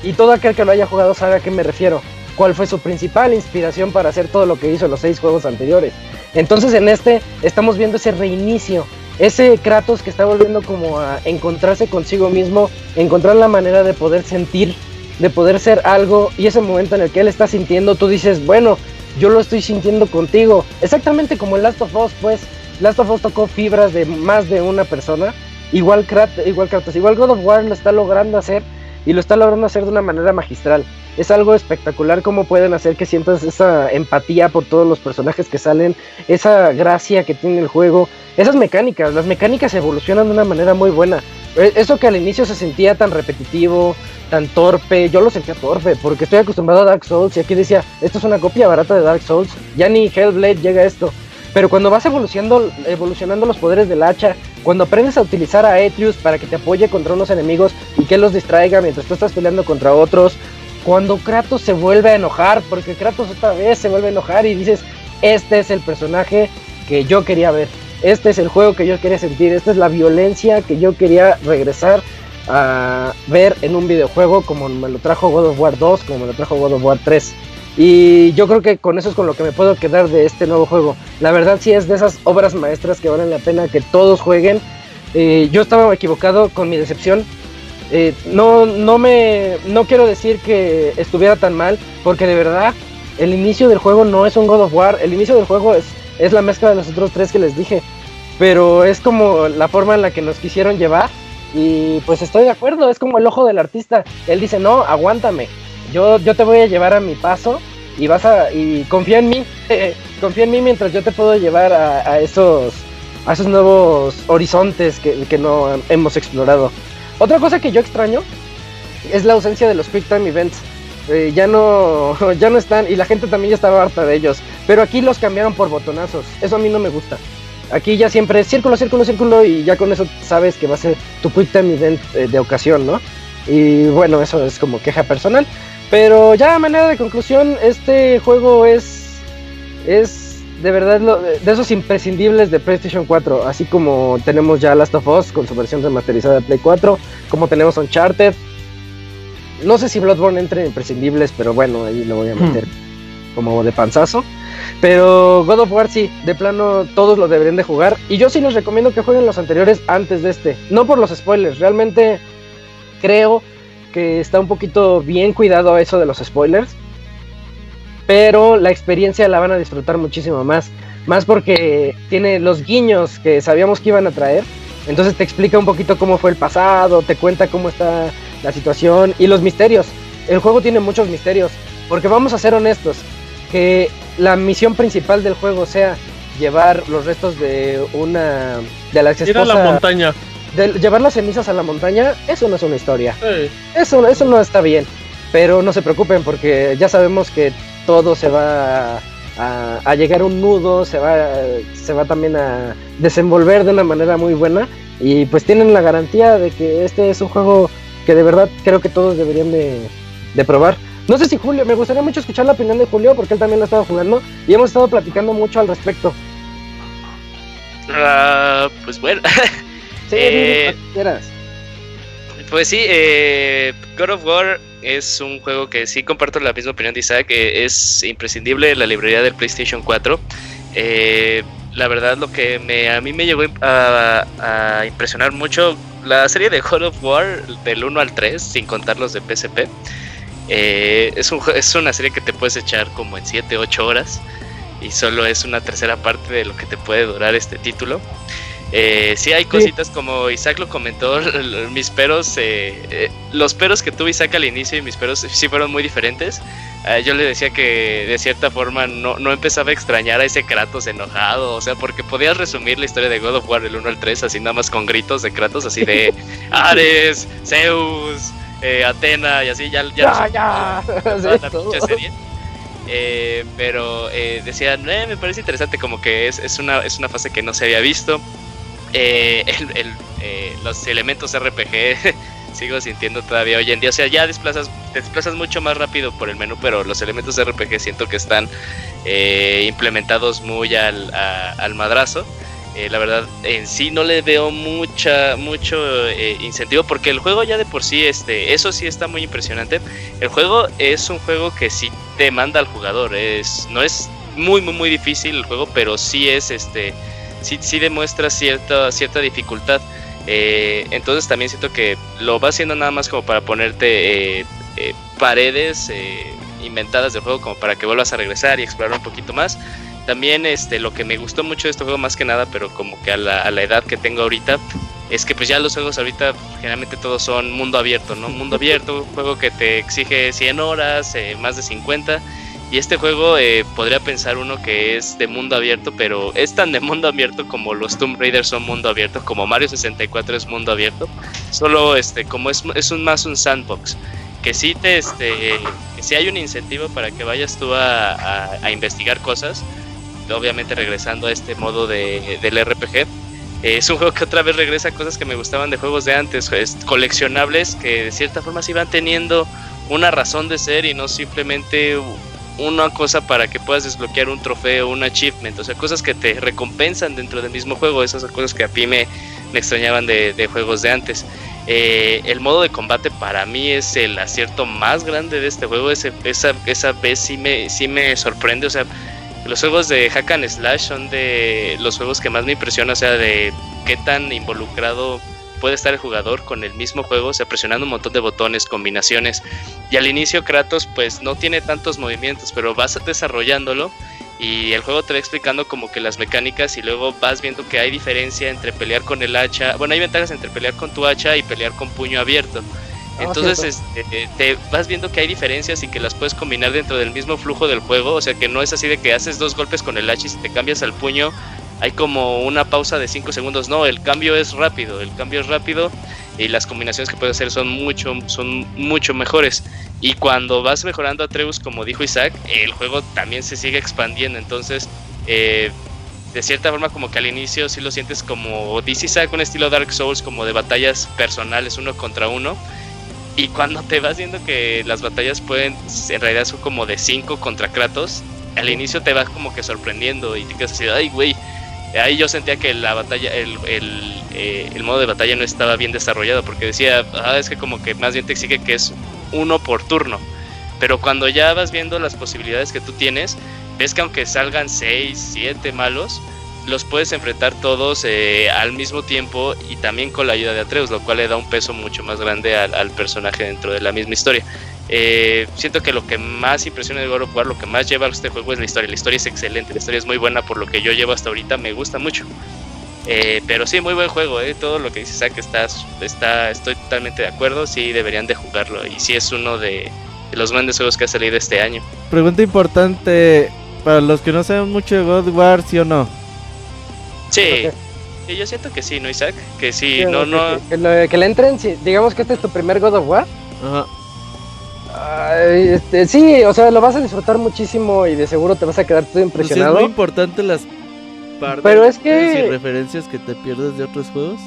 Y todo aquel que lo haya jugado sabe a qué me refiero cuál fue su principal inspiración para hacer todo lo que hizo en los seis juegos anteriores. Entonces en este estamos viendo ese reinicio, ese Kratos que está volviendo como a encontrarse consigo mismo, encontrar la manera de poder sentir, de poder ser algo y ese momento en el que él está sintiendo, tú dices, bueno, yo lo estoy sintiendo contigo, exactamente como el Last of Us, pues Last of Us tocó fibras de más de una persona, igual Kratos, igual Kratos, igual God of War lo está logrando hacer y lo está logrando hacer de una manera magistral es algo espectacular cómo pueden hacer que sientas esa empatía por todos los personajes que salen, esa gracia que tiene el juego, esas mecánicas, las mecánicas evolucionan de una manera muy buena. E, eso que al inicio se sentía tan repetitivo, tan torpe, yo lo sentía torpe porque estoy acostumbrado a Dark Souls y aquí decía, esto es una copia barata de Dark Souls, ya ni Hellblade llega a esto. Pero cuando vas evolucionando, los poderes del hacha, cuando aprendes a utilizar a Etrius para que te apoye contra unos enemigos y que los distraiga mientras tú estás peleando contra otros, cuando Kratos se vuelve a enojar, porque Kratos otra vez se vuelve a enojar y dices, este es el personaje que yo quería ver, este es el juego que yo quería sentir, esta es la violencia que yo quería regresar a ver en un videojuego como me lo trajo God of War 2, como me lo trajo God of War 3. Y yo creo que con eso es con lo que me puedo quedar de este nuevo juego. La verdad sí es de esas obras maestras que valen la pena que todos jueguen. Eh, yo estaba equivocado con mi decepción. Eh, no, no me, no quiero decir que estuviera tan mal, porque de verdad el inicio del juego no es un God of War, el inicio del juego es, es la mezcla de los otros tres que les dije, pero es como la forma en la que nos quisieron llevar. Y pues estoy de acuerdo, es como el ojo del artista, él dice, no, aguántame, yo, yo te voy a llevar a mi paso y vas a, y confía en mí, confía en mí mientras yo te puedo llevar a, esos a esos nuevos horizontes que, que no hemos explorado. Otra cosa que yo extraño es la ausencia de los Quick Time Events. Eh, ya no ya no están y la gente también ya estaba harta de ellos. Pero aquí los cambiaron por botonazos. Eso a mí no me gusta. Aquí ya siempre es círculo, círculo, círculo y ya con eso sabes que va a ser tu Quick Time Event eh, de ocasión, ¿no? Y bueno, eso es como queja personal. Pero ya a manera de conclusión, este juego es es de verdad lo, de esos imprescindibles de PlayStation 4, así como tenemos ya Last of Us con su versión remasterizada de Play 4, como tenemos Uncharted. No sé si Bloodborne entre en imprescindibles, pero bueno, ahí lo voy a meter como de panzazo. Pero God of War sí, de plano todos lo deberían de jugar. Y yo sí les recomiendo que jueguen los anteriores antes de este. No por los spoilers, realmente creo que está un poquito bien cuidado eso de los spoilers pero la experiencia la van a disfrutar muchísimo más. Más porque tiene los guiños que sabíamos que iban a traer. Entonces te explica un poquito cómo fue el pasado, te cuenta cómo está la situación y los misterios. El juego tiene muchos misterios. Porque vamos a ser honestos, que la misión principal del juego sea llevar los restos de una de la ex
Ir a la montaña.
De llevar las cenizas a la montaña, eso no es una historia. Eso, eso no está bien. Pero no se preocupen porque ya sabemos que todo se va a, llegar a un nudo, se va, se va también a desenvolver de una manera muy buena y pues tienen la garantía de que este es un juego que de verdad creo que todos deberían de, probar. No sé si Julio, me gustaría mucho escuchar la opinión de Julio porque él también lo ha estado jugando y hemos estado platicando mucho al respecto.
Ah, pues bueno.
sí, eh,
pues sí, eh, God of War es un juego que sí comparto la misma opinión de Isaac, que es imprescindible en la librería del PlayStation 4. Eh, la verdad lo que me, a mí me llegó a, impresionar mucho la serie de God of War del 1 al 3, sin contar los de PSP. Eh, es, un, es una serie que te puedes echar como en 7, 8 horas y solo es una tercera parte de lo que te puede durar este título. Eh, sí hay cositas como Isaac lo comentó, mis peros, eh, eh, los peros que tuve Isaac al inicio y mis peros sí fueron muy diferentes. Eh, yo le decía que de cierta forma no, no, empezaba a extrañar a ese Kratos enojado, o sea, porque podías resumir la historia de God of War del 1 al 3 así nada más con gritos de Kratos, así de Ares, Zeus, Atena y así, ya, ya,
ya,
la serie. pero decía, me parece interesante como que es, es, una, es una fase que no se había visto. Eh, eh, los elementos RPG sigo sintiendo todavía hoy en día. O sea, ya desplazas, te desplazas mucho más rápido por el menú, pero los elementos RPG siento que están eh, implementados muy al, madrazo. la verdad, en sí no le veo mucha, mucho incentivo porque el juego ya de por sí, este, eso sí está muy impresionante. El juego es un juego que sí te manda al jugador. Es, no es muy, muy, muy difícil el juego, pero sí es este sí, sí demuestra cierta, cierta dificultad. Eh, entonces también siento que lo va haciendo nada más como para ponerte eh, eh, paredes inventadas del juego como para que vuelvas a regresar y explorar un poquito más. También este, lo que me gustó mucho de este juego más que nada, pero como que a la, a la edad que tengo ahorita, es que pues ya los juegos ahorita generalmente todos son mundo abierto, ¿no? Mundo abierto, un juego que te exige 100 horas, más de 50 y este juego eh, podría pensar uno que es de mundo abierto, pero es tan de mundo abierto como los Tomb Raiders son mundo abierto, como Mario 64 es mundo abierto. Solo este, como es, es más un sandbox. Que sí te este. si hay un incentivo para que vayas tú a, investigar cosas. Obviamente regresando a este modo de, del RPG. es un juego que otra vez regresa a cosas que me gustaban de juegos de antes, coleccionables que de cierta forma sí van teniendo una razón de ser y no simplemente una cosa para que puedas desbloquear un trofeo, un achievement, o sea, cosas que te recompensan dentro del mismo juego, esas son cosas que a mí me, extrañaban de, juegos de antes. Eh, el modo de combate para mí es el acierto más grande de este juego, esa, esa vez sí me, sí me sorprende, o sea, los juegos de Hack and Slash son de los juegos que más me impresiona, o sea, de qué tan involucrado puede estar el jugador con el mismo juego, o sea, presionando un montón de botones, combinaciones. Y al inicio Kratos pues no tiene tantos movimientos, pero vas desarrollándolo y el juego te va explicando como que las mecánicas y luego vas viendo que hay diferencia entre pelear con el hacha, bueno, hay ventajas entre pelear con tu hacha y pelear con puño abierto. Ah, Entonces este, te vas viendo que hay diferencias y que las puedes combinar dentro del mismo flujo del juego, o sea que no es así de que haces dos golpes con el hacha y si te cambias al puño hay como una pausa de 5 segundos. No, el cambio es rápido, el cambio es rápido y las combinaciones que puedes hacer son mucho, son mucho mejores. Y cuando vas mejorando a Treus, como dijo Isaac, el juego también se sigue expandiendo. Entonces, eh, de cierta forma, como que al inicio sí lo sientes como dice Isaac, un estilo Dark Souls, como de batallas personales uno contra uno. Y cuando te vas viendo que las batallas pueden, en realidad son como de 5 contra Kratos, al inicio te vas como que sorprendiendo y te quedas así, ay, güey. Ahí yo sentía que la batalla, el, eh, el, modo de batalla no estaba bien desarrollado porque decía, ah, es que como que más bien te exige que es uno por turno. Pero cuando ya vas viendo las posibilidades que tú tienes, ves que aunque salgan 6, 7 malos, los puedes enfrentar todos eh, al mismo tiempo y también con la ayuda de Atreus, lo cual le da un peso mucho más grande al personaje dentro de la misma historia. Eh, siento que lo que más impresiona de God of War, lo que más lleva a este juego es la historia. La historia es excelente, la historia es muy buena por lo que yo llevo hasta ahorita, me gusta mucho. Eh, pero sí, muy buen juego, eh. todo lo que dice Zack está, está, estoy totalmente de acuerdo, sí deberían de jugarlo y sí es uno de, de los grandes juegos que ha salido este año.
Pregunta importante, para los que no saben mucho de God of War, ¿sí o no?
Sí, sí yo siento que sí, ¿no, Isaac? Que sí, sí no, no...
Que, que, que, le entren, sí, digamos que este es tu primer God of War.
Ajá.
Este, sí, o sea, lo vas a disfrutar muchísimo y de seguro te vas a quedar todo impresionado.
Pues es muy importante las partes
Pero es que...
y referencias que te pierdes de otros juegos.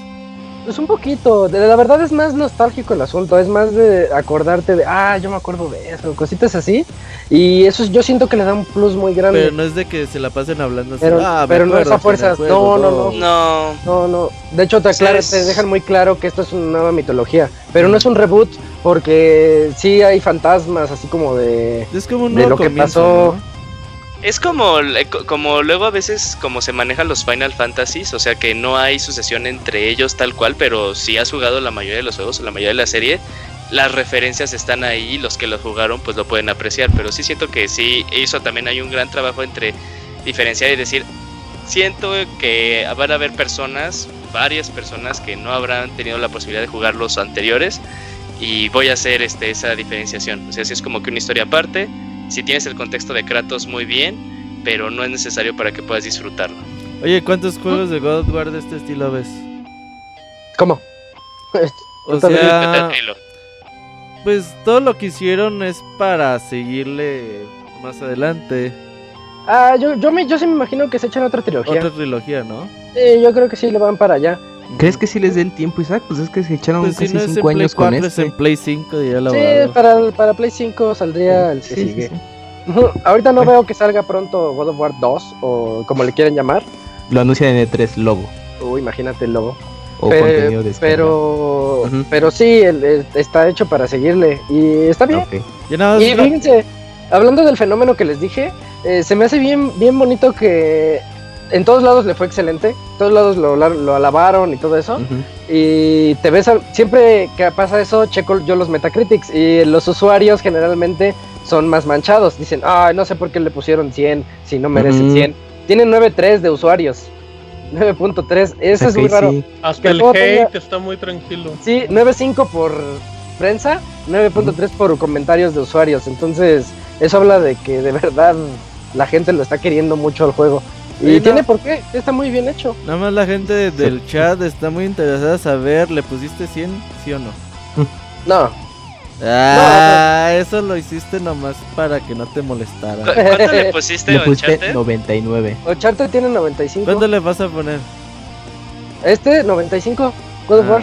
Pues un poquito, de, la verdad es más nostálgico el asunto, es más de acordarte de, ah, yo me acuerdo de eso, cositas así. Y eso yo siento que le da un plus muy grande.
Pero no es de que se la pasen hablando así.
Pero,
ah,
pero no es a fuerzas, no, no, no,
no.
No, no. De hecho, te, te dejan muy claro que esto es una nueva mitología. Pero no es un reboot, porque sí hay fantasmas, así como de,
es como un
de lo que pasó.
¿no?
Es como, como luego a veces como se manejan los Final Fantasies, o sea que no hay sucesión entre ellos tal cual, pero si has jugado la mayoría de los juegos la mayoría de la serie, las referencias están ahí, los que lo jugaron pues lo pueden apreciar, pero sí siento que sí hizo también hay un gran trabajo entre diferenciar y decir, siento que van a haber personas, varias personas que no habrán tenido la posibilidad de jugar los anteriores y voy a hacer este, esa diferenciación, o sea, si es como que una historia aparte si tienes el contexto de Kratos muy bien, pero no es necesario para que puedas disfrutarlo.
Oye, ¿cuántos juegos de God of War de este estilo ves?
¿Cómo?
O sea, pues todo lo que hicieron es para seguirle más adelante.
Ah, yo, yo, me, yo sí me imagino que se echan otra trilogía.
Otra trilogía, ¿no?
Sí, yo creo que sí le van para allá.
¿Crees que sí les dé el tiempo, Isaac? Pues es que se echaron
Pues si
casi
no es en
5
Play
años con
4,
este.
es en Play 5 y ya lo
Sí, para, para Play 5 saldría el que
Sí,
sigue.
sí.
Ahorita no veo que salga pronto God of War 2 o como le quieran llamar.
Lo anuncian en E3 logo
Uy, imagínate el logo.
o
Pe-
contenido de
pero,
Ujú.
pero sí, el- el- está hecho para seguirle y está bien.
Ya nada más
Y fíjense, hablando del fenómeno que les dije, eh, se me hace bien, bien bonito que en todos lados le fue excelente, en todos lados lo, lo alabaron y todo eso. Y te ves, siempre que pasa eso, checo yo los Metacritics y los usuarios generalmente son más manchados. Dicen, ay, no sé por qué le pusieron 100 si no merecen
Ujú.
100. Tienen 9.3 de usuarios. 9.3, eso es muy raro.
sí.
Hasta
Que
el hate
tenga-
está muy tranquilo.
Sí, 9.5 por prensa, 9.3 por comentarios de usuarios. Entonces, eso habla de que de verdad la gente lo está queriendo mucho al juego. Y
Sí, no.
tiene por qué, está muy bien hecho.
Nada más la gente de- del chat está muy interesada en saber, ¿le pusiste 100? ¿Sí o no?
No,
Ah, eso lo hiciste nomás para que no te
¿Cu-
molestara.
¿Cuánto le pusiste
Le pusiste
Uncharted?
99.
Uncharted tiene 95.
¿Cuándo le vas a poner?
Este, 95. God
Ah.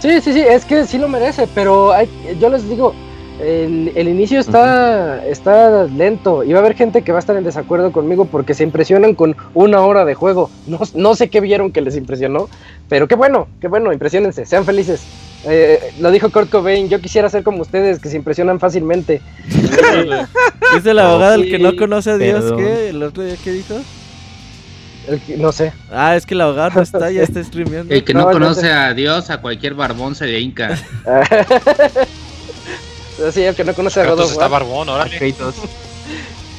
Sí, sí, sí, es que sí lo merece, pero hay, yo les digo, el, el inicio está, está lento y va a haber gente que va a estar en desacuerdo conmigo porque se impresionan con una hora de juego. No, no sé qué vieron que les impresionó, pero qué bueno, qué bueno, impresionense, sean felices. Eh, lo dijo Kurt Cobain, yo quisiera ser como ustedes que se impresionan fácilmente.
Dice el abogado, el que no conoce a Dios,
perdón.
¿qué? ¿El otro día qué dijo?
El que- no sé.
Ah, es que el abogado no está, ya está streameando.
El que no,
No, no
conoce
sé.
a Dios, a cualquier barbón se le hinca.
sí, el que no conoce a God
está barbón, órale.
Kratos.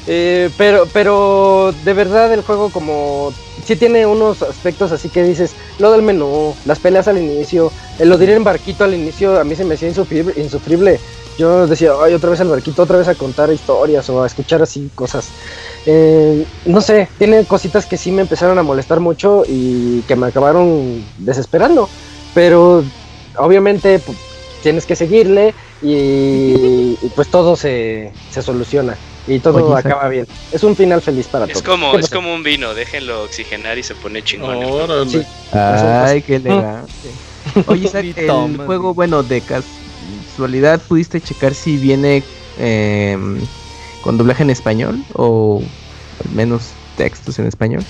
Eh, pero, pero de verdad el juego como sí tiene unos aspectos así que dices, lo del menú, las peleas al inicio, el lo de ir en barquito al inicio a mí se me hacía insufrible, insufrible Yo decía, ay, otra vez al barquito, otra vez a contar historias o a escuchar así cosas. Eh, no sé, tiene cositas que sí me empezaron a molestar mucho y que me acabaron desesperando. Pero obviamente tienes que seguirle y, y pues todo se, se soluciona y todo
Oye,
acaba bien. Es un final feliz para
Es
todos.
como,
¿Qué
es
pasa?
como un vino, déjenlo oxigenar y se pone chingón.
Sí.
Ay, qué elegante. Oye, Isaac, el juego, bueno, de casualidad, ¿pudiste checar si viene eh, con doblaje en español o al menos textos en español?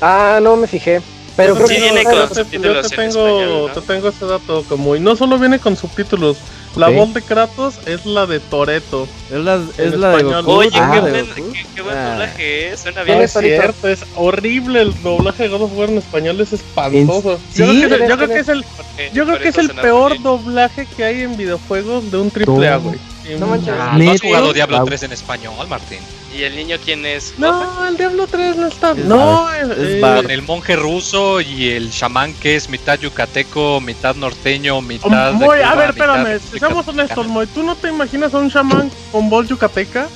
Ah, no me fijé. Pero
Yo
creo
Sí
que
viene
no-
con
yo te-
subtítulos
yo te
en
tengo,
español, ¿no?
te tengo ese dato como y no solo viene con subtítulos. La voz de Kratos es la de Toreto.
Es la, es la de. Goku.
Oye,
Ah,
qué,
de
buen,
Goku.
qué, qué buen
Ah.
doblaje, eh, suena bien.
Es cierto, es horrible el doblaje de God of War en español, es espantoso.
¿Sí?
Yo, creo que, es el- yo creo que es el,
Porque
yo creo
por
que es
eso
el
suena
peor
bien.
doblaje que hay en videojuegos de un triple A, güey.
No manches.
Ah, ¿No has jugado Diablo
Wow.
3 en español, Martín?
¿Y el niño quién es?
No, el Diablo 3 no está.
Es
No,
Es
eh.
Con el monje ruso y el chamán que es mitad yucateco, mitad norteño, mitad. de
Moy, a
Cuba,
ver,
mitad
espérame, seamos honestos. Moy. ¿Tú no te imaginas a un chamán con voz yucateca?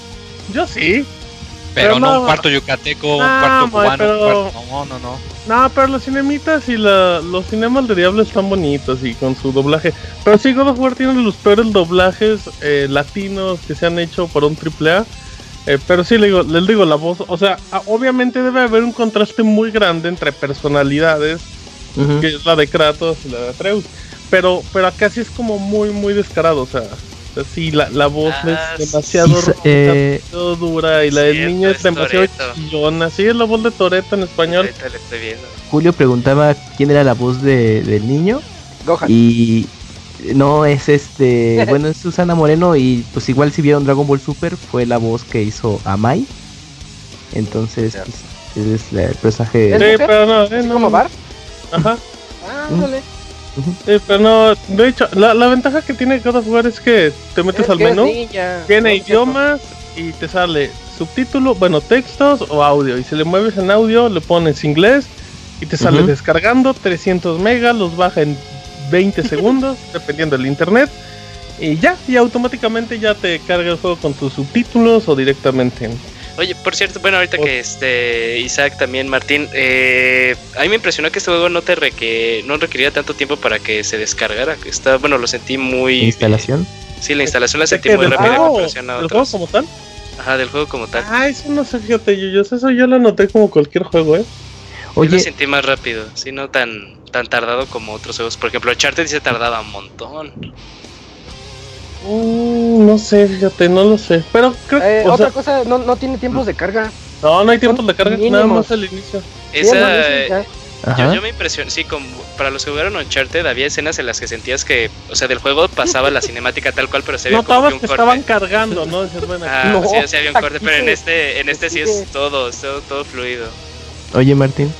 Yo sí.
Pero
pero
no
no-
un cuarto yucateco, un
Ah,
cuarto cubano,
pero-
un cuarto. No, no, no.
No, pero los cinemitas y la- los cinemas de Diablo están bonitos y con su doblaje. Pero sí, God of War tiene los peores doblajes eh, latinos que se han hecho por un AAA. Eh, pero sí, le digo, les digo la voz. O sea, obviamente debe haber un contraste muy grande entre personalidades, que es la de Kratos y la de Atreus. Pero, pero acá sí es como muy, muy descarado. O sea, o sea, sí, la, la voz
Ah,
es demasiado,
sí, sa- eh,
demasiado dura y la del niño es
es
demasiado
Toretto.
chillona. Sí, es la voz de Toreto en español.
Estoy viendo.
Julio preguntaba quién era la voz de- del niño
Gohan.
y no es este, bueno es Susana Moreno y pues igual si vieron Dragon Ball Super fue la voz que hizo a Mai. Entonces
Cierto.
pues, es la- el personaje.
¿Es
Sí,
mujer?
pero no, eh,
¿Así
no.
como Bart?
Ajá.
Ah,
Pero no, de hecho, la, la ventaja que tiene God of War es que te metes
Es
al menú, tiene idiomas y te sale subtítulo, bueno, textos o audio. Y si le mueves en audio, le pones inglés y te sale descargando 300 megas, los baja en 20 segundos, dependiendo del internet. Y ya, y automáticamente ya te carga el juego con tus subtítulos o directamente.
Oye, por cierto, bueno, ahorita que este Isaac también, Martín, eh, a mí me impresionó que este juego no te reque, no requería tanto tiempo para que se descargara. Que está, bueno, lo sentí muy
instalación.
sí, la instalación la sentí muy
¿Del
rápida en comparación a
¿Del juego
otros.
como tal?
Ajá, del juego como tal.
Ah, eso no sé, fíjate, yo, eso yo lo noté como cualquier juego, ¿eh?
Yo lo
Oye,
sentí más rápido, sí, no tan tan tardado como otros juegos. Por ejemplo, Uncharted sí se tardaba un montón.
Mm, no sé, fíjate, no lo sé. Pero creo
Eh,
que.
otra
sea,
cosa, no, no tiene tiempos de carga.
no, no hay tiempo de carga, nada más al inicio.
Esa. Yo, yo me impresioné, sí, como para los que jugaron Uncharted había escenas en las que sentías que, o sea, del juego pasaba la cinemática tal cual, pero se veía como
Notabas
que
que
un
estaban
corte.
cargando, ¿no?
Ah,
No,
sí, sí había un corte, pero en este, en este sí es todo, es todo, todo fluido.
Oye Martín,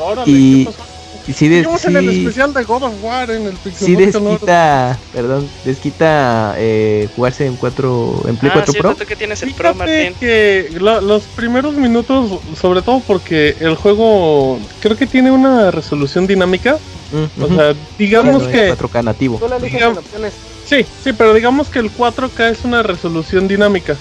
órale,
y-
¿qué pasó?
Y si des-
Seguimos en el
sí-
especial de God of War en el Pixel
sí desquita, perdón, desquita eh, jugarse en 4 en Play
Ah,
4
sí,
Pro.
que tienes el Pro,
Fíjate
Martín.
que lo- los primeros minutos, sobre todo porque el juego creo que tiene una resolución dinámica.
Mm,
O
ujú.
sea, digamos que
4K nativo.
La
Digamos-
en opciones.
Sí, sí, pero digamos que el 4K es una resolución dinámica.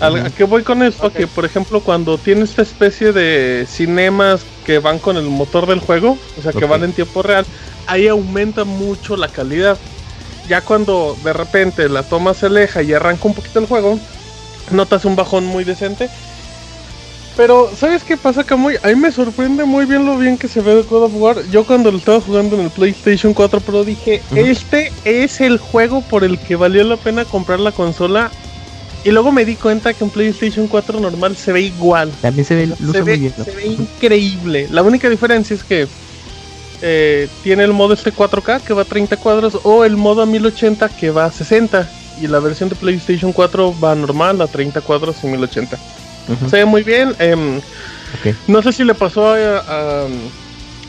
Al-
Ujú.
¿A qué voy con esto? Que por ejemplo cuando tiene esta especie de cinemas que van con el motor del juego, o sea que van en tiempo real, ahí aumenta mucho la calidad. Ya cuando de repente la toma se aleja y arranca un poquito el juego, notas un bajón muy decente. Pero, ¿sabes qué pasa, Camuy? A mí me sorprende muy bien lo bien que se ve de God of War. Yo cuando lo estaba jugando en el PlayStation 4 Pro dije, este es el juego por el que valió la pena comprar la consola. Y luego me di cuenta que en PlayStation 4 normal se ve igual.
También se ve,
Se ve,
bien. ¿no?
se ve increíble. La única diferencia es que eh, tiene el modo este 4K que va a 30 cuadros o el modo a 1080 que va a 60. Y la versión de PlayStation 4 va normal a 30 cuadros y 1080.
Ujú.
Se ve muy bien. em. No sé si le pasó a, a,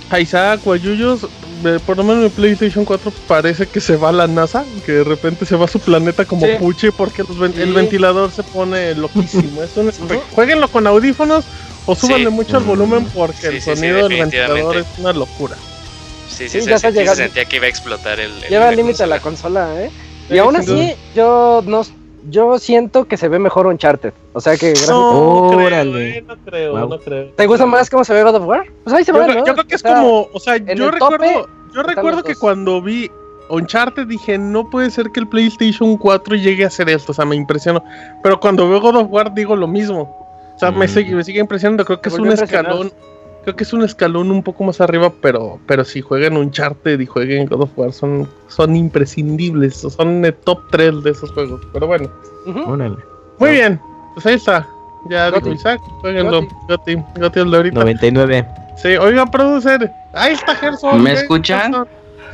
a Isaac o a Yuyos. Eh, por lo menos en PlayStation 4 parece que se va a la NASA, que de repente se va a su planeta como
Sí.
puche porque los ven- el ventilador se pone loquísimo. es un Jueguenlo con audífonos o súbanle
Sí.
mucho el volumen porque
Sí,
el
sí, sí,
sonido del ventilador es una locura.
Sí, sí, se,
ya
se sentía que iba a explotar el. el-
Lleva al límite a la
consola.
consola, ¿eh? Y aún así, yo no yo siento que se ve mejor Uncharted. O sea que
No, creo, eh, no creo,
Wow.
no creo.
¿Te gusta más cómo se ve God of War? Pues ahí se
Yo,
ve,
creo-
¿no?
yo creo que es
Está-
como, o sea,
en
yo
tope
recuerdo, yo recuerdo que cuando vi Uncharted dije, no puede ser que el PlayStation 4 llegue a hacer esto, o sea, me impresionó. Pero cuando veo God of War digo lo mismo. O sea, me,
Mm.
sigue, me sigue impresionando, creo que es un escalón, creo que es un escalón un poco más arriba, pero, pero si jueguen Uncharted y jueguen God of War son, son imprescindibles, son el top 3 de esos juegos. Pero bueno.
Órale.
muy bien, pues ahí está. Ya
Goti.
dijo Isaac, jueguenlo. Goti, Goti el de ahorita.
99.
Sí, oiga, producer. Ahí está Gerson.
¿Me escuchan?
Gerson.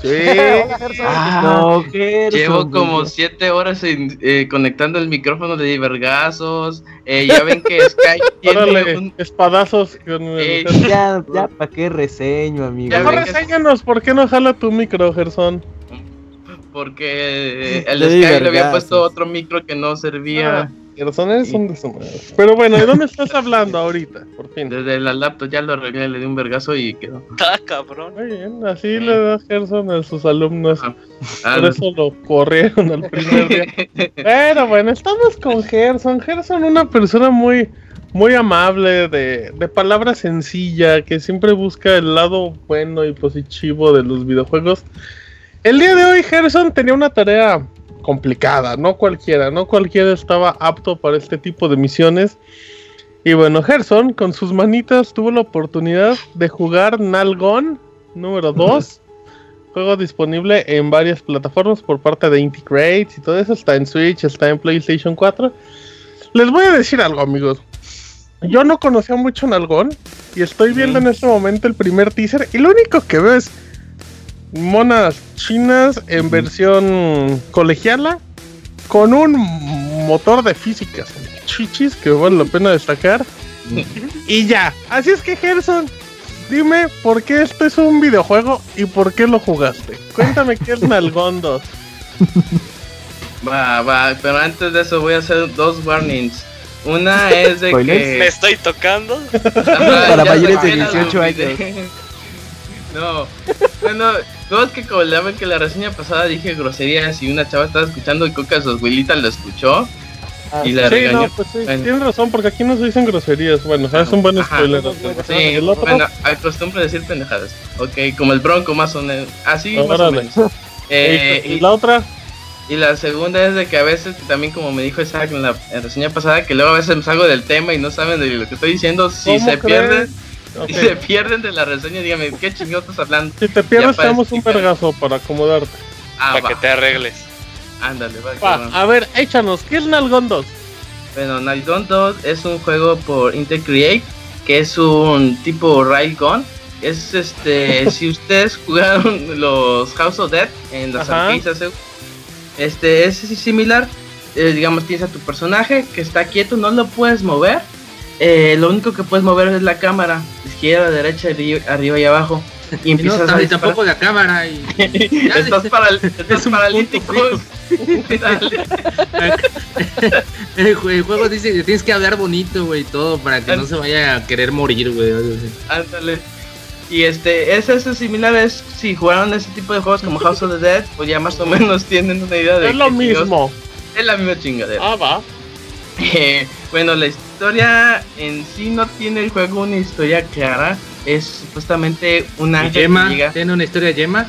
Sí.
Ah,
No,
Llevo como siete horas en- eh, conectando el micrófono de divergazos. Eh, ya ven que Skype tiene
Órale,
un...
espadazos. con el-
Eh,
Ya, ya, ¿para qué reseño, amigo?
Ya
reséñanos, ¿por qué no jala tu micro, Gerson?
Porque el
di
Skype le había
vergazos.
puesto otro micro que no servía
Gerson un desmadre. Pero bueno, ¿de dónde estás hablando ahorita? Por fin.
desde la laptop. Ya lo arreglé, le di un vergazo y quedó.
Ah, cabrón.
Muy bien, así le da Gerson a sus alumnos.
Ah,
Por eso lo corrieron al primer día. Pero bueno, estamos con Gerson. Gerson, una persona muy, muy amable, de, de palabra sencilla, que siempre busca el lado bueno y positivo de los videojuegos. El día de hoy, Gerson tenía una tarea complicada, no cualquiera, no cualquiera estaba apto para este tipo de misiones. Y bueno, Gerson, con sus manitas, tuvo la oportunidad de jugar Nalgon número 2. Juego disponible en varias plataformas por parte de Inti Creates y todo eso. Está en Switch, está en PlayStation 4. Les voy a decir algo, amigos. Yo no conocía mucho Nalgón y estoy viendo en este momento el primer teaser y lo único que veo es monas chinas en versión colegiala con un motor de físicas chichis que vale la pena destacar y ya. Así es que Gerson, dime por qué esto es un videojuego y por qué lo jugaste. Cuéntame qué es Nalgón 2.
Va, va, pero antes de eso voy a hacer dos warnings. Una es de que...
Me estoy tocando.
Ajá,
Para mayores de
saqué la
18
olvidé. No, bueno, no es que como la ven que la reseña pasada dije groserías y una chava estaba escuchando y que su abuelita lo escuchó y la
sí,
regañó.
no, pues sí,
Bueno.
tienes razón, porque aquí no se dicen groserías. Bueno, es un buen
Ajá.
spoiler.
Sí, bueno, acostumbro a decir pendejadas. Ok, como el bronco más o menos. Así más o menos. Eh,
¿Y
y,
la otra?
y la segunda es de que a veces, también como me dijo Isaac en la reseña pasada, que luego a veces me salgo del tema y no saben de lo que estoy diciendo. Si
¿Cómo
se pierden, Si se pierden de la reseña, dígame, ¿qué chingados estás hablando?
Si te pierdes, damos un vergazo para acomodarte.
Ah,
para
va,
que te arregles.
ándale, va,
a ver, échanos, ¿qué es Nalgón 2?
Bueno, Nightgone 2 es un juego por Intercreate, que es un tipo Railgun. Es este, si ustedes jugaron los House of Dead en las arcades hace- este es similar. eh, digamos, tienes a tu personaje que está quieto, no lo puedes mover. Eh, lo único que puedes mover es la cámara, izquierda, derecha, arri- arriba y abajo. Y
Y no,
empiezas a disparar.
tampoco la cámara. Y...
Estás, paral- estás
un
paralítico.
El, jue- el juego dice que tienes que hablar bonito, güey, y todo para que no se vaya a querer morir, güey.
Ándale. Y este, es eso similar, es si jugaron ese tipo de juegos como House of the Dead, pues ya más o menos tienen una idea de
Es lo
qué chingados-
mismo.
Es la misma chingadera.
Ah, va.
Eh, bueno, la historia en sí no tiene el juego una historia clara. Es supuestamente un
¿Y
ángel
Gemma?
que llega.
¿Tiene una historia de Gemma?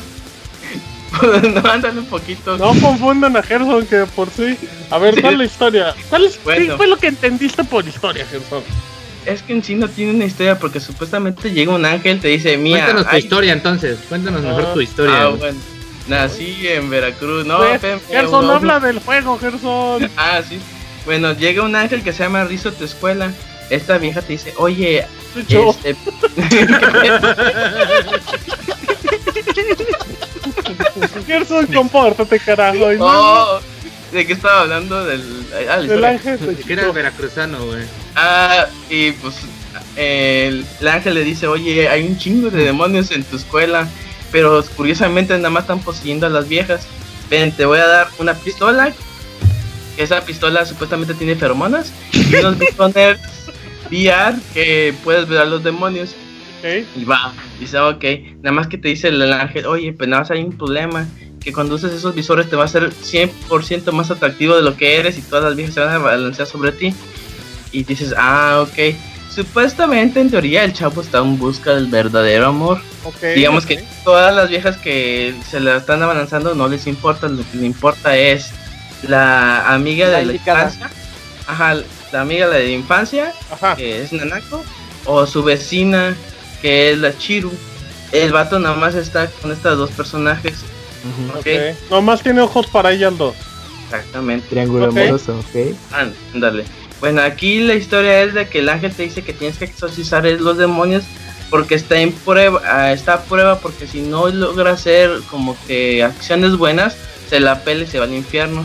no, ándale un poquito.
No confundan a Gerson que por sí. A ver, ¿cuál es la historia? ¿Cuál es,
Bueno.
¿Qué fue lo que entendiste por historia, Gerson?
Es que en sí no tiene una historia porque supuestamente llega un ángel, te dice, mira,
Cuéntanos tu historia entonces. Cuéntanos mejor
Ah,
tu historia.
Ah, bueno. Nací en Veracruz, no,
Pues, Gerson,
no, no.
habla del juego, Gerson.
Ah, sí. Bueno, llega un ángel que se llama Rizo tu escuela. Esta vieja te dice, oye,
Yo.
este...
Gerson, compórtate, carajo. y no-
oh, ¿de qué estaba hablando? Del, ah,
Del ángel.
Que era veracruzano, güey.
Ah, y pues el, el ángel le dice, oye, hay un chingo de demonios en tu escuela, pero curiosamente nada más están poseyendo a las viejas. Ven, te voy a dar una pistola. Esa pistola supuestamente tiene feromonas y unos bitoners VR que puedes ver a los demonios. Y va, dice, ok, nada más que te dice el ángel, oye, pues nada más hay un problema, que cuando uses esos visores te va a hacer 100% más atractivo de lo que eres y todas las viejas se van a balancear sobre ti. Y dices, ah, ok. Supuestamente, en teoría, el chavo está en busca del verdadero amor.
Ok,
Digamos que todas las viejas que se la están avanzando no les importa, lo que le importa es la amiga
La
de la infancia. Ajá, la amiga de la infancia,
Ajá.
que es Nanako, o su vecina, que es la Chiru. El vato nada más está con estas dos personajes.
Ujú.
Ok,
ok. Nomás tiene ojos para ellas dos.
exactamente.
Triángulo
Ok.
amoroso, ok.
Ándale. Bueno, aquí la historia es de que el ángel te dice que tienes que exorcizar los demonios porque está en prueba, ah, está a prueba porque si no logra hacer como que acciones buenas, se la pele y se va al infierno.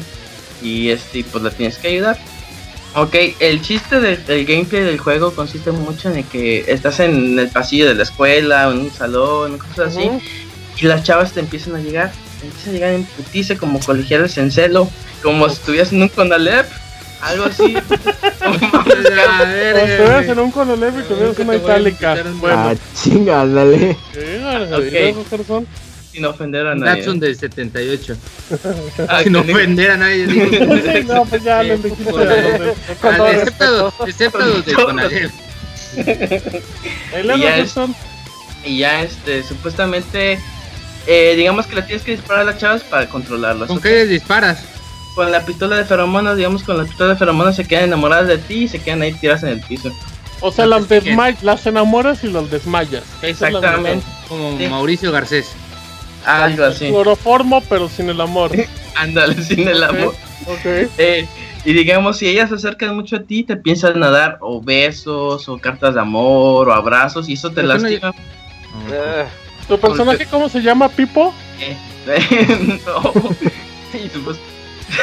Y este, pues la tienes que ayudar. Ok, el chiste del, del gameplay del juego consiste mucho en que estás en el pasillo de la escuela, o en un salón, cosas así, y las chavas te empiezan a llegar, te empiezan a llegar en putice como colegiales en celo, como si estuvieras en un Conalep, algo así.
A ver,
O
eh,
estuvieras en un Conalep y tuvieras una itálica. Bueno,
Ah, chinga,
sí, ándale,
Sin ofender a nadie.
Datsun del 78.
Ah,
Sin ofender a nadie. digo.
No, pues ya
Ah, excepto, los de
Con todo
Conalep.
Y
ya es-. Y ya, este, supuestamente, eh, digamos que le tienes que disparar a las chavas para controlarlas.
¿Con qué les disparas?
Con la pistola de feromonas, digamos, con la pistola de feromonas se quedan enamoradas de ti y se quedan ahí tiradas en el piso.
O sea, las, las enamoras y las desmayas. Esa es la
Exactamente.
Como
Sí.
Mauricio Garcés.
Algo
verdad.
así.
Cloroformo, pero sin el amor.
Ándale, sin el amor.
Ok.
Eh, y digamos, si ellas se acercan mucho a ti, te piensan a dar o besos, o cartas de amor, o abrazos, y eso te
no-
lastima.
Eh,
¿Tu personaje cómo se llama, Pipo?
Eh, no. Supos-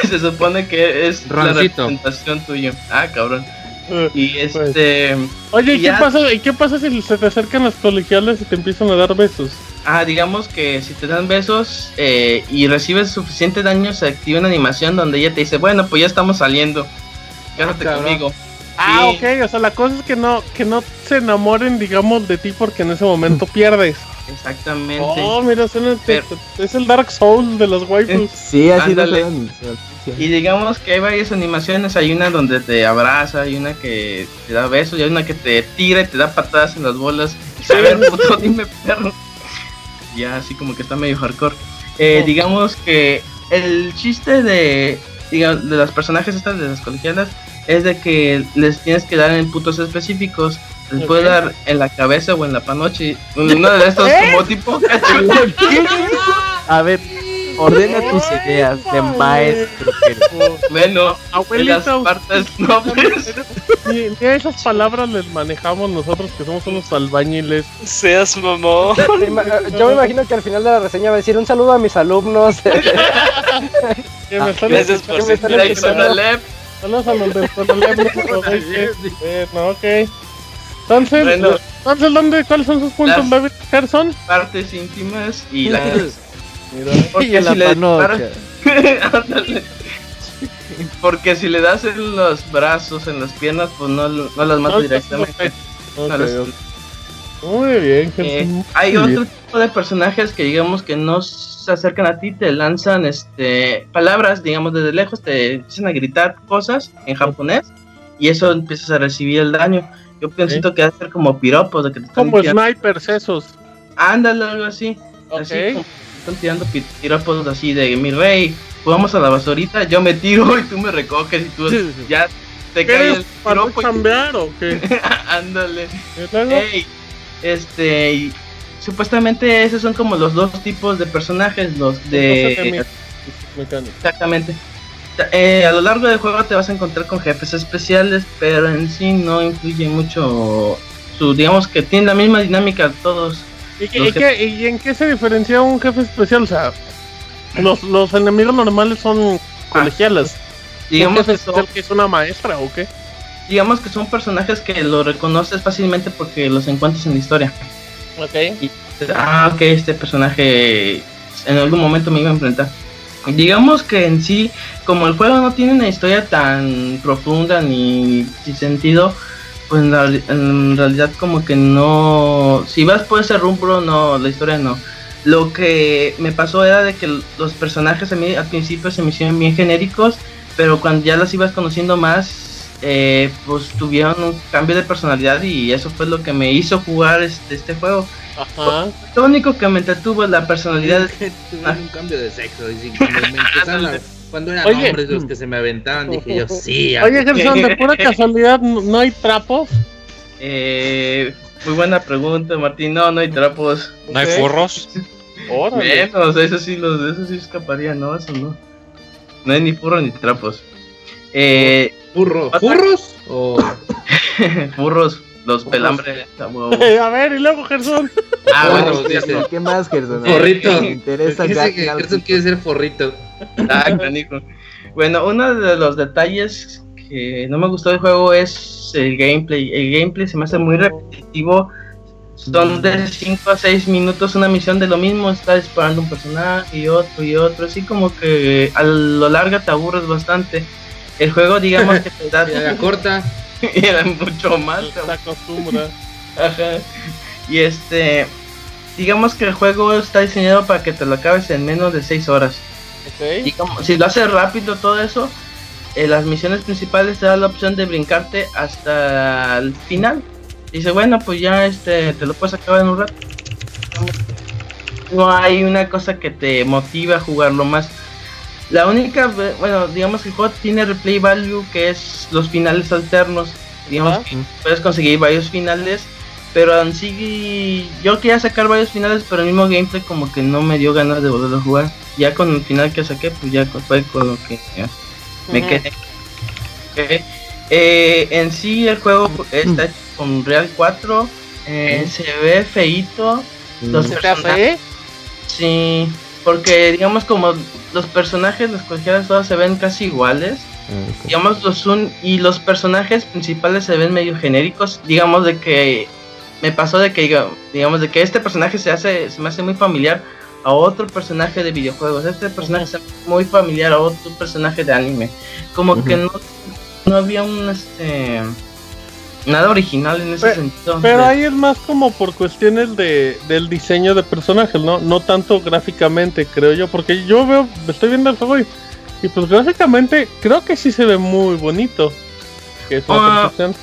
se supone que es la representación tuya. Ah, cabrón.
Eh,
Y este.
Oye, ¿y
Y
qué,
ya-
pasa, ¿y qué pasa si se te acercan las colegiales y te empiezan a dar besos?
Ah, digamos que si te dan besos eh, y recibes suficiente daño, se activa una animación donde ella te dice: Bueno, pues ya estamos saliendo. Quédate
cabrón.
conmigo.
Ah,
Sí.
ok, o sea, la cosa es que no, que no se enamoren, digamos, de ti porque en ese momento pierdes.
Exactamente.
Oh, mira, suena-
Pero-
es el Dark Souls de los waifus.
Sí, así
Ándale. Y digamos que hay varias animaciones, hay una donde te abraza, hay una que te da besos, y hay una que te tira y te da patadas en las bolas. Dime perro. Ya así como que está medio hardcore. Eh,
Oh.
Digamos que el chiste de, digamos, de las personajes estas de las colegialas es de que les tienes que dar en puntos específicos. Les puedes dar en la cabeza o en la panoche. Uno de estos como tipo
A ver, ordena tus ideas de maestro.
bueno, en las
Abuelita,
partes nobles.
ni, ni a esas palabras les manejamos nosotros que somos unos albañiles.
Seas mamón.
Yo me imagino que al final de la reseña va a decir un saludo a mis alumnos.
Que me están
gracias por
de
escuchando.
Conalep.
Saludos a los del Conalep, no sé por qué. Eh, no, ok. Entonces,
Bueno.
entonces ¿dónde, ¿cuáles son sus puntos débiles, Gerson?
partes íntimas y la
La
si le. Ándale. porque si le das en los brazos en las piernas pues no, no las mato
No,
directamente No las-.
Muy bien,
Eh,
muy
hay
bien.
otro tipo de personajes que digamos que no se acercan a ti te lanzan este palabras digamos desde lejos te empiezan a gritar cosas en japonés y eso empiezas a recibir el daño yo pienso que va a ser como piropos de que te están
Como
tirando-
snipers esos.
ándale algo así
Ok.
Así como están tirando pi- tiropos así de mi rey, jugamos a la basurita, yo me tiro y tú me recoges y tú ya te cae
¿Quieres
el y
cambiar o qué?
ándale. Ey, este y supuestamente esos son como los dos tipos de personajes, los de exactamente. Eh, a lo largo del juego te vas a encontrar con jefes especiales, pero en sí no influye mucho su digamos que tienen la misma dinámica todos.
¿Y, qué- y qué- y en qué se diferencia un jefe especial? O sea, los, los enemigos normales son colegialas.
Digamos
¿Un jefe
que son
especial que es una maestra o qué?
digamos que son personajes que lo reconoces fácilmente porque los encuentras en la historia.
Ok.
Y ah, ok, este personaje en algún momento me iba a enfrentar. Digamos que en sí, como el juego no tiene una historia tan profunda ni sin sentido, pues en, reali- en realidad como que no... Si vas por ese rumbo, no, la historia no. Lo que me pasó era de que los personajes a mí al principio se me hicieron bien genéricos, pero cuando ya los ibas conociendo más, eh, pues tuvieron un cambio de personalidad y eso fue lo que me hizo jugar este, este juego.
Ajá.
Lo único que me entretuvo es la personalidad.
Tuvieron un cambio de sexo. y cuando, me empezaron a- cuando eran
Oye.
hombres los que se me aventaban, dije yo, sí. a-
Oye, Gerson, de pura casualidad, ¿no hay trapos?
Eh, muy buena pregunta, Martín. No, no hay trapos.
¿No hay
Ok.
furros?
Órale.
Menos, eso sí, los, eso sí escaparía, no, eso no. No hay ni furro ni trapos. Eh,
¿Furro? ¿Furros? O...
furros, los pelambres. a huevo.
A ver, y luego Gerson.
Ah, bueno,
no.
¿Qué más, Gerson?
Forrito.
Me interesa
Dice que
Gal-
Gerson quiere ser forrito.
Ah, canijo. Bueno, uno de los detalles que no me gustó del juego es el gameplay. El gameplay se me hace muy repetitivo. Son de 5 a 6 minutos una misión de lo mismo, está disparando un personaje y otro y otro, así como que a lo largo te aburres bastante. El juego, digamos que te da
Y a la corta.
Y era mucho más.
Se acostumbra.
Ajá. Y este, digamos que el juego está diseñado para que te lo acabes en menos de 6 horas. Y como, si lo haces rápido todo eso, eh, las misiones principales te dan la opción de brincarte hasta el final. Dice, bueno, pues ya este te lo puedes acabar en un rato. No hay una cosa que te motive a jugarlo más. La única, ve- bueno, digamos que el juego tiene replay value que es los finales alternos. Digamos que puedes conseguir varios finales, pero en sí yo quería sacar varios finales, pero el mismo gameplay como que no me dio ganas de volver a jugar. Ya con el final que saqué, pues ya fue con lo que ya me quedé. Eh, en sí el juego está hecho con Real 4, eh, se ve feito. Los
¿Se
personajes-
hace?
Sí, porque digamos como los personajes, las cualquiera todas se ven casi iguales. Digamos los un y los personajes principales se ven medio genéricos. Digamos de que me pasó de que diga- digamos de que este personaje se hace se me hace muy familiar a otro personaje de videojuegos. Este personaje se hace muy familiar a otro personaje de anime. Como que no, no había un este nada original en ese sentido.
Pero ahí es más como por cuestiones de, del diseño de personajes, ¿no? No tanto gráficamente, creo yo, porque yo veo, estoy viendo el juego y, y pues gráficamente creo que sí se ve muy bonito. Que es una percepción.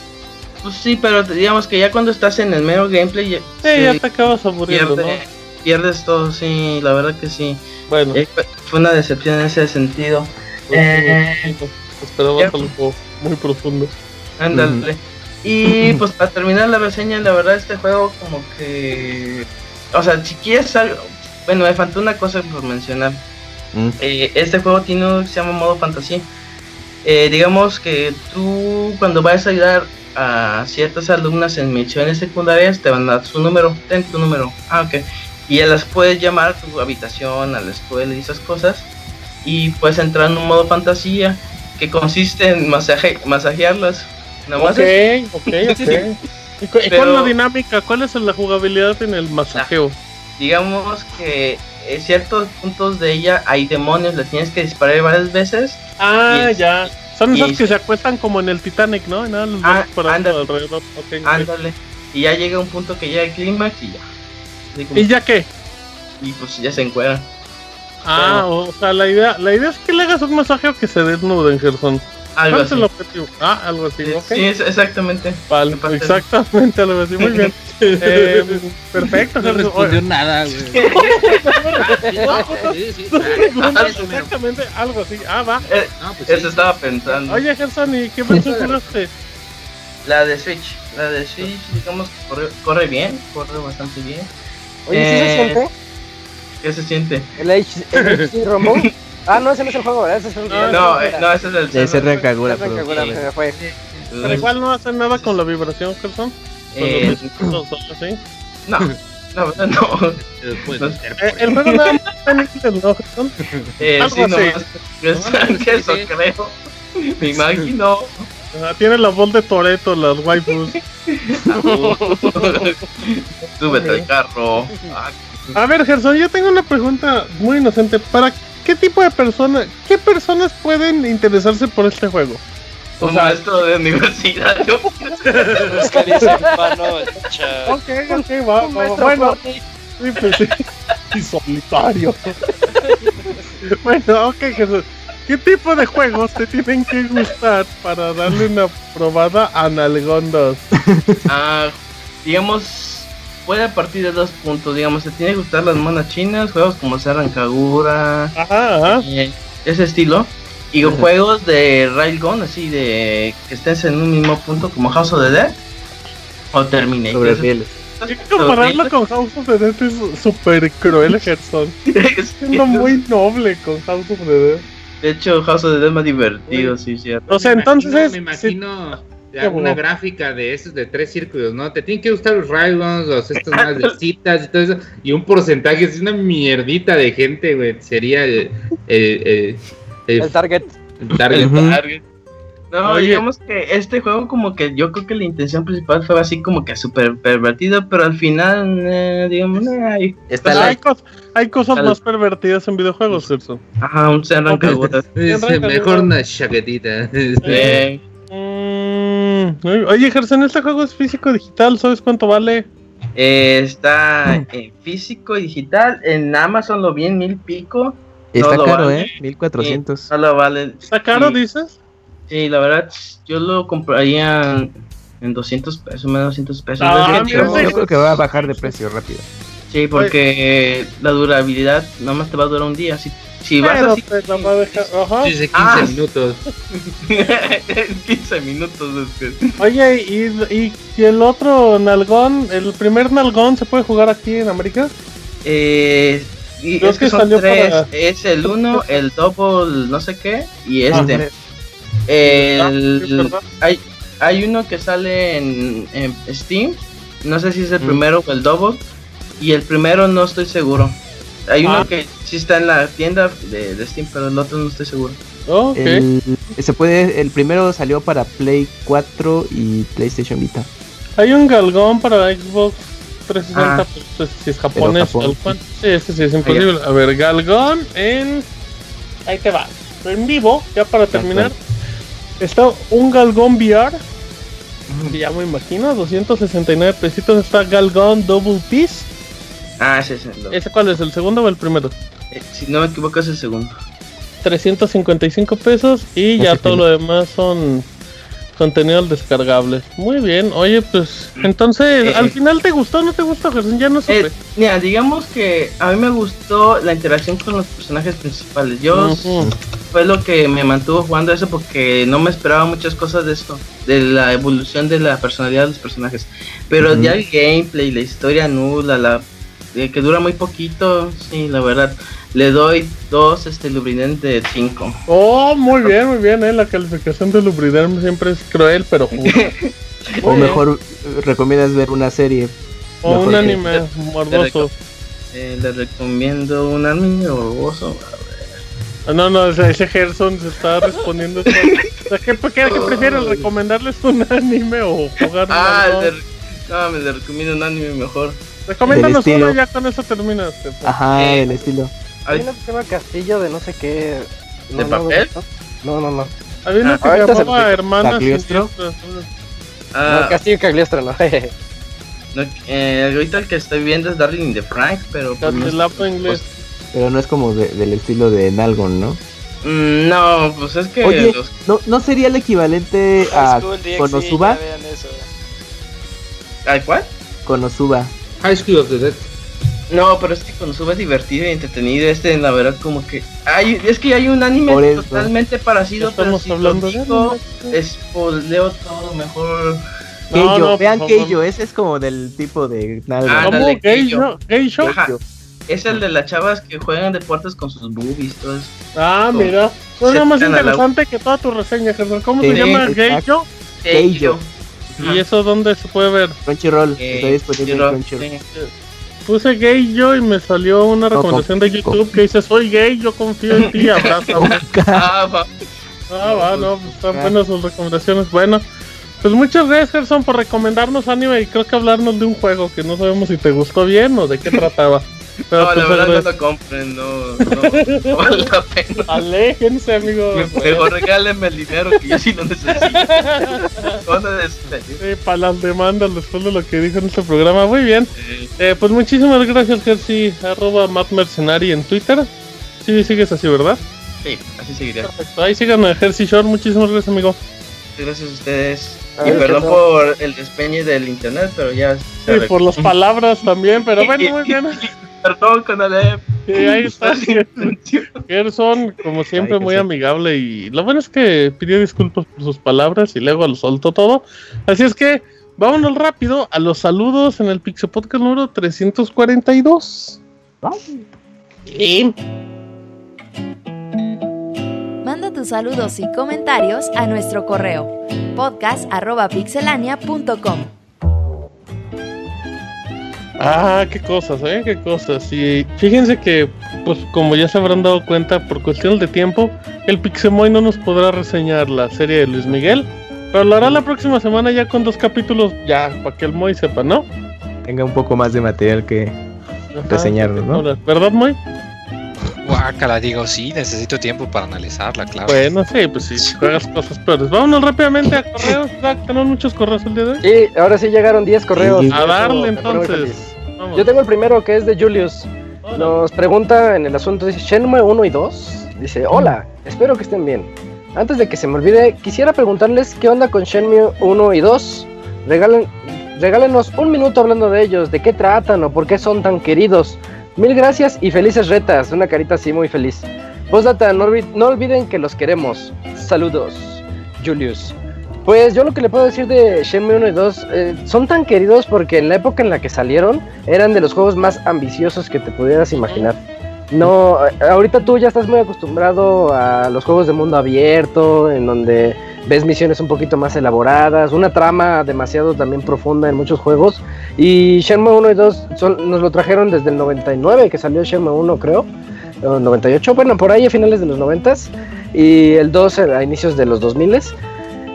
Pues sí, pero digamos que ya cuando estás en el mero gameplay ya,
Sí, ya te acabas aburriendo,
pierde- pierdes todo, sí, la verdad que sí.
¿no? Bueno,
Eh, fue- una decepción en ese sentido.
pues,
eh,
sí, esperaba
ya.
algo muy profundo.
Ándale. Y pues para terminar la reseña, la verdad este juego como que... O sea, si quieres algo... Bueno, me faltó una cosa por mencionar.
Mm.
Eh, este juego tiene que se llama modo fantasía. Eh, digamos que tú cuando vayas a ayudar a ciertas alumnas en misiones secundarias te van a dar su número, ten tu número. Ah, ok. Y ya las puedes llamar a tu habitación, a la escuela y esas cosas. Y puedes entrar en un modo fantasía que consiste en masaje, masajearlas. Nada más
Ok,
es-
ok, ok. ¿Y cu- y
Pero-
cuál es la dinámica? ¿Cuál es la jugabilidad en el masajeo?
digamos que en ciertos puntos de ella hay demonios, le tienes que disparar varias veces.
Ah,
Y-
ya. Son esos que se acuestan como en el Titanic, ¿no? Nada, los
Ah, ándale.
alrededor. Ok, ok.
Ándale. Y ya llega un punto que llega el clímax y ya. Como-
¿Y ya qué?
y pues ya se encuera.
Ah, o sea, la idea, la idea es que le hagas un masaje o que se desnuden, Gerson.
Algo
¿Cuál es
así.
el objetivo? Ah, algo así, ok.
Sí, es exactamente.
Vale, exactamente algo así, muy bien. Eh, perfecto,
No respondió
Oye,
nada, güey. Sí, sí, sí. Ah,
exactamente algo así. Ah, va.
Eh,
No, pues sí.
eso estaba pensando.
Oye, Gerson, ¿y qué versión jugaste?
La de Switch. La de Switch, digamos que corre, corre bien, corre bastante bien.
Oye, ¿sí se
Eh,
siente?
¿Qué se siente?
¿El, H el HD Rumble? Ah, no, ese no es el juego, ¿verdad? Ese es el
No,
No, eh, no, ese es el
De ese
server.
Rancagura, pero.
que, bueno, se me fue.
Pero igual no hace nada con la vibración, Gerson.
Eh,
los así.
no, la verdad no. No.
Eh, el juego nada más está en ¿no, Gerson?
Eh,
Algo
sí, no, es eso
sí.
creo. Me imagino.
Ah, tiene la voz de Toreto, las waifus.
Súbete al carro.
A ver, Gerson, yo tengo una pregunta muy inocente. ¿Para qué tipo de personas, qué personas pueden interesarse por este juego? O
un
sea,
maestro de universidad. Yo,
ok, ok, va, va, bueno, sí, pues sí. y solitario. bueno, ok, Jesús. ¿Qué tipo de juegos te tienen que gustar para darle una probada a Nalgón 2?
Ah, digamos, puede partir de dos puntos. Digamos, te tiene que gustar las monas chinas, juegos como Serran Kagura,
Ajá, ajá.
eh, ese estilo. Y juegos de Railgun, así de que estés en un mismo punto como House of the Dead o Terminator.
Sobre fieles.
Que compararlo con House of the Dead es súper cruel, Gerson.
Es-
Siendo muy noble con House of the Dead.
De hecho, House of the Dead es más divertido, sí, cierto.
O sea,
Me
entonces
imagino- Me imagino alguna
bobo.
gráfica de esos de tres círculos, ¿no? Te tienen que gustar los Railguns, los estos más de citas y todo eso. Y un porcentaje, es una mierdita de gente, güey. Sería el, el, el, el-
El target.
el target. Target.
No,
Oye.
digamos que este juego como que yo creo que la intención principal fue así como que súper pervertido, pero al final, eh, digamos, eh, está la...
hay, cos- hay cosas más pervertidas en videojuegos, Gerson.
Ajá, un.
Es
arranca,
mejor una chaquetita.
Eh,
Mm, oye, Gerson, este juego es físico digital, ¿sabes cuánto vale?
eh, está en físico y digital, en Amazon lo vi en mil pico,
Está
lo
caro,
vale.
¿eh? 1400.
solo vale...
¿Está caro,
Sí.
dices?
Sí, la verdad, yo lo compraría en 200 pesos, menos 200 pesos.
Ah,
yo creo que va a bajar de precio rápido.
Sí, porque la durabilidad nomás te va a durar un día. Si, si vas
Pero
así,
te la va a dejar. Ajá.
Dice 15
Ah.
minutos.
15 minutos después.
Oye, ¿y, y, y el otro nalgón, el primer nalgón, se puede jugar aquí en América?
Eh, y
Creo
es que
que
son
salió
tres.
para-
Es el uno, el double no sé qué y este.
Ah, sí,
El,
¿verdad?
hay, hay uno que sale en, en Steam. No sé si es el
Mm.
primero o el double. Y el primero no estoy seguro. Hay uno
Ah.
que sí está en la tienda de, de Steam, pero el otro no estoy seguro.
Ok.
El, se puede, el primero salió para Play 4 y PlayStation Vita.
Hay un galgón para Xbox 360,
Ah.
pues, si es japonés.
Japón,
tal. Sí, este sí es imposible. A ver, galgón en... Ahí te va. En vivo, ya para terminar. Está un galgón VR. que Ya me imagino, 269 pesitos. Está Galgón Double Piece.
Ah, ese es el
¿Ese cuál es? ¿El segundo o el primero?
eh, Si no me equivoco, es el segundo.
355 pesos y ya todo
tiene.
lo demás son contenidos descargables. Muy bien, oye, pues entonces,
Eh,
¿al final te gustó o no te gustó, Gerson? Ya no supe.
Eh, mira, digamos que a mí me gustó la interacción con los personajes principales. Yo fue lo que me mantuvo jugando eso porque no me esperaba muchas cosas de esto, de la evolución de la personalidad de los personajes. Pero ya el gameplay, la historia nula, la eh, que dura muy poquito, sí, la verdad, le doy dos este lubricante de 5.
Oh, muy bien, muy bien, eh. La calificación de Lubriderm siempre es cruel, pero justo.
O mejor recomiendas ver una serie.
O un
mejor que-
anime morboso.
Eh, le recomiendo un anime morboso.
Ah, No, no, ese, ese Gerson se está respondiendo. esto. O sea, ¿qué, qué, qué prefieres? ¿Recomendarles un anime o jugar?
Ah, le, no, me le recomiendo un anime mejor.
Recomiéndanos uno ya con eso terminaste. pues.
Ajá,
Eh,
el estilo.
Hay uno que se llama Castillo de no sé qué. No,
¿De
no,
papel?
No, no, no.
Había uno
Ah,
que
se
llamaba. Hermanas
¿Cagliostro?
Siniestras.
Ah,
No, Castillo y Cagliostro, no.
no, eh, ahorita el que estoy viendo es Darling in the Franks, pero pues, no,
inglés.
Pero no es como de- del estilo de Nalgon, ¿no?
Mm, no, pues es que
Oye,
los-
¿no, ¿no sería el equivalente a Konosuba?
¿Ay, cuál?
Konosuba.
High School of the Dead.
No, pero es que cuando subes divertido y entretenido, este la verdad como que hay, es que hay un anime totalmente parecido, pero si
hablando
lo
de
digo, spoileo todo mejor.
No,
Keijo,
no,
vean. Keijo, ese es como del tipo de.
Ah,
¿Cómo?
Ándale,
¿Gay
Keio.
show? ¿Gay show?
Ajá. Es el de las chavas que juegan deportes con sus boobies, todo eso.
Ah, mira. Suena más interesante que toda tu reseña. ¿Cómo
Sí,
se llama?
exacto.
¿Gay show?
Keijo.
¿Y eso dónde se puede ver?
Crunchyroll,
Eh,
está disponible en
Crunchyroll,
Crunchyroll.
sí.
Puse gay yo y me salió una recomendación de YouTube que dice soy gay, yo confío en ti, abrázame.
Ah, va.
Ah, va, no, pues están buenas sus recomendaciones. Bueno, pues muchas gracias, Gerson, por recomendarnos anime y creo que hablarnos de un juego que no sabemos si te gustó bien o de qué trataba. Pero,
No, la
pues,
verdad no lo compren, no, no, no vale la pena.
Aléjense, amigos.
Mejor regálenme el dinero que yo sí lo necesito.
Sí, para las demandas después de lo que dijo en este programa. Muy bien. Eh, pues muchísimas gracias, Jersey. Arroba Matt Mercenary en Twitter. Sí, sigues así, ¿verdad?
Sí, así seguiría.
Perfecto. Ahí sigan a Jersey Shore. Muchísimas gracias, amigo.
Gracias a ustedes. Y perdón
¿qué
por el despeñe del internet, pero ya
Sí, por las palabras también, pero bueno, muy bien.
Perdón, Conalep.
Sí, ahí está. Gerson, como siempre,
Ay,
muy amigable. Y lo bueno es que pidió disculpas por sus palabras y luego lo soltó todo. Así es que vámonos rápido a los saludos en el Pixel Podcast número 342.
Manda tus saludos y comentarios a nuestro correo podcast.pixelania.com.
Ah, qué cosas, ¿eh? Qué cosas. Y fíjense que, pues como ya se habrán dado cuenta, por cuestiones de tiempo, el Pixemoy no nos podrá reseñar la serie de Luis Miguel. Pero lo hará la próxima semana ya con dos capítulos, ya, para que el Moy sepa, ¿no?
Tenga un poco más de material que
Ajá.
¿no?
¿Verdad, Moy?
Guácala, digo, sí, necesito tiempo para analizarla, claro.
Bueno, sí, pues sí, juegas cosas peores. Vámonos rápidamente a correos. Zach, tenemos muchos correos el día de hoy.
Sí, ahora sí llegaron 10 correos.
Sí.
A darle entonces. Vamos.
Yo tengo el primero que es de Julius. Nos pregunta en el asunto, dice Shenmue 1 y 2. Dice, hola, espero que estén bien. Antes de que se me olvide, quisiera preguntarles qué onda con Shenmue 1 y 2. Regalen, regálenos un minuto hablando de ellos, de qué tratan o por qué son tan queridos. Mil gracias y felices retas. Una carita así muy feliz. Postdata, no, no olviden que los queremos. Saludos, Julius. Pues yo lo que le puedo decir de Shenmue 1 y 2 eh, son tan queridos porque en la época en la que salieron eran de los juegos más ambiciosos que te pudieras imaginar. No, eh, ahorita tú ya estás muy acostumbrado a los juegos de mundo abierto, en donde ves misiones un poquito más elaboradas, una trama demasiado también profunda en muchos juegos. Y Shenmue 1 y 2 son, nos lo trajeron desde el 99, que salió Shenmue 1 creo, o 98, bueno, por ahí a finales de los 90 y el 2 a inicios de los 2000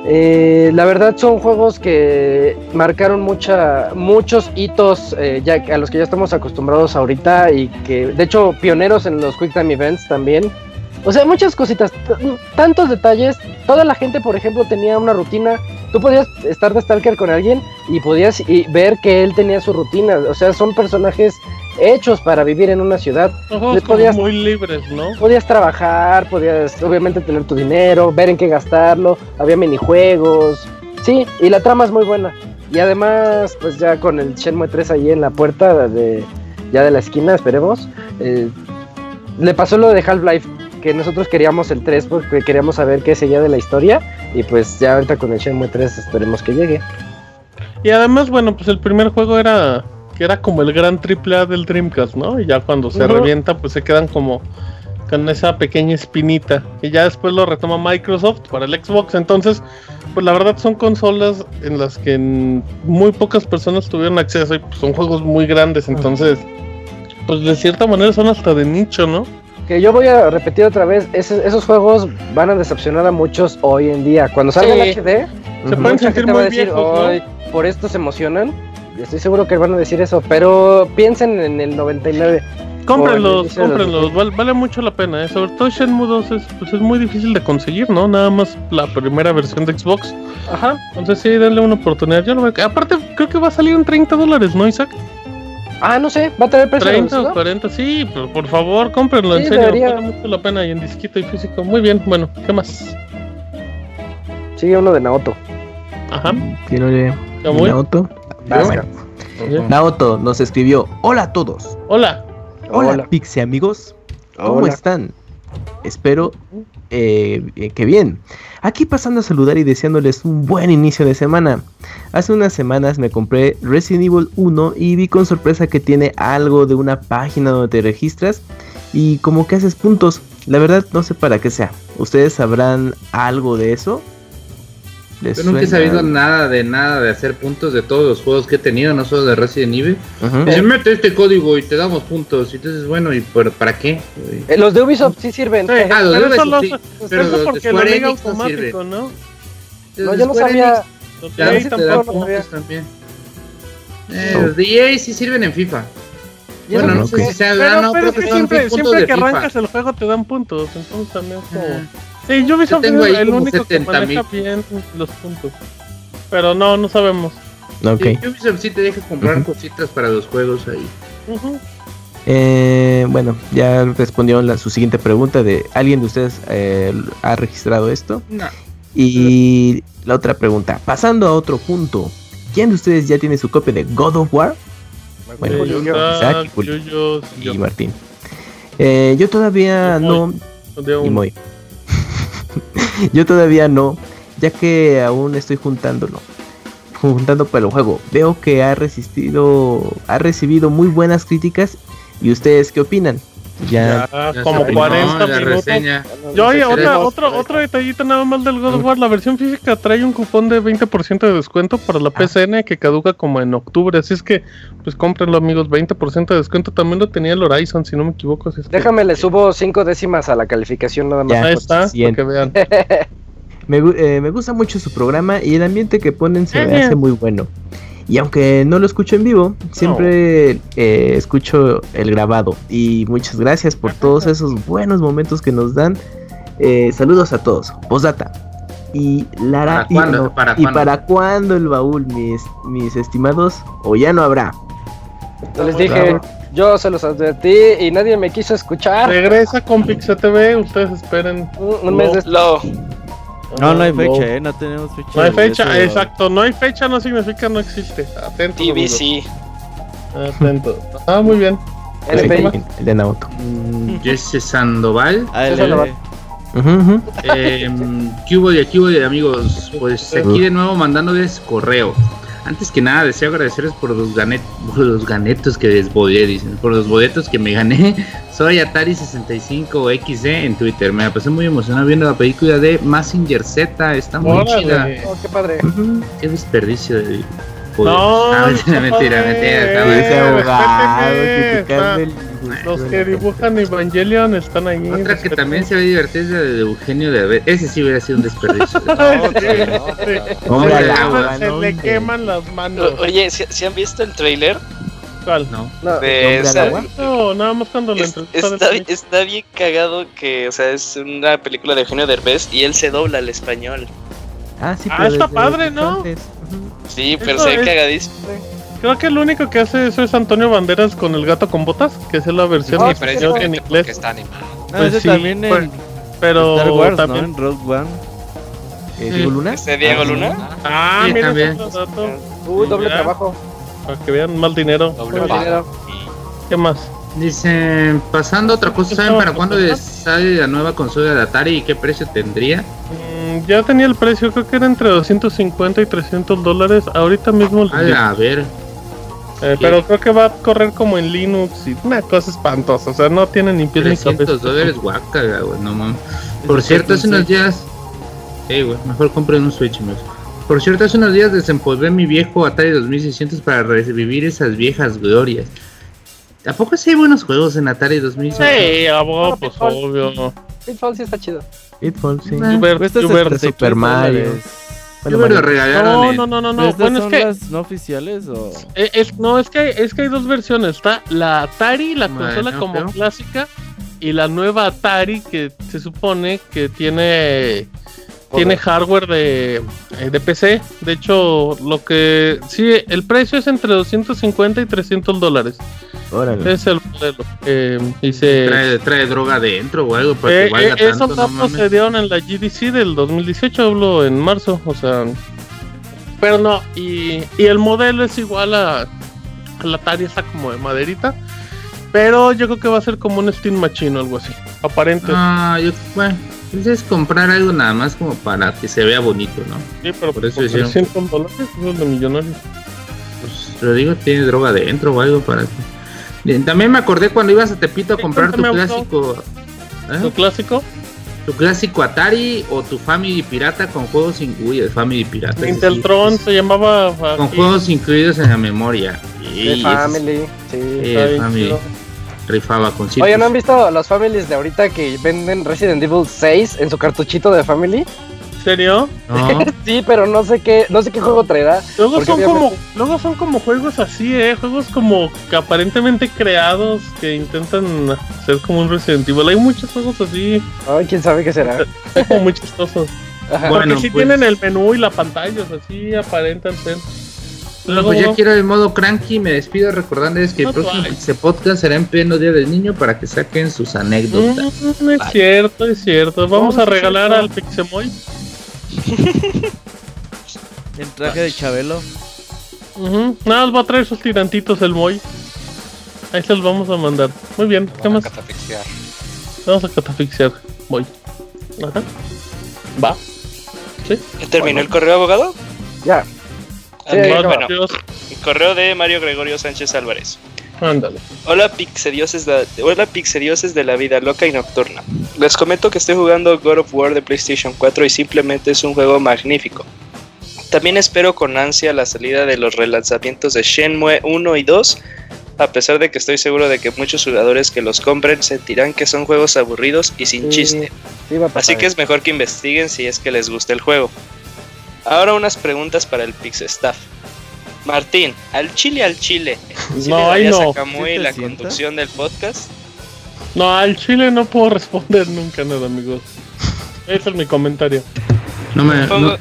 eh, la verdad son juegos que marcaron mucha, muchos hitos eh, ya a los que ya estamos acostumbrados ahorita y que de hecho pioneros en los Quick Time Events también. O sea, muchas cositas, tantos detalles. Toda la gente, por ejemplo, tenía una rutina. Tú podías estar de Stalker con alguien y podías y ver que él tenía su rutina. O sea, son personajes hechos para vivir en una ciudad. Podías-
muy libres, ¿no?
Podías trabajar, podías obviamente tener tu dinero, ver en qué gastarlo, había minijuegos. Sí, y la trama es muy buena. Y además, pues ya con el Shenmue 3 ahí en la puerta de ya de la esquina, esperemos. eh, le pasó lo de Half-Life, que nosotros queríamos el 3 porque queríamos saber qué seguía de la historia. Y pues ya ahorita con el Shenmue 3 esperemos que llegue.
Y además, bueno, pues el primer juego era que era como el gran triple A del Dreamcast, ¿no? Y ya cuando se revienta, pues se quedan como con esa pequeña espinita. Y ya después lo retoma Microsoft para el Xbox. Entonces, pues la verdad son consolas en las que muy pocas personas tuvieron acceso y pues, son juegos muy grandes. Entonces, pues de cierta manera son hasta de nicho, ¿no?
Que yo voy a repetir otra vez, ese- esos juegos van a decepcionar a muchos hoy en día. Cuando salga
Sí.
el HD,
Se pueden sentir muy
decir,
viejos, ¿no?
"Ay, por esto se emocionan. Estoy seguro que van a decir eso, pero piensen en el 99.
Cómprenlos,
de
cómprenlos, val- vale mucho la pena, ¿eh? sobre todo Shenmue 2 es, pues es muy difícil de conseguir, ¿no? Nada más la primera versión de Xbox.
Ajá.
Entonces sí, denle una oportunidad. Yo lo veo. Aparte, creo que va a salir en 30 dólares, ¿no, Isaac?
Ah, no sé, va a tener precio
30 o
reducido?
40, sí, pero por favor, cómprenlo, en
Sí,
serio,
debería.
vale mucho la pena y en disquito y físico. Muy bien, bueno, ¿qué más?
Sigue uno de Naoto.
Ajá, ya muy.
Naoto.
Bien.
Naoto nos escribió: Hola a todos.
Hola,
Hola,
Hola.
Pixie amigos. ¿Cómo
Hola.
están? Espero eh, eh, que bien. Aquí pasando a saludar y deseándoles un buen inicio de semana. Hace unas semanas me compré Resident Evil 1 y vi con sorpresa que tiene algo de una página donde te registras y como que haces puntos. La verdad no sé para qué sea. ¿Ustedes sabrán algo de eso? ¿Les
Yo nunca he sabido nada de nada de hacer puntos de todos los juegos que he tenido, no solo de Resident Evil.
Ujú.
Dice, mete este código y te damos puntos. Y entonces, bueno, ¿y por, para qué?
Eh, los de Ubisoft sí sirven.
Sí.
Ah, los de
pero eso
Ubisoft sí, pero
eso
los de
porque lo
Square no
automático,
sirven.
¿no?
No,
Los
yo
de
no sabía.
Enix
Los de
dan
tampoco lo sabía.
también. Eh, los de EA sí sirven en FIFA. Bueno, no sé si sea
Pero,
grano,
pero
creo
es
que
siempre, siempre
de
que
FIFA.
arrancas el juego te dan puntos, entonces también es como... Sí, Ubisoft
Yo tengo ahí
el único que
70,000.
maneja bien los puntos. Pero no, no sabemos.
Ok.
Sí, Ubisoft sí te deja comprar cositas para los juegos ahí.
Ujú.
Eh, bueno, ya respondieron la- su siguiente pregunta de ¿alguien de ustedes eh, ha registrado esto?
No.
Y la otra pregunta, pasando a otro punto, ¿quién de ustedes ya tiene su copia de God of War? Bueno,
Eh,
Julio.
Isaac, Y
yo.
Martín. Eh, yo todavía no, y. Yo todavía no, ya que aún estoy juntándolo. Juntando para el juego. Veo que ha resistido, ha recibido muy buenas críticas. ¿Y ustedes qué opinan? Ya,
Ya,
Ya
como
se
40
terminó la
minutos.
reseña.
Yo, oye, otra, otro, otro detallito nada más del God of War. La versión física trae un cupón de 20% de descuento para la PCN que caduca como en octubre. Así es que, pues cómprenlo, amigos. 20% de descuento. También lo tenía el Horizon, si no me equivoco. así es que-
Déjame, le subo cinco décimas a la calificación nada más.
Ya.
Ahí está, para que vean.
me, eh, me gusta mucho su programa y el ambiente que ponen se me
Ajá.
hace muy bueno. Y aunque no lo escucho en vivo, siempre eh, escucho el grabado. Y muchas gracias por todos esos buenos momentos que nos dan. Eh, saludos a todos. Posdata. Y Lara.
¿Para
y,
cuándo?
no,
¿Para
¿y
cuándo?
para cuándo el baúl, mis, mis estimados? O ya no habrá.
Yo les dije, yo se los advertí y nadie me quiso escuchar.
Regresa con Pixel TV. Ustedes esperen.
Un, un mes de
Lo,
No, no hay
Ah,
fecha, eh, no tenemos fecha.
No hay fecha,
eso.
exacto. No hay fecha no significa no existe. Amigos.
TBC.
Atentos. Ah, muy bien.
El, el de Nauto.
Mm, Jesse Sandoval.
No va.
Ujú, ujú.
Eh, ¿Qué hubo de aquí hubo de amigos? Pues aquí de nuevo mandándoles correo. Antes que nada, deseo agradecerles por los, ganet por los ganetos que desboleé, dicen, por los boletos que me gané. Soy Atari65XD en Twitter. Me la pasé muy emocionado viendo la película de Massinger Z. Está muy
Órale.
chida.
Oh, qué padre.
Ujú.
Qué desperdicio de.
No,
Ah, mentira, mentira, está-
el-
Los que dibujan Evangelion están ahí.
Otra que también se ve divertida es la de Eugenio de. Ese sí hubiera sido un desperdicio.
Se, le
agua,
queman- se las manos.
Oye, ¿si, han visto el trailer?
¿Cuál?
No.
No,
De
¿Hombre al
esa-?
No, nada más cuando lo
está, está bien cagado que, o sea, es una película de Eugenio Derbez y él se dobla al español.
Ah, sí,
Ah,
pero
está
desde
padre, ¿no?
antes.
Sí, pero
Eso
se ve
es-
cagadísimo.
Creo que el único que hace eso es Antonio Banderas con el gato con botas, que es la versión
Ah,
en
sí,
pero es
en inglés.
está animado.
Ah,
Pues
ese
sí,
también en
pues, Pero
Star Wars,
también.
¿no? En Rogue One.
Eh, ¿Diego Luna?
¿Este Diego Luna?
Ah,
Sí,
mira
también.
ese otro dato.
Uy, doble trabajo.
Para que vean más dinero.
Doble pago.
dinero.
¿Qué más?
Dice, pasando a otra cosa, ¿saben para cuándo sale la nueva consola de Atari y qué precio tendría?
Mm, ya tenía el precio, creo que era entre 250 y 300 dólares. Ahorita mismo.
A ver,
Eh, pero creo que va a correr como en Linux y una cosa espantosa. O sea, no tiene ni pies ni
300
cabeza.
dólares, guaca, güey, no mames. Por cierto, hace unos días... Sí, güey, mejor compren un Switch, amigos. Por cierto, hace unos días desempolvé mi viejo Atari 2600 para revivir esas viejas glorias. ¿A poco sí hay buenos juegos en Atari 2600?
Sí,
Ah,
pues
Pitfall.
obvio.
Pitfall sí está chido.
Pitfall, sí.
Uber,
Cuesta
Uber.
76
Super Mario. Bueno,
lo regalaron
No, no, no, no,
¿Pero
no. Bueno, es
son
que
las no oficiales o...?
Eh, es, no, es que, es que hay dos versiones. Está la Atari, la
Bueno,
consola como
pero-
clásica, y la nueva Atari que se supone que tiene tiene hardware de, eh, de PC. De hecho, lo que sí, el precio es entre 250 y 300 dólares.
Órale.
Es el modelo. Eh, y se-
Trae, trae droga dentro o algo para
eh,
que valga
eh, esos
tanto, no
datos
mames.
se dieron en la GDC del 2018, hablo en marzo, o sea. Pero no, y, y el modelo es igual a, a la Atari, está como de maderita. Pero yo creo que va a ser como un Steam Machine o algo así, aparente.
Ah, yo, bueno, pues es comprar algo nada más como para que se vea bonito, ¿no?
sí, pero
por eso
por
hicieron.
300 dólares, eso es de millonarios.
Pues lo digo, tiene droga dentro o algo para que... Bien, También me acordé cuando ibas a Tepito a
Sí,
comprar tu clásico... ¿eh?
¿Tu clásico?
Tu clásico Atari o tu Family Pirata con juegos incluidos. El Family Pirata. ese
Intel
sí,
Tron se llamaba.
Con juegos incluidos en la memoria.
Family. Sí.
sí,
está bien
Family. rifaba con
Oye, ¿no han visto los families de ahorita que venden Resident Evil 6 en su cartuchito de Family?
¿En serio?
No.
sí, pero no sé qué, no sé qué juego traerá.
Luego son
obviamente-
como, luego son como juegos así, eh, juegos como que aparentemente creados que intentan ser como un Resident Evil. Hay muchos juegos así,
Ay, quién sabe qué será.
como muy chistosos.
Ajá.
Porque
Bueno,
si
pues-
tienen el menú y la pantalla, o sea, sí aparentan ser.
Bueno, pues ya quiero el modo cranky. Me despido recordándoles que el
No
próximo. Pixel Podcast será en pleno Día del Niño para que saquen sus anécdotas.
Mm, es cierto, es cierto. Vamos
No,
a
sí
regalar
cierto.
al Pixemoy.
En traje de Chabelo.
Ujú. Nada más va a traer sus tirantitos el Moy. Ahí se los vamos a mandar. Muy bien, ¿qué
Van a
más?
catafixiar.
Vamos a catafixiar. Voy. Ajá. Va. Sí.
¿Ya terminó el correo, abogado?
Ya. Sí, no.
bueno, el correo de Mario Gregorio Sánchez Álvarez.
Ándale.
Hola pixedioses, de, hola pixedioses de la vida loca y nocturna. Les comento que estoy jugando God of War de PlayStation 4 y simplemente es un juego magnífico. También espero con ansia la salida de los relanzamientos de Shenmue 1 y 2, a pesar de que estoy seguro de que muchos jugadores que los compren sentirán que son juegos aburridos y sin
Sí,
chiste.
sí.
Así que es mejor que investiguen si es que les gusta el juego. Ahora unas preguntas para el Pix Staff. Martín, al chile al chile. ¿sí
No,
le
ahí no.
a Kamui
¿Sí te
la
sienta?
conducción del podcast?
No, al chile no puedo responder nunca nada, amigos. Ese es mi comentario.
No me.
Propongo,
no-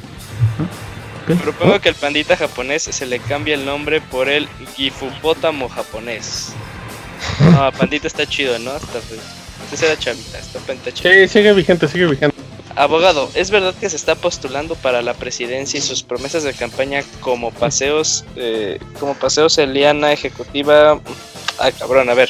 ¿Qué?
propongo que el pandita japonés se le cambie el nombre por el Gifupótamo japonés. No, pandita está chido, ¿no? Hasta pues, Ese era chavita, está penta chido.
Sí, sigue vigente, sigue vigente.
Abogado, ¿es verdad que se está postulando para la presidencia y sus promesas de campaña como paseos, eh, como paseos Eliana ejecutiva? Ah, cabrón, a ver.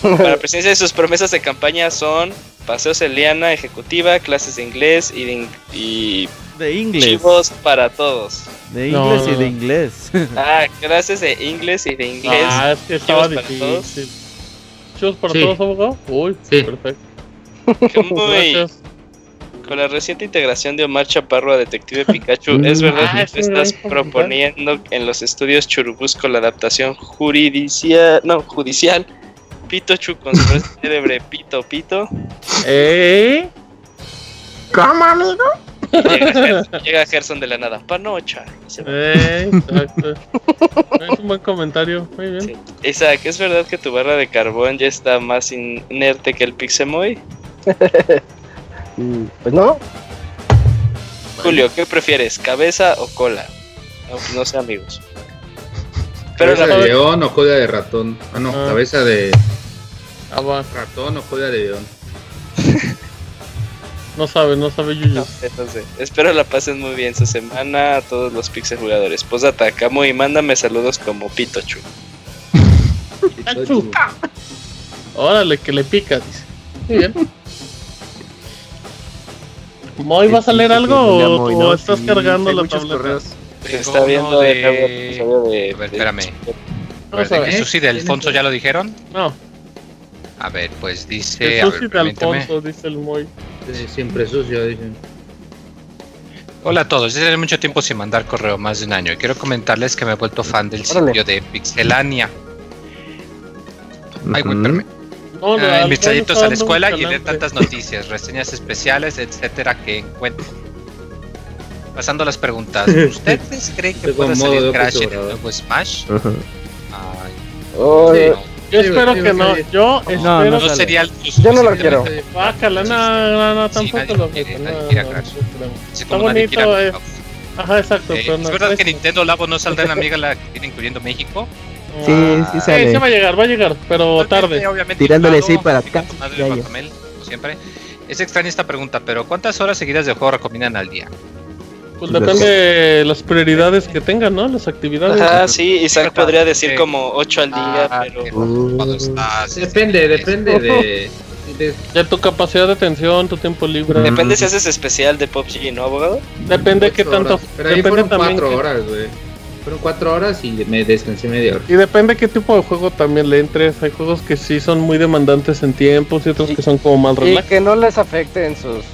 Para la presidencia y sus promesas de campaña son paseos Eliana ejecutiva, clases de inglés y, de in- y
De inglés.
chivos para todos.
De inglés
no,
y de inglés.
Ah, clases de inglés y de inglés.
Ah, es que estaba
¿Chivos para todos?
difícil. ¿Chivos para
Sí.
todos, abogado? Uy,
Sí.
perfecto.
Muy-
Gracias.
Con la reciente integración de Omar Chaparro a Detective Pikachu, ¿es verdad
Ah,
que estás proponiendo en los estudios Churubusco la adaptación juridicia, no, judicial? Pitochu con su célebre Pito Pito.
¿Eh?
Llega, Ger- llega Gerson de la nada. Panocha.
Eh, exacto. es un buen comentario. Muy bien.
Sí. Isaac, ¿es verdad que tu barra de carbón ya está más inerte que el Pixemoy?
Pues no.
Julio, ¿qué prefieres? ¿Cabeza o cola? No, pues no sé, amigos. Pero
¿Cabeza
la
de león o cola de ratón? Ah, no,
Ah.
cabeza de
Ah, va.
ratón o cola de león.
No sabe, no sabe
No
Yuyu.
sé, no sé. Espero la pasen muy bien su semana a todos los Pixel jugadores. Posdata, Camo y mándame saludos como Pitochu.
Achu. Órale, que le pica, dice. Muy bien. ¿Moy vas a leer algo o, estás
Sí,
cargando la tableta?
correos.
Está viendo de
de-
nuevo el episodio de.
A ver,
de-
espérame.
A ver.
¿El sushi de Alfonso ya lo dijeron?
No,
A ver, pues dice.
sushi
ver,
de. Alfonso, dice el Moy.
Eh, Siempre sucio, dicen.
Hola a todos, desde mucho tiempo sin mandar correo, más de un año. Y quiero comentarles que me he vuelto fan del sitio de Pixelania. Ay, güey, espérame.
No, no,
Ah,
está
a la escuela y
calambre.
tantas noticias, reseñas especiales, etcétera, que encuentro. Pasando a las preguntas, ¿ustedes creen que pueda salir Crash en el nuevo Smash?
Ajá.
Ay,
Oh,
Sí.
no.
Yo
Sí,
espero
sí,
que
sí,
no.
sí.
Yo
No,
espero.
no
No sería lo
Yo no lo
suficientemente-
Bácala, no, no, tampoco lo.
Así
Está bonito, eh. Ajá, exacto.
Eh,
pero
¿Es
no,
verdad que Nintendo Labo no saldrá en la amiga la que tiene incluyendo México?
Sí,
ah,
sí sale.
sí va a llegar, va a llegar, pero tarde.
Obviamente,
Tirándole así para acá,
siempre. Es extraña esta pregunta, pero ¿cuántas horas seguidas de juego recomiendan al día?
Pues depende de las prioridades que tengan, ¿no? Las actividades.
Ajá, sí, Isaac podría decir
eh,
como 8 al día,
Ah,
pero.
Uh.
estás,
Depende, depende de, de-
De tu capacidad de atención, tu tiempo libre.
Depende si haces especial de PUBG, ¿no, abogado?
Depende qué tanto.
Pero ahí
Depende
fueron
también.
cuatro
qué-
horas, güey. Fueron cuatro horas y me descansé media hora.
Y depende qué tipo de juego también le entres. Hay juegos que sí son muy demandantes en tiempos y otros
Y-
que son como más
Y
relax.
que no les afecte en sus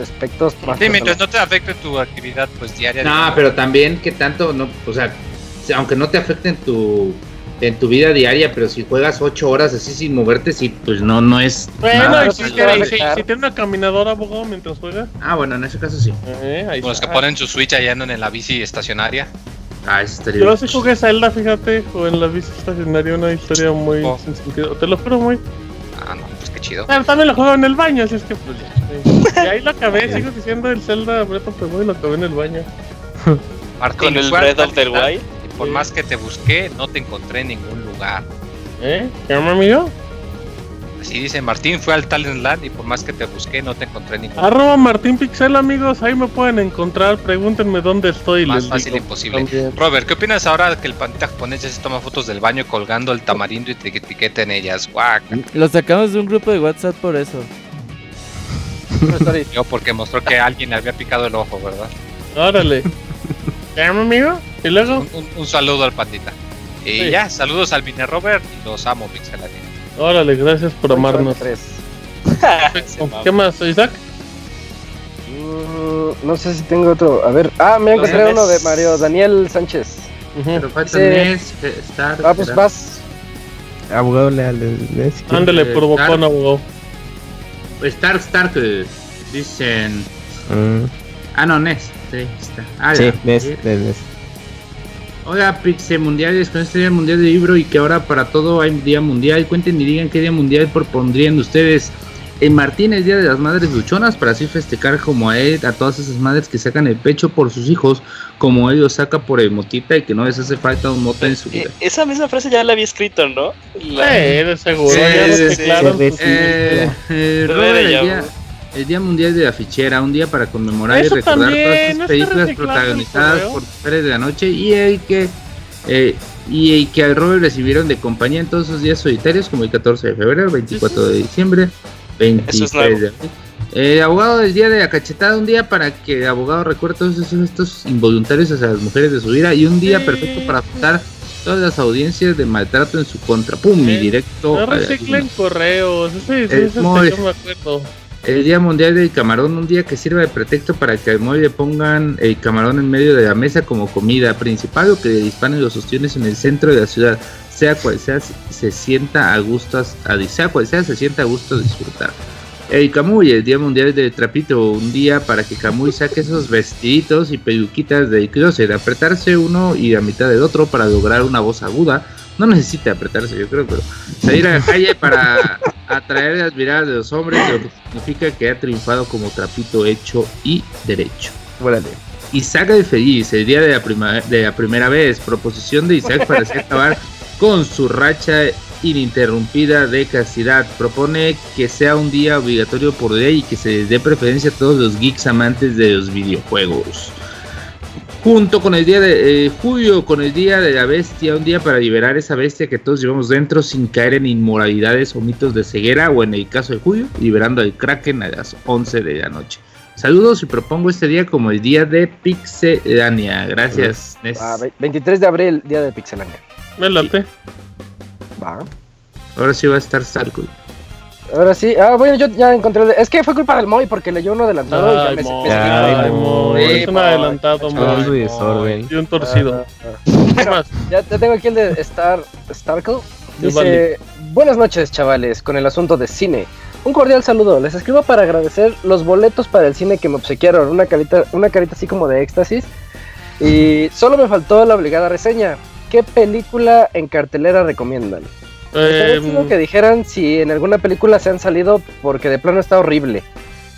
aspectos más
Sí, mientras no te afecte tu actividad pues diaria.
No, pero también que tanto, no, o sea, aunque no te afecten tu, en tu vida diaria, pero si juegas 8 horas así sin moverte, sí, pues no, no es.
Bueno,
nada
y si,
pues,
y si- si tiene una caminadora, abogado, mientras juega.
Ah, bueno, en ese caso sí.
Eh, ahí
Los que ponen su Switch allá en en la bici estacionaria.
Ah, eso estaría
Yo
bien.
sí jugué Zelda, fíjate, o en la bici estacionaria, una historia muy
Oh.
sin sentido. Te lo juro muy.
Ah, no, pues qué chido.
Pero también lo juego en el baño, así es que pues ya. Y ahí lo acabé, sigo diciendo el Zelda Breath of the Wild, lo acabé en el baño.
Martín,
Con el Breath of the Wild.
Por más que te busqué, no te encontré en ningún lugar.
¿Eh? ¿Qué amigo?
Así dice Martín, fue al Talent Land y por más que te busqué, no te encontré en ningún.
Arroba Martín Pixel, amigos, ahí me pueden encontrar, pregúntenme dónde estoy.
Más
les
fácil
digo
imposible.
también.
Robert, ¿qué opinas ahora que el pandita japonés ya se toma fotos del baño colgando el tamarindo y te etiqueta en ellas? Guaca.
Lo sacamos de un grupo de WhatsApp por eso.
Yo porque mostró que alguien le había picado el ojo, ¿verdad?
Órale. ¿Qué llama amigo? Y luego,
Un, un- un saludo al pandita. Y
Sí.
ya, saludos al Vine Robert y los amo, Pixelania.
Órale, gracias por amarnos. ¿Qué más, Isaac?
Mm, no sé si tengo otro. A ver. Ah, me encontré uno de. Mario Daniel Sánchez.
Pero falta
Sí.
NES, Star.
Ah, pues vas.
Abogado leal. de- quiere.
Ándale,
Eh,
por bocón,
Dark.
abogado.
Stark, Stark. eh, Dicen.
Mm,
Ah, no, NES. Sí, está. Ah,
sí. Nes, Nes, Nes.
Oiga, Pixel Mundiales, con este día mundial de libro y que ahora para todo hay día mundial. Cuenten y digan qué día mundial propondrían ustedes. En Martín es Día de las Madres Luchonas para así festejar como a él, a todas esas madres que sacan el pecho por sus hijos, como él lo saca por el motita y que no les hace falta un mote en su vida.
Eh, esa misma frase ya la había escrito, ¿no? La-
Eh, de seguro,
Sí,
ya lo
sí, sí.
sí.
Eh, eh, el, día, el Mundial de la Fichera, un día para conmemorar
Eso
y recordar
también,
todas
¿no
esas
está
películas
el
protagonizadas por mujeres de la noche y el que eh, y el que al Robert recibieron de compañía en todos esos días solitarios como el 14 de febrero, 24 de diciembre, 23
nuevo.
de abril. Eh, abogado del día de la cachetada, un día para que el abogado recuerde todos esos, estos involuntarios hacia las mujeres de su vida y un día
Sí.
perfecto para afrontar todas las audiencias de maltrato en su contra. Pum, y
Sí.
directo.
No reciclen correos, ese, ese, ese
muy-
yo me acuerdo.
El Día Mundial del Camarón, un día que sirva de pretexto para que al móvil le pongan el camarón en medio de la mesa como comida principal o que le los ostiones en el centro de la ciudad, sea cual sea, se sienta a gusto, a, sea cual sea, se sienta a gusto disfrutar. El Camuy, el Día Mundial del Trapito, un día para que Camuy saque esos vestiditos y peluquitas del closet, apretarse uno y la mitad del otro para lograr una voz aguda. No necesita apretarse, yo creo, pero salir a la calle para atraer las miradas de los hombres, lo que significa que ha triunfado como trapito hecho y derecho.
Órale.
Isaac el Feliz, el día de la, prima- de la primera vez, proposición de Isaac para así acabar con su racha ininterrumpida de castidad. Propone que sea un día obligatorio por ley y que se les dé preferencia a todos los geeks amantes de los videojuegos. Junto con el día de eh, julio, con el día de la bestia, un día para liberar esa bestia que todos llevamos dentro sin caer en inmoralidades o mitos de ceguera, o en el caso de julio, liberando al Kraken a las 11 de la noche. Saludos y propongo este día como el día de Pixelania. Gracias, Nes.
Ah, ve- 23 de abril, día de Pixelania.
Me late.
Va.
Ahora sí va a estar Starkul.
Ahora sí. Ah, bueno, yo ya encontré. Es que fue culpa del Moy porque leyó uno adelantado y ya
Ay,
me,
Moy,
Ay.
Moy, es un adelantado,
Ay,
Moy. Y un torcido.
Ah, ah.
¿Qué más?
Ya, ya tengo aquí el de Star Starkle. Dice:
vale.
Buenas noches, chavales, con el asunto de cine. Un cordial saludo. Les escribo para agradecer los boletos para el cine que me obsequiaron. Una carita, una carita así como de éxtasis. Y solo me faltó la obligada reseña. ¿Qué película en cartelera recomiendan?
Eh,
que dijeran si en alguna película se han salido porque de plano está horrible.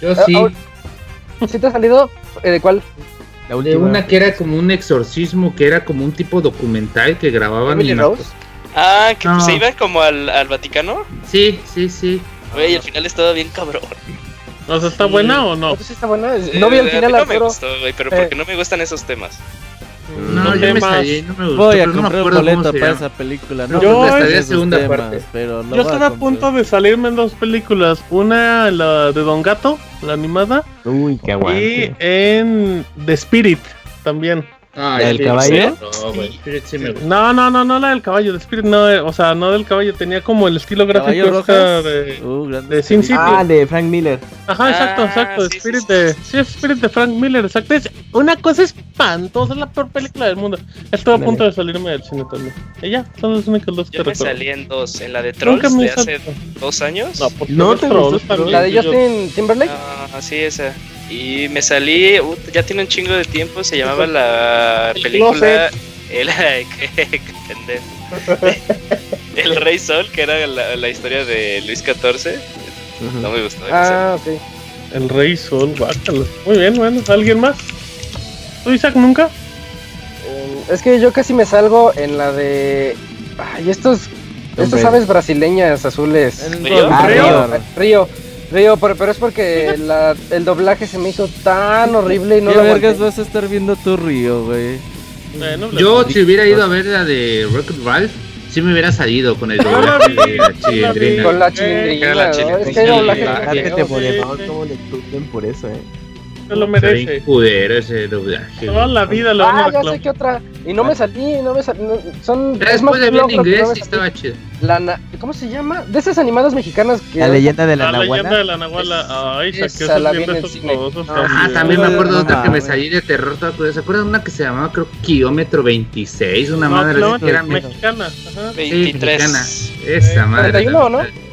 Yo
Ah,
sí.
ah, ¿Sí te ha salido? Eh, ¿De cuál?
La
De
última.
una que era como un exorcismo, que era como un tipo documental que grababan.
¿Emily
en-
Rose?
Ah, que
No.
se iban como al, al Vaticano.
Sí, sí, sí.
Güey, al final estaba bien cabrón.
o sea, ¿está buena o no?
¿No? sí está buena. No vi
Eh,
el
a
final,
mí no me
pero
gustó, güey, pero
eh,
porque no me gustan esos temas.
No,
No
yo me
temas.
salí, no me gustó.
Voy a
no
comprar un
cómo
boleto para esa película.
No,
No,
yo
me
segunda
temas,
parte.
Pero
Yo estuve a punto de salirme en dos películas. Una, la de Don Gato, la animada.
Uy, qué
Y en The Spirit también.
Ah,
¿La del caballo?
No, güey, Spirit sí me gusta.
No, no, no, no la del caballo, de Spirit, no, eh, o sea, no del caballo, tenía como el estilo gráfico esta
Rojas.
de,
Uh,
de Sin City.
Ah, de Frank Miller.
Ajá, exacto,
Ah,
exacto, de
sí, sí,
Spirit
sí,
de,
sí.
Spirit de Frank Miller, exacto, es una cosa espantosa, es la peor película del mundo. Estuve a punto de salirme del cine también. Y ya, son los únicos dos que
Yo me
recuerdo.
salí en dos. En la de Trolls de hace dos años.
No,
¿No te
trolls
gustó
también,
La de
yo-
Justin Timberlake.
Ah, sí, esa. Y me salí, uh, ya tiene un chingo de tiempo, se llamaba la
El
película... El. El Rey Sol, que era la, la historia de Luis XIV. No me gustó.
Ah, ok.
El Rey Sol, guácalo. Muy bien, bueno, ¿alguien más? ¿Tú, Isaac, nunca?
Eh, es que yo casi me salgo en la de. Ay, estos. Estas aves brasileñas azules.
En
¿Río?
Ah,
Río.
Río.
Río. Río, pero, pero es porque la- el doblaje se me hizo tan horrible y no
¿Qué
lo
vergas vas a estar viendo tu río, güey?
Bueno,
Yo,
la-
si hubiera ido a ver la de Rocket Ralph, sí me hubiera salido con el doblaje de la chilindrina.
Con la
Eh,
chilindrina. Es que hay
Fíjate,
sí.
cómo le tunden por eso, eh.
Se lo merece.
culero ese doblaje.
Toda la vida lo
Ah, ya sé que otra. Y no me salí, no me salí. no- son.
Ya
es más
después de en
no
inglés
salí.
estaba chido.
La na- ¿Cómo se llama? De esas animadas mexicanas que.
La leyenda de la,
La leyenda
Nahuala.
de la Nahuala. Ay,
Esa
saqué
la
esos
vi en el
de
cine.
esos
Ah, también me
No,
acuerdo de otra que me salí de terror. ¿Se acuerdan una que se llamaba, creo, Kilómetro 26? Una
No,
madre
no,
así que era me-
mexicana. Ajá.
sí,
23.
mexicana. Esa madre.
41, ¿no?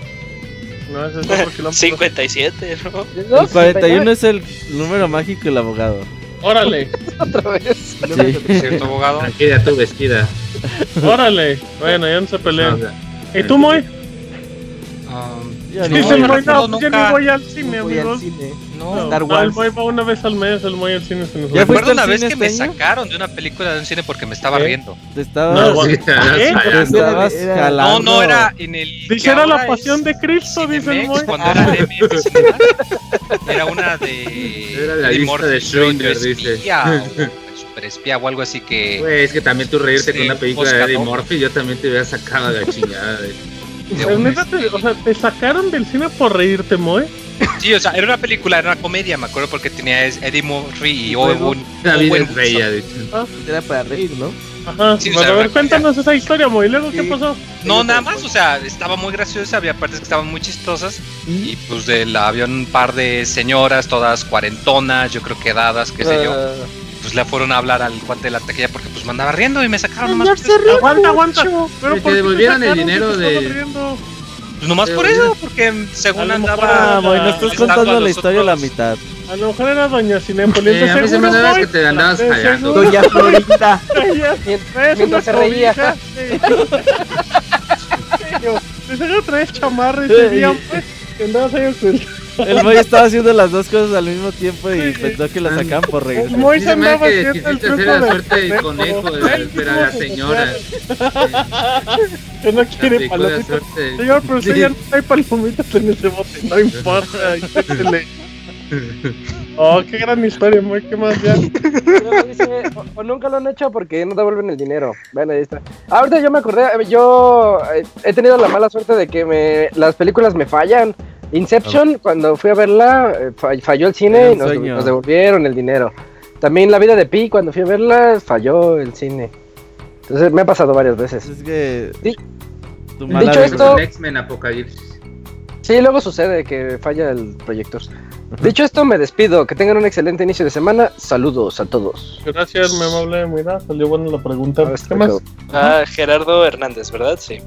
No, ese es otro kilómetro.
57, ¿no?
El 41 es el número mágico del abogado.
Órale,
otra vez.
Sí.
¿Cierto, abogado?
Tranquila tú, vestida.
órale. Bueno, ya no se
sea,
¿Y tú, Moy?
Um,
Ya
Dice
no,
el
no
yo ni voy al cine,
Voy al
amigos.
cine.
no,
No,
Star
no, el Moy va una vez al mes, el Moy al cine se nos
¿Ya
Recuerdo
al
una vez que me
este año?
sacaron de una película de un cine porque me estaba
¿Eh?
riendo.
Te estabas,
No,
sí,
¿eh?
te estabas
Era-
jalando.
No, no, era en el.
Dice, era la pasión de Cristo, dice el Moy.
Cuando era de Cinemas, Era una de.
Era la
Eddie
lista de
yo
Schrödinger, dice.
espía, o super espía o algo así que.
Güey, es que también tú reírte
Sí,
con una película de Eddie. Murphy, yo también te hubiera sacado de la chingada. de-
o sea, te sacaron del cine por reírte, Moy.
Sí, o sea, era una película, era una comedia, me acuerdo porque tenía Eddie Murphy y Owen. Wilson.
dice.
Era para reír, ¿no?
Ajá.
Sí, o sea,
a ver, cuéntanos esa historia, Moy. Luego, ¿qué
Sí.
pasó?
No, nada más, o sea, estaba muy graciosa, había partes que estaban muy chistosas y pues de la, había un par de señoras, todas cuarentonas, yo creo que dadas, qué sé yo,
Ah,
pues le fueron a hablar al cuate de la taquilla porque pues me andaba riendo y me sacaron eso.
Aguanta, aguanta. Pero
Que
¿por qué te
devolvieran el dinero de-?
Pues nomás por eso, porque según andaba.
Ah, Moy, no estás contando
a
la historia a la mitad.
A lo mejor era Doña Cinépolis.
Eh, a mí se me andaba que te andabas callando.
Doña
traes
Mientras se reía.
cobija, sí. De seguro traes chamarra ese día, pues. Que andabas ahí oculto.
El Moy estaba haciendo las dos cosas al mismo tiempo y pensó que la sacaban por reír.
Moy se andaba
hace que
haciendo el truco
hacer la suerte del
conejo.
pero a la señora.
Que no quiere palomitas.
suerte.
Señor, pero
Sí.
usted ya no hay palomitas en ese bote. No importa. Oh, qué gran historia, Moy. ¿Qué más ya?
Dice, o, o nunca lo han hecho porque no devuelven el dinero. Bueno, ahí está. Ah, Ahorita yo me acordé, eh, yo eh, he tenido la mala suerte de que me, las películas me fallan. Inception, cuando fui a verla, eh, fa- falló el cine y nos, devolvieron el dinero. También La vida de Pi, cuando fui a verla, falló el cine. Entonces me ha pasado varias veces.
Es que.
Sí.
Tu
Dicho esto-
X-Men Apocalipsis.
Sí, luego sucede que falla el proyector. Dicho esto, me despido. Que tengan un excelente inicio de semana. Saludos a todos.
Gracias, mi amable mira. Salió buena la pregunta.
Ah,
¿Qué más?
Ah, Gerardo Hernández, ¿verdad? Sí.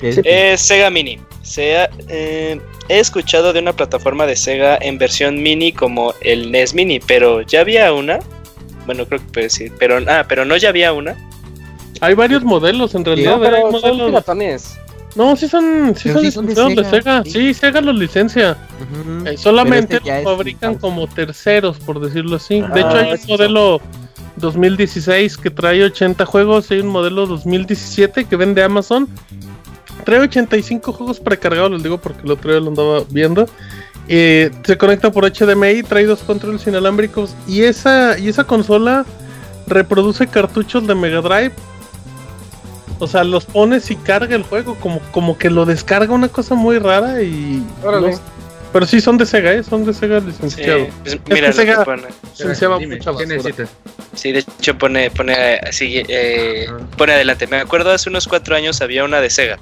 Sí.
Eh, Sega Mini. Sea, eh, he escuchado de una plataforma de Sega en versión mini como el NES Mini, pero ya había una. Bueno, creo que puede decir, pero ah, pero no ya había una.
Hay varios modelos en realidad.
No,
hay
pero son piratones.
No, sí son, sí son
sí son de
licenciados de
Sega,
Sega.
sí.
Sí, Sega los licencia. Eh, solamente
este
los
es
fabrican como terceros, por decirlo así.
Ah,
de hecho, hay un
sí,
modelo 2016 que trae 80 juegos. Hay un modelo 2017 que vende Amazon. Trae 85 juegos precargados, les digo porque el otro día lo andaba viendo. Eh, se conecta por HDMI, trae dos controles inalámbricos. Y esa, y esa consola reproduce cartuchos de Mega Drive. O sea, los pones y carga el juego, como, como que lo descarga una cosa muy rara y... No- pero sí son de Sega, ¿eh? Son de Sega
Sí,
licenciados.
pues, mira
que
lo que
Sega-
pone.
Licenciaba
Dime,
mucha
¿qué
basura.
necesitas?
Sí, de hecho pone, pone, así, eh, pone adelante. Me acuerdo hace unos cuatro años había una de Sega.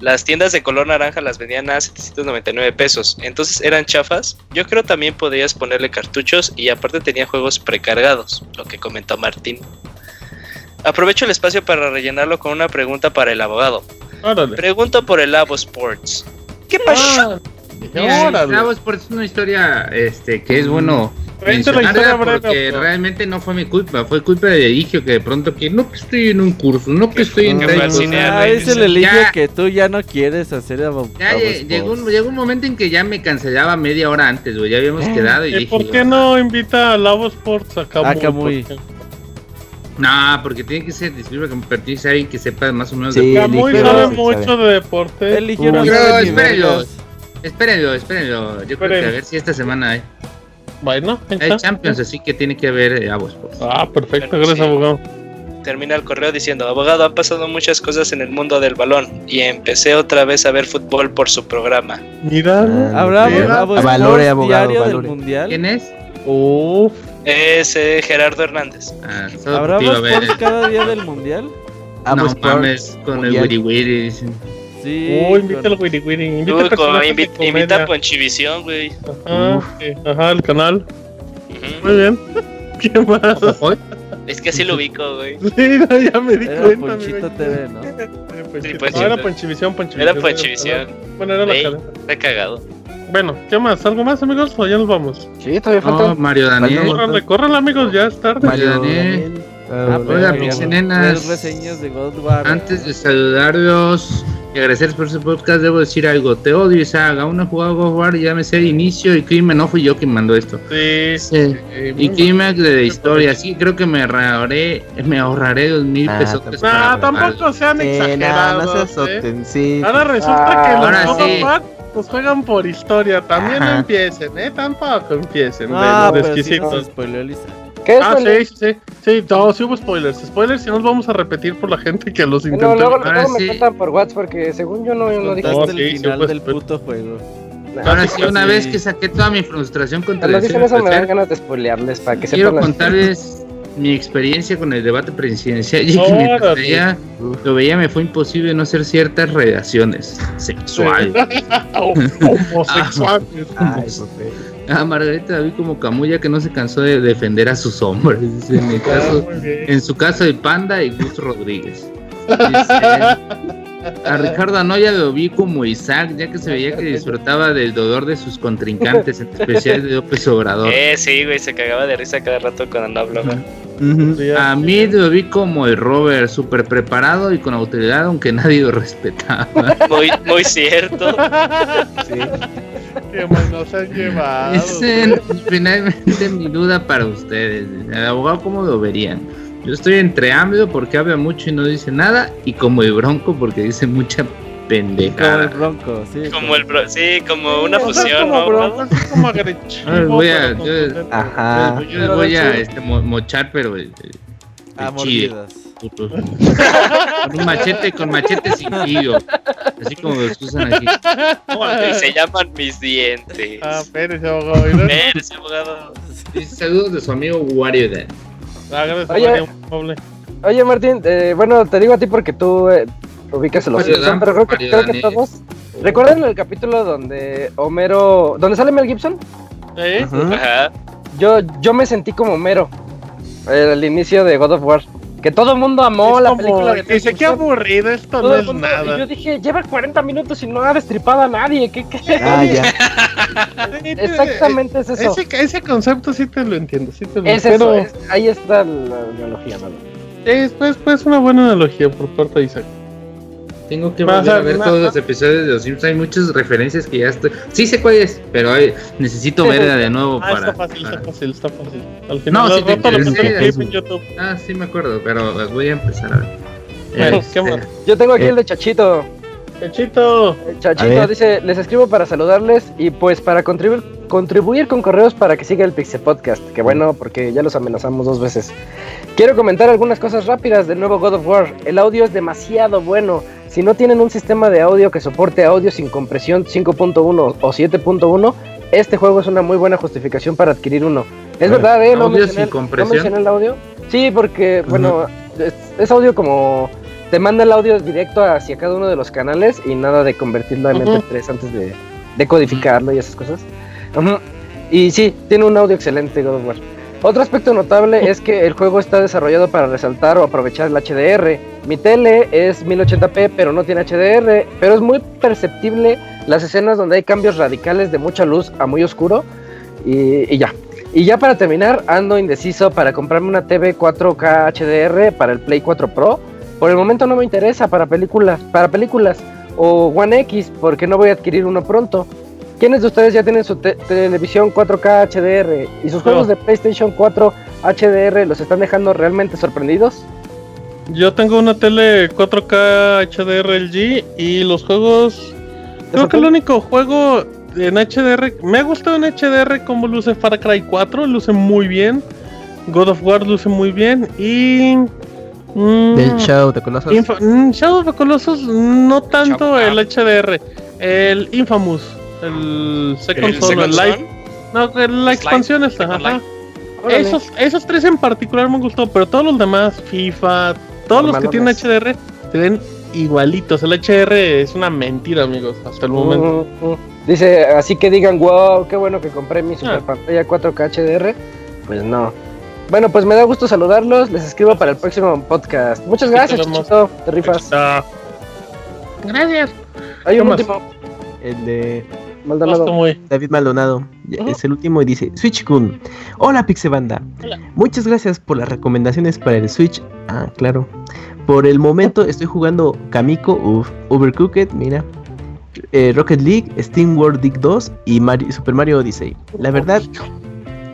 Las tiendas de color naranja las vendían a 799 pesos. Entonces eran chafas. Yo creo también podías ponerle cartuchos y aparte tenía juegos precargados, lo que comentó Martín. Aprovecho el espacio para rellenarlo con una pregunta para el abogado.
Órale.
Pregunto por el Labo Sports. ¿Qué pasó?
Mira. Bravo Sports es una historia este, que es bueno mencionarla porque realmente no fue mi culpa, fue culpa de Eligio que de pronto que no que estoy en un curso, no que estoy en
Que
tal cosa".
Ah, es el eligio que tú ya no quieres hacer a
Ya lle- llegó un, llegó un momento en que ya me cancelaba media hora antes, güey, ya habíamos quedado y
¿Y
dije,
por qué no invita a Lavo Sports a Camuy?
Camuy.
No, porque tiene que ser disculpa que me pertenece a alguien que sepa más o menos
Sí,
de
Camuy
ligero,
sabe mucho de deporte.
Eligio no sabe
Espérenlo. Espérenlo. Yo creo que a ver si esta semana hay,
Bueno, ahí
hay
está.
Champions, así que tiene que haber eh, Avo Sports.
Ah, perfecto, gracias,
sí.
abogado.
Termina el correo diciendo, abogado, han pasado muchas cosas en el mundo del balón y empecé otra vez a ver fútbol por su programa.
Mira,
Ah,
¿Habrá
valore, abogado,
diario
valore.
del mundial?
¿Quién es?
Uf,
Es eh, Gerardo Hernández.
Ah, solo
¿Habrá
porque iba a
Bravo
ver.
Sports cada día del mundial?
Amo
no mames, con el
Mundial.
Wiri Wiri. dicen.
Sí.
uy, invita al Wiri Wiri. Invita
Uy,
a
como
personajes de
invi-
comedia.
invita a Ponchivisión, güey.
Ajá, sí, ajá, el canal.
Ujú.
Muy bien. ¿Qué más?
Es que así lo ubico, güey.
Sí, no, ya me di
Era
cuenta.
Ponchito. TV, ¿no?
Ponchito.
Sí, pues,
no, era Ponchivisión, Ponchivisión.
Era Ponchivisión.
Bueno, era la
Ey.
cadena.
Está cagado.
Bueno, ¿qué más? ¿Algo más, amigos? ¿O ya nos vamos?
Sí, todavía
No,
falta.
Mario Daniel.
Córranle, córranle, amigos, ya es tarde.
Mario Daniel.
Daniel.
Ah,
Ah,
Oiga,
como
pinche nenas.
Reseñas de God War.
Antes de saludarlos y agradecerles por su podcast, debo decir algo. Te odio, Isaac. Aún no he jugado God of War y ya me sé el inicio. Y Crimen, no fui yo quien mandó esto.
Sí.
Sí.
sí,
Y
muy
Climax de historia. Sí, creo que me ahorraré, me ahorraré dos mil
Ah,
pesos.
tampoco.
No, tampoco sean
Sí, no, no
exagerados. ¿eh?
sí.
Ahora resulta
Ah,
que los
ahora
God of
sí.
War, pues juegan por historia. También no
Ajá.
empiecen, ¿eh? Tampoco empiecen.
Ah,
de los
pero sí
exquisitos.
nos spoileó Lisa.
¿Qué es
Ah, sí, sí, sí. Sí, no, sí hubo spoilers. Spoilers, si nos vamos a repetir por la gente que los
No,
intentó.
luego,
Ahora
luego me
sí.
cuentan por WhatsApp porque según yo no, no dije
No, sí,
el
sí,
final
pues,
del
pero-
puto juego.
Ahora sí, una
Sí.
vez que saqué toda mi frustración contra el
dicen eso me dan ganas de spoilearles para que
quiero
sepan las-
contarles mi experiencia con el debate presidencial. Y que mientras veía, lo veía, me fue imposible no hacer ciertas relaciones sexuales.
Homosexuales.
Pepe.
Ah, Margarita vi como Camuya que no se cansó de defender a sus hombres. Dice, en, el caso,
Muy bien.
en su caso, el Panda y Gus Rodríguez. Dice, a Ricardo Anoya lo vi como Isaac, ya que se veía que disfrutaba del dolor de sus contrincantes, en especial de López Obrador.
Eh, sí, güey, se cagaba de risa cada rato cuando.
Sí, ya.
A mí lo vi como el Robert, súper preparado y con autoridad, aunque nadie lo respetaba.
Muy, muy cierto.
Qué mal nos han llevado.
Ese, finalmente mi duda para ustedes. El abogado, ¿cómo lo verían? Yo estoy entre AMLO porque habla mucho y no dice nada, y como el Bronco porque dice mucha
Como el
pendejada.
Bronco, sí.
Como el bro, sí, como una
O sea,
fusión,
como
¿no?
bronco, como agresivo,
voy a- yo-
Ajá.
Yo les voy a este, mo- mochar, pero el, el-
A mordidas.
Puto. con un machete, con machete sin filo. Así como los usan aquí.
Y se llaman mis dientes.
Ah, espérese, abogado. luego-
Espérese, abogado.
Dice saludos de su amigo Wario Dan.
Ah, gracias,
Oye.
Mario.
Oye, Martín, eh, bueno, te digo a ti porque tú eh, ubicas a los
Mario
Simpson,
Dan,
pero creo que, creo todos. ¿Recuerdan el capítulo donde Homero. donde sale Mel Gibson?
¿Eh?
Ajá.
Ajá.
Yo, yo me sentí como Homero al inicio de God of War. Que todo el mundo amó
Es
la
como,
película de
Dice, qué aburrido, esto
Todo
no es
mundo- Y
nada.
yo dije, lleva 40 minutos y no ha destripado a nadie. ¿Qué, qué?
Ah, ya.
Exactamente es eso.
Ese, ese concepto sí te lo entiendo, sí te lo
Es
entiendo.
eso, es- ahí está la analogía, ¿no?
Es pues, pues una buena analogía por parte de Isaac.
Tengo que volver
a-
a ver todos los episodios de los Simpsons. Hay muchas referencias que ya estoy. Sí sé cuál es, pero hay- necesito verla de nuevo
Ah,
para.
está fácil,
para-
está fácil, está fácil. Al
No,
final,
si
al
te
lo pongo en
es-
clip en YouTube.
Ah, sí me acuerdo, pero las voy a empezar a ver.
Bueno,
Este,
¿qué más?
Yo tengo aquí
Eh.
el de Chachito.
Pechito.
El
A
Chachito dice, les escribo para saludarles y pues para contribuir, contribuir con correos para que siga el Pixel Podcast. Que bueno, porque ya los amenazamos dos veces. Quiero comentar algunas cosas rápidas del nuevo God of War. El audio es demasiado bueno. Si no tienen un sistema de audio que soporte audio sin compresión 5.1 o 7.1, este juego es una muy buena justificación para adquirir uno. Es verdad, ¿eh? No
¿audio
mencioné,
sin
el- no
compresión?
mencioné el audio. Sí, porque, bueno, es, es audio como. Te manda el audio directo hacia cada uno de los canales y nada de convertirlo a
Ujú.
MP3 antes de, de codificarlo y esas cosas. Y sí, tiene un audio excelente God of War. Otro aspecto notable es que el juego está desarrollado para resaltar o aprovechar el HDR. Mi tele es 1080p, pero no tiene HDR, pero es muy perceptible las escenas donde hay cambios radicales de mucha luz a muy oscuro. Y, ya. Y ya para terminar, ando indeciso para comprarme una TV 4K HDR para el Play 4 Pro. Por el momento no me interesa para películas, para películas o One X, porque no voy a adquirir uno pronto. ¿Quiénes de ustedes ya tienen su te- televisión 4K HDR y sus juegos de PlayStation 4 HDR los están dejando realmente sorprendidos?
Yo tengo una tele 4K HDR LG y los juegos. Creo que el único juego en HDR. Me ha gustado en HDR como luce Far Cry 4, luce muy bien. God of War luce muy bien. Y. mm,
Del Shadow de Colossus.
Infa- mm, Shadow of the Colossus, no tanto el HDR. El Infamous. El Second
¿El
Son, el Light.
Son?
No, la expansión está. Ajá. Esos, esos tres en particular me gustó, pero todos los demás, FIFA, todos los que tienen. HDR, se ven igualitos. El HDR es una mentira, amigos, hasta el momento.
Mm, mm. Dice, así que digan, wow, qué bueno que compré mi super
Ah.
pantalla 4K HDR. Pues no. Bueno, pues me da gusto saludarlos. Les escribo para el próximo podcast. Muchas gracias. Chichito. Te rifas.
Gracias.
Hay
¿Qué
un último.
El de
Maldonado.
Muy.
David Maldonado. Es el último y dice: Switch Kun. Hola Pixebanda.
Hola.
Muchas gracias por las recomendaciones para el Switch. Ah, claro. Por el momento estoy jugando Kamiko, uf, Overcooked, mira. eh, Rocket League, Steam World Dig 2 y Mario- Super Mario Odyssey. La verdad,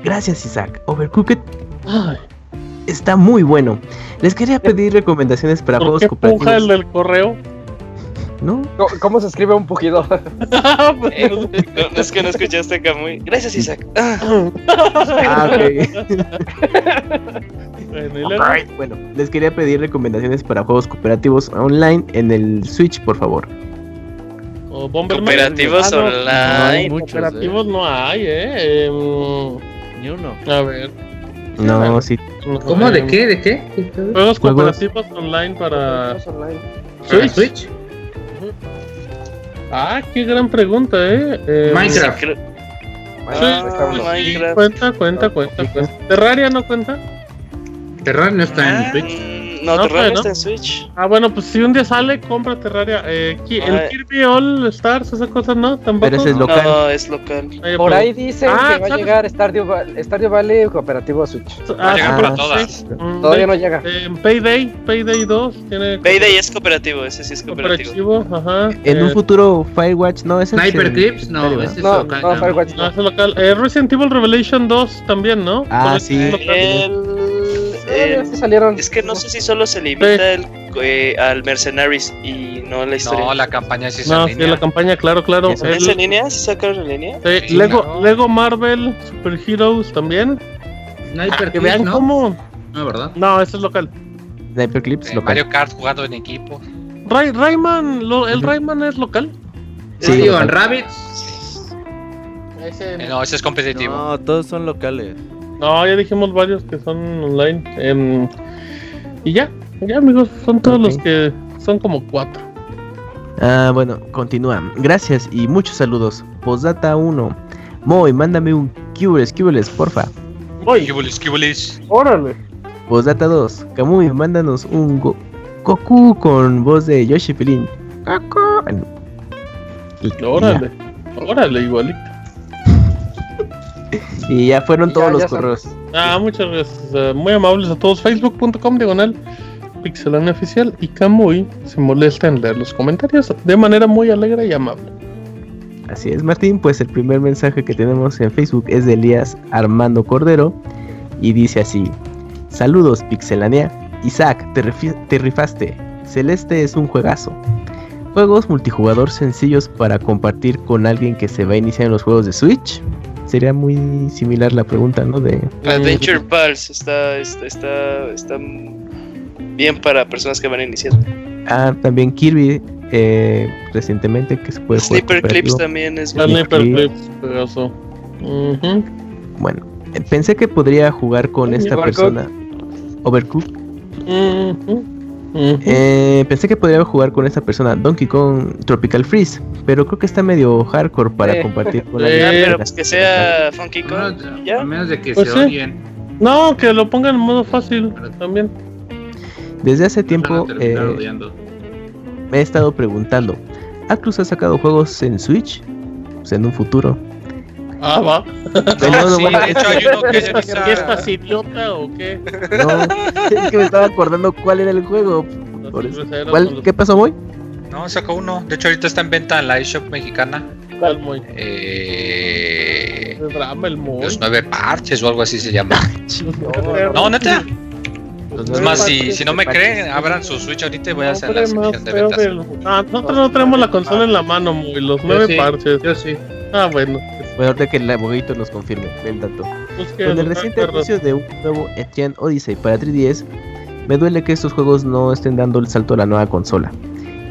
gracias Isaac. Overcooked
Ay,
está muy bueno. Les quería pedir recomendaciones para
¿Por
juegos
qué el del correo?
¿No?
¿Cómo, cómo se escribe un pujido?
Eh, no, no es que no escuchaste Camuy. Gracias, Isaac. Ah,
ok.
Bueno,
Bueno, les quería pedir recomendaciones para juegos cooperativos online en el Switch, por favor.
o Bomberman.
Cooperativos
Ah, no,
online.
Muchos,
Cooperativos no hay, eh. Em,
Ni uno.
a ver.
No, sí.
¿Cómo? ¿De
Em,
qué? ¿De qué?
Juegos cooperativos online para
Online.
¿Para Switch?
Ah, qué gran pregunta, eh. Eh,
Minecraft.
Sí, sí,
Minecraft.
cuenta, cuenta, cuenta, cuenta. Terraria no cuenta.
Terraria no está en
Ah,
Switch.
mm, No,
No,
Terraria
pero
está en Switch.
Ah, bueno, pues si un día sale, compra Terraria. Eh, el
Ah.
Kirby All Stars, esa cosa no, tampoco.
Pero ese es local.
No, es local.
Por
pues,
ahí dicen
Ah,
que va a llegar Stardew, Stardew Valley cooperativo a Switch.
Va a llegar
Ah,
para
sí.
todas.
mm,
Todavía
de-
no llega.
eh, Payday, Payday 2 tiene
Payday es cooperativo, ese sí es cooperativo.
cooperativo, ajá.
En un
eh,
futuro Firewatch, no, ese es
Sniper
el-
Clips, no,
¿verdad?
ese es
No,
local.
no,
no.
Firewatch
No,
no.
es local. Eh, Resident Evil Revelation 2 también, ¿no?
Ah,
Por
sí.
es.
El,
Eh, sí salieron.
es que no sé si solo se limita el, eh, al Mercenaries y no la historia.
No, la campaña sí es
No,
en
sí,
línea.
la campaña, claro, claro.
Eso.
El-
¿Es en línea? ¿Sí sacaron en línea?
sí,
Sí,
Lego,
claro.
Lego Marvel Super Heroes también.
Sniper
Que
Clips,
vean
¿no?
cómo.
No, ¿verdad?
No, ese es local.
Sniper Clips
Eh,
local.
Mario Kart jugando en equipo.
Ray, Rayman, lo- el. Rayman es local.
Sí,
Mario
local.
and Rabbids.
Eh, no, ese es competitivo.
No, todos son locales.
No, ya dijimos varios que son online. Em, y ya, ya amigos, son todos los que son como cuatro.
Ah, bueno, continúa. Gracias y muchos saludos. Posdata 1. Moy, mándame un Cubles, Cubles, porfa.
Voy,
Kibulis, kibulis.
órale.
Posdata 2. Kamui, mándanos un Go- Goku con voz de Yoshi Pelín. Goku.
Órale, órale, igualito.
Y ya fueron todos los
ya son.
correos.
Ah, muchas gracias. muy amables a todos. Facebook.com diagonal Pixelania Oficial y Kamui se molesta en leer los comentarios de manera muy alegre y amable.
Así es, Martín. Pues el primer mensaje que tenemos en Facebook es de Elías Armando Cordero. Y dice así: Saludos, Pixelania. Isaac, te rifaste. Celeste es un juegazo. Juegos multijugador sencillos para compartir con alguien que se va a iniciar en los juegos de Switch. Sería muy similar la pregunta, ¿no? De
Adventure Pulse está, está, está, está bien para personas que van a iniciar.
ah, también Kirby eh, recientemente que se puede jugar
Sniper Clips
cooperativo.
también es bien.
Sniper. Clips, pedazo. Ujú.
Bueno, eh, pensé que podría jugar con
¿Y
esta persona. Overcooked. Eh, pensé que podría jugar con esta persona Donkey Kong Tropical Freeze, pero creo que está medio hardcore para
Eh.
compartir con
Eh,
Ya,
alguien.
pero pues que sea Funky
A
Kong.
menos,
¿Ya?
a menos de que
Pues
se
sí. No, que lo pongan en modo fácil también.
Desde hace
a
tiempo eh, me he estado preguntando, ¿Atlus ha sacado juegos en Switch? Pues en un futuro.
Ah, va.
Pero no, no
sí,
van a-
de hecho hay uno que ya
¿Qué
está-
estás idiota o qué?
no, es que me estaba acordando cuál era el juego. Por eso. ¿Cuál- ¿Qué pasó, Moy?
No, sacó uno. De hecho, ahorita está en venta en la eShop mexicana.
¿Cuál, muy?
Eh,
El drama, el
los nueve parches o algo así se llama. No, neta. Es más, si, si no me creen, abran su Switch ahorita y voy a hacer la sección de ventas.
Ah, nosotros no tenemos la consola en la mano, muy. Los nueve
sí.
parches.
Yo sí.
Ah, bueno.
Bueno, ahorita que el abogadito nos confirme el dato. Con el reciente anuncio de un nuevo Etienne Odyssey para 3DS, me duele que estos juegos no estén dando el salto a la nueva consola.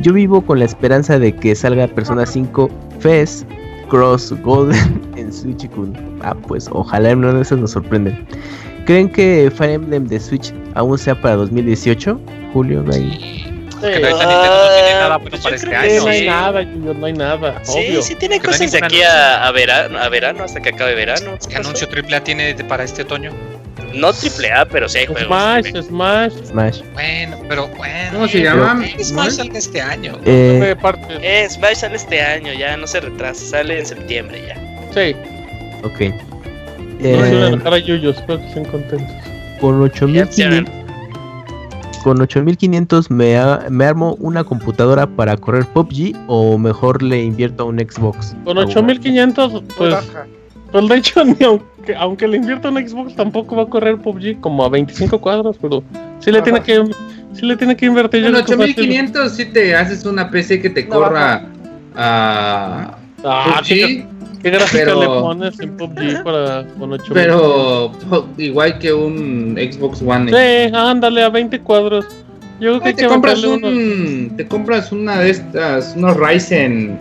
Yo vivo con la esperanza de que salga Persona 5 FES Cross Golden en Switch y Kun. Ah, pues ojalá en una de esas nos sorprenden. ¿Creen que Fire Emblem de Switch aún sea para 2018? Julio, hay-
Sí, porque ahorita Nintendo no tiene nada bueno
pues yo
para este año.
no hay
Sí.
nada, no hay nada.
Sí,
obvio.
sí tiene
Que no hay
cosas de aquí a, a verano, a verano, hasta que acabe verano.
¿Qué anuncio AAA tiene para este otoño?
No triple A, pero sí hay juegos.
Smash, Smash.
Smash.
Bueno, pero bueno.
¿Cómo se llama?
Más, salga este año.
Eh.
Eh, Smash sale este año, ya no se retrasa, sale en septiembre ya.
Sí.
ok.
No se van a
Eh,
enojar a Yuyos, espero que estén contentos.
con
Ya,
8500 con 8500 me, a- me armo una computadora para correr PUBG o mejor le invierto a un Xbox.
Con 8500, pues. Pues de hecho, ni aunque, aunque le invierta un Xbox, tampoco va a correr PUBG como a 25 cuadros, pero sí le tiene que. Sí le tiene que invertir. yo
Con
creo que fácil.
8500 si te haces una PC que te
No,
corra a
Ah, ¿qué,
PUBG,
qué gráfica
pero-
le pones en PUBG para con 8000?
pero igual que un Xbox One.
Sí, ándale, a 20 cuadros. Yo creo que
Ay, te
que
compras
meterle unos-
un te compras una de estas unos Ryzen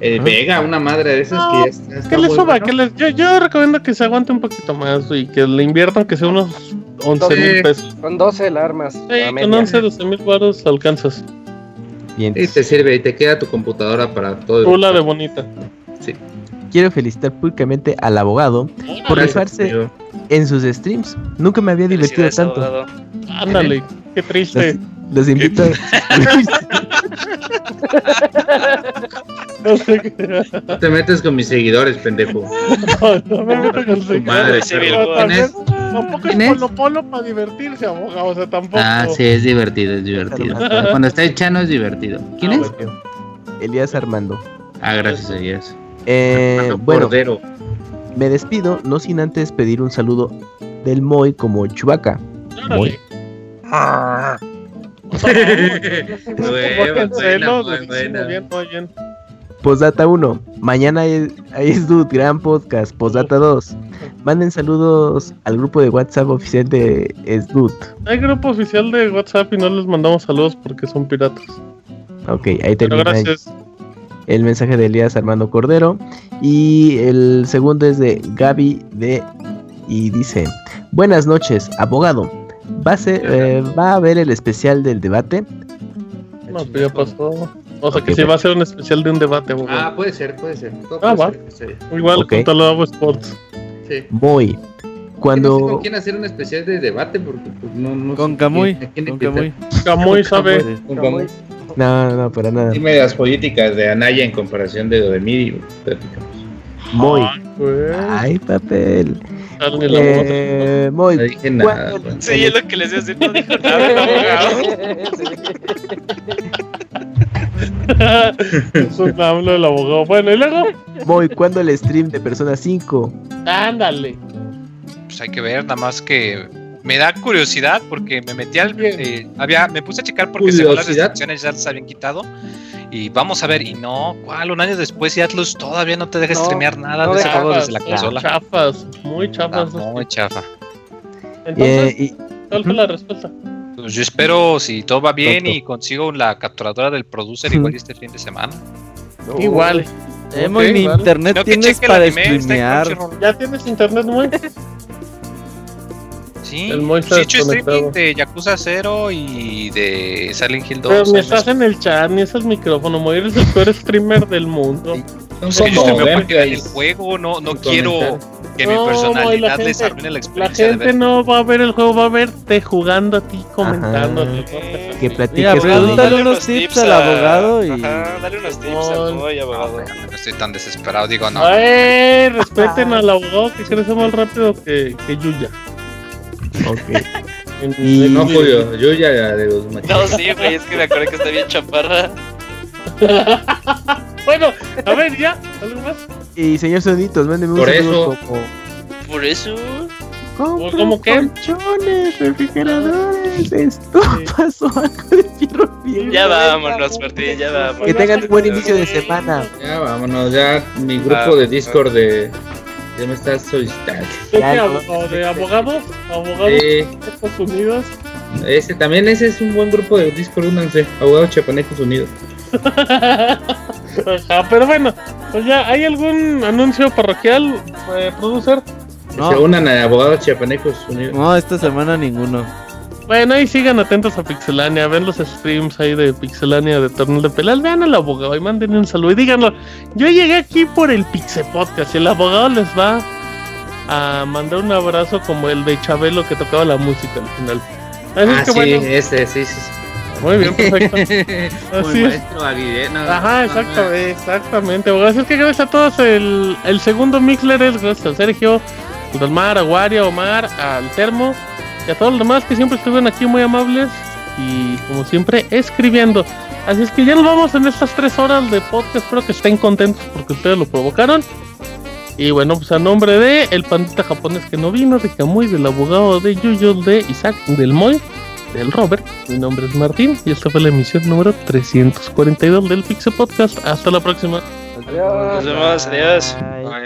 eh. Vega una madre de esas que ya está, está
Que le suba,
bueno.
que les, yo, yo recomiendo que se aguante un poquito más y que le inviertan que sea unos 11 mil pesos.
Con 12 la armas.
Sí, con
media.
11, 12 mil baros alcanzas.
Bien.
y te sirve y te queda tu computadora para todo el-
Chula de bonita.
Quiero felicitar públicamente al abogado por rifarse en sus streams. Nunca me había divertido tanto.
abogado.
Ándale, qué triste.
Los invito.
No sé qué.
No te metes con mis seguidores, pendejo.
No, no me meto con
Tu madre,
Sí,
perro.
Virgo.
¿Quién es?
Tampoco
¿Quién
es polo polo para divertirse, abogado. O sea, tampoco.
Ah, sí, es divertido, es divertido. Cuando está echando es divertido. ¿Quién
Ah,
es?
Elías Armando.
Ah, gracias Dios.
Eh,
Armando
bueno,
Cordero.
me despido, no sin antes pedir un saludo del Moy como Chubaca.
Órale. Bien.
Postdata 1. Mañana hay, hay Sdud, gran podcast. Postdata 2. Manden saludos al grupo de WhatsApp oficial de Sdud.
Hay grupo oficial de WhatsApp y no les mandamos saludos porque son piratas.
Ok, ahí
Pero
termina
gracias.
el mensaje de Elías Armando Cordero. Y el segundo es de Gaby de y dice: Buenas noches, abogado. ¿Va a, ser- eh, ¿Va a haber el especial del debate?
No, pues ya pasó. O sea que sí va a ser un especial de un debate.
Ah, puede ser, puede ser. Todo
Ah,
puede
va.
ser, sí,
Igual
ok.
con Talabo Sports.
sí.
Muy.
No sé
Cuando.
con quién hacer un especial de debate porque pues, no, no
Con Camuy. Con. Camuy.
Camuy sabe.
Con Camuy.
No, no, no, para nada.
Dime las políticas de Anaya en comparación de lo de Miri. platicamos.
Muy.
Ay.
Ay, papel. Eh, muy.
No dije nada.
¿Cuándo-
güey.
Sí, es lo que les iba a decir, no dijo nada el abogado.
es un hablo del abogado. Bueno, y luego.
Muy, ¿cuándo el stream de Persona 5?
Ándale.
Pues hay que ver, nada más que me da curiosidad porque me metí al. eh, había, me puse a checar porque según las restricciones ya las habían quitado. Y vamos a ver, y no, ¿cuál? Un año después y Atlus todavía no te deja
No,
streamear nada
no
de ese juego desde la consola.
Chafas, muy
Está
chafas.
muy chafa.
Entonces,
Eh, y-
¿cuál fue la respuesta?
Pues yo espero, si todo va bien y consigo la capturadora del producer igual este fin de semana.
Igual.
Eh,
Ok,
muy ni
vale.
internet tienes para
en
streamear.
¿Ya tienes internet, muy?
Sí, he hecho streaming de Yakuza 0 y de Silent Hill 2.
Pero
ahí
estás
me-
en el chat, ni es el micrófono. Moy eres el peor streamer del mundo.
Es que yo el juego, no, no quiero que mi
No, la
personalidad les
gente-
arruine la
La
experiencia de
gente no va a ver el juego, va a verte jugando a ti comentando.
Que
Mira,
platiques con
pregúntale
Dale
unos tips al abogado y-
Ajá, dale unos tips
No,
al abogado.
No estoy tan desesperado, digo, no.
Ay, respeten al abogado que crece más rápido que, que Yuya.
Ok. Y-
No, Julio, yo ya de los machos.
No, sí, güey, es que me acordé que está bien chaparra.
Bueno, a ver, ya, algo más.
Y señor Sonitos, mándeme un
Por
saludo
eso.
Por eso.
Compra
¿Cómo qué?
colchones, refrigeradores, estufas o algo de fierro viejo.
Ya vámonos, Martín, ya vámonos.
Que tengan un buen inicio de semana.
Ya vámonos, ya mi grupo
Ah,
de Discord de. Ya me está solicitando.
¿De
Ya,
qué
no.
abogado? ¿De abogados? ¿Abogados de Estados Unidos?
ese también ese es un buen grupo de Discord, únanse. Abogados Chapanecos Unidos.
Ajá, pero bueno, pues ya, ¿hay algún anuncio parroquial, eh, producer?
No.
Se unan a Abogados Chapanecos Unidos.
No, esta semana ninguno.
Bueno, ahí sigan atentos a Pixelania, ven los streams ahí de Pixelania de Torneo de Peleas, vean al abogado y mándenle un saludo y díganlo. Yo llegué aquí por el Pixe Podcast y el abogado les va a mandar un abrazo como el de Chabelo que tocaba la música al final. Así
Ah,
es que
sí,
bueno,
ese, sí, sí.
muy bien, perfecto. Así es.
no,
Ajá,
no,
exacto, exactamente. abogado. Así es que gracias a todos. El, el segundo Mixler es gracias a Sergio, a Dalmar, a Waria, a Omar, al Termo y a todos los demás que siempre estuvieron aquí muy amables y como siempre escribiendo. Así es que ya nos vamos en estas tres horas de podcast. Espero que estén contentos porque ustedes lo provocaron. Y bueno, pues a nombre de el pandita japonés que no vino, de Kamui, del abogado de Yuyo, de Isaac, del Moy, del Robert. Mi nombre es Martín y esta fue la emisión número 342 del Pixel Podcast. Hasta la próxima.
Nos vemos, adiós.
Bye.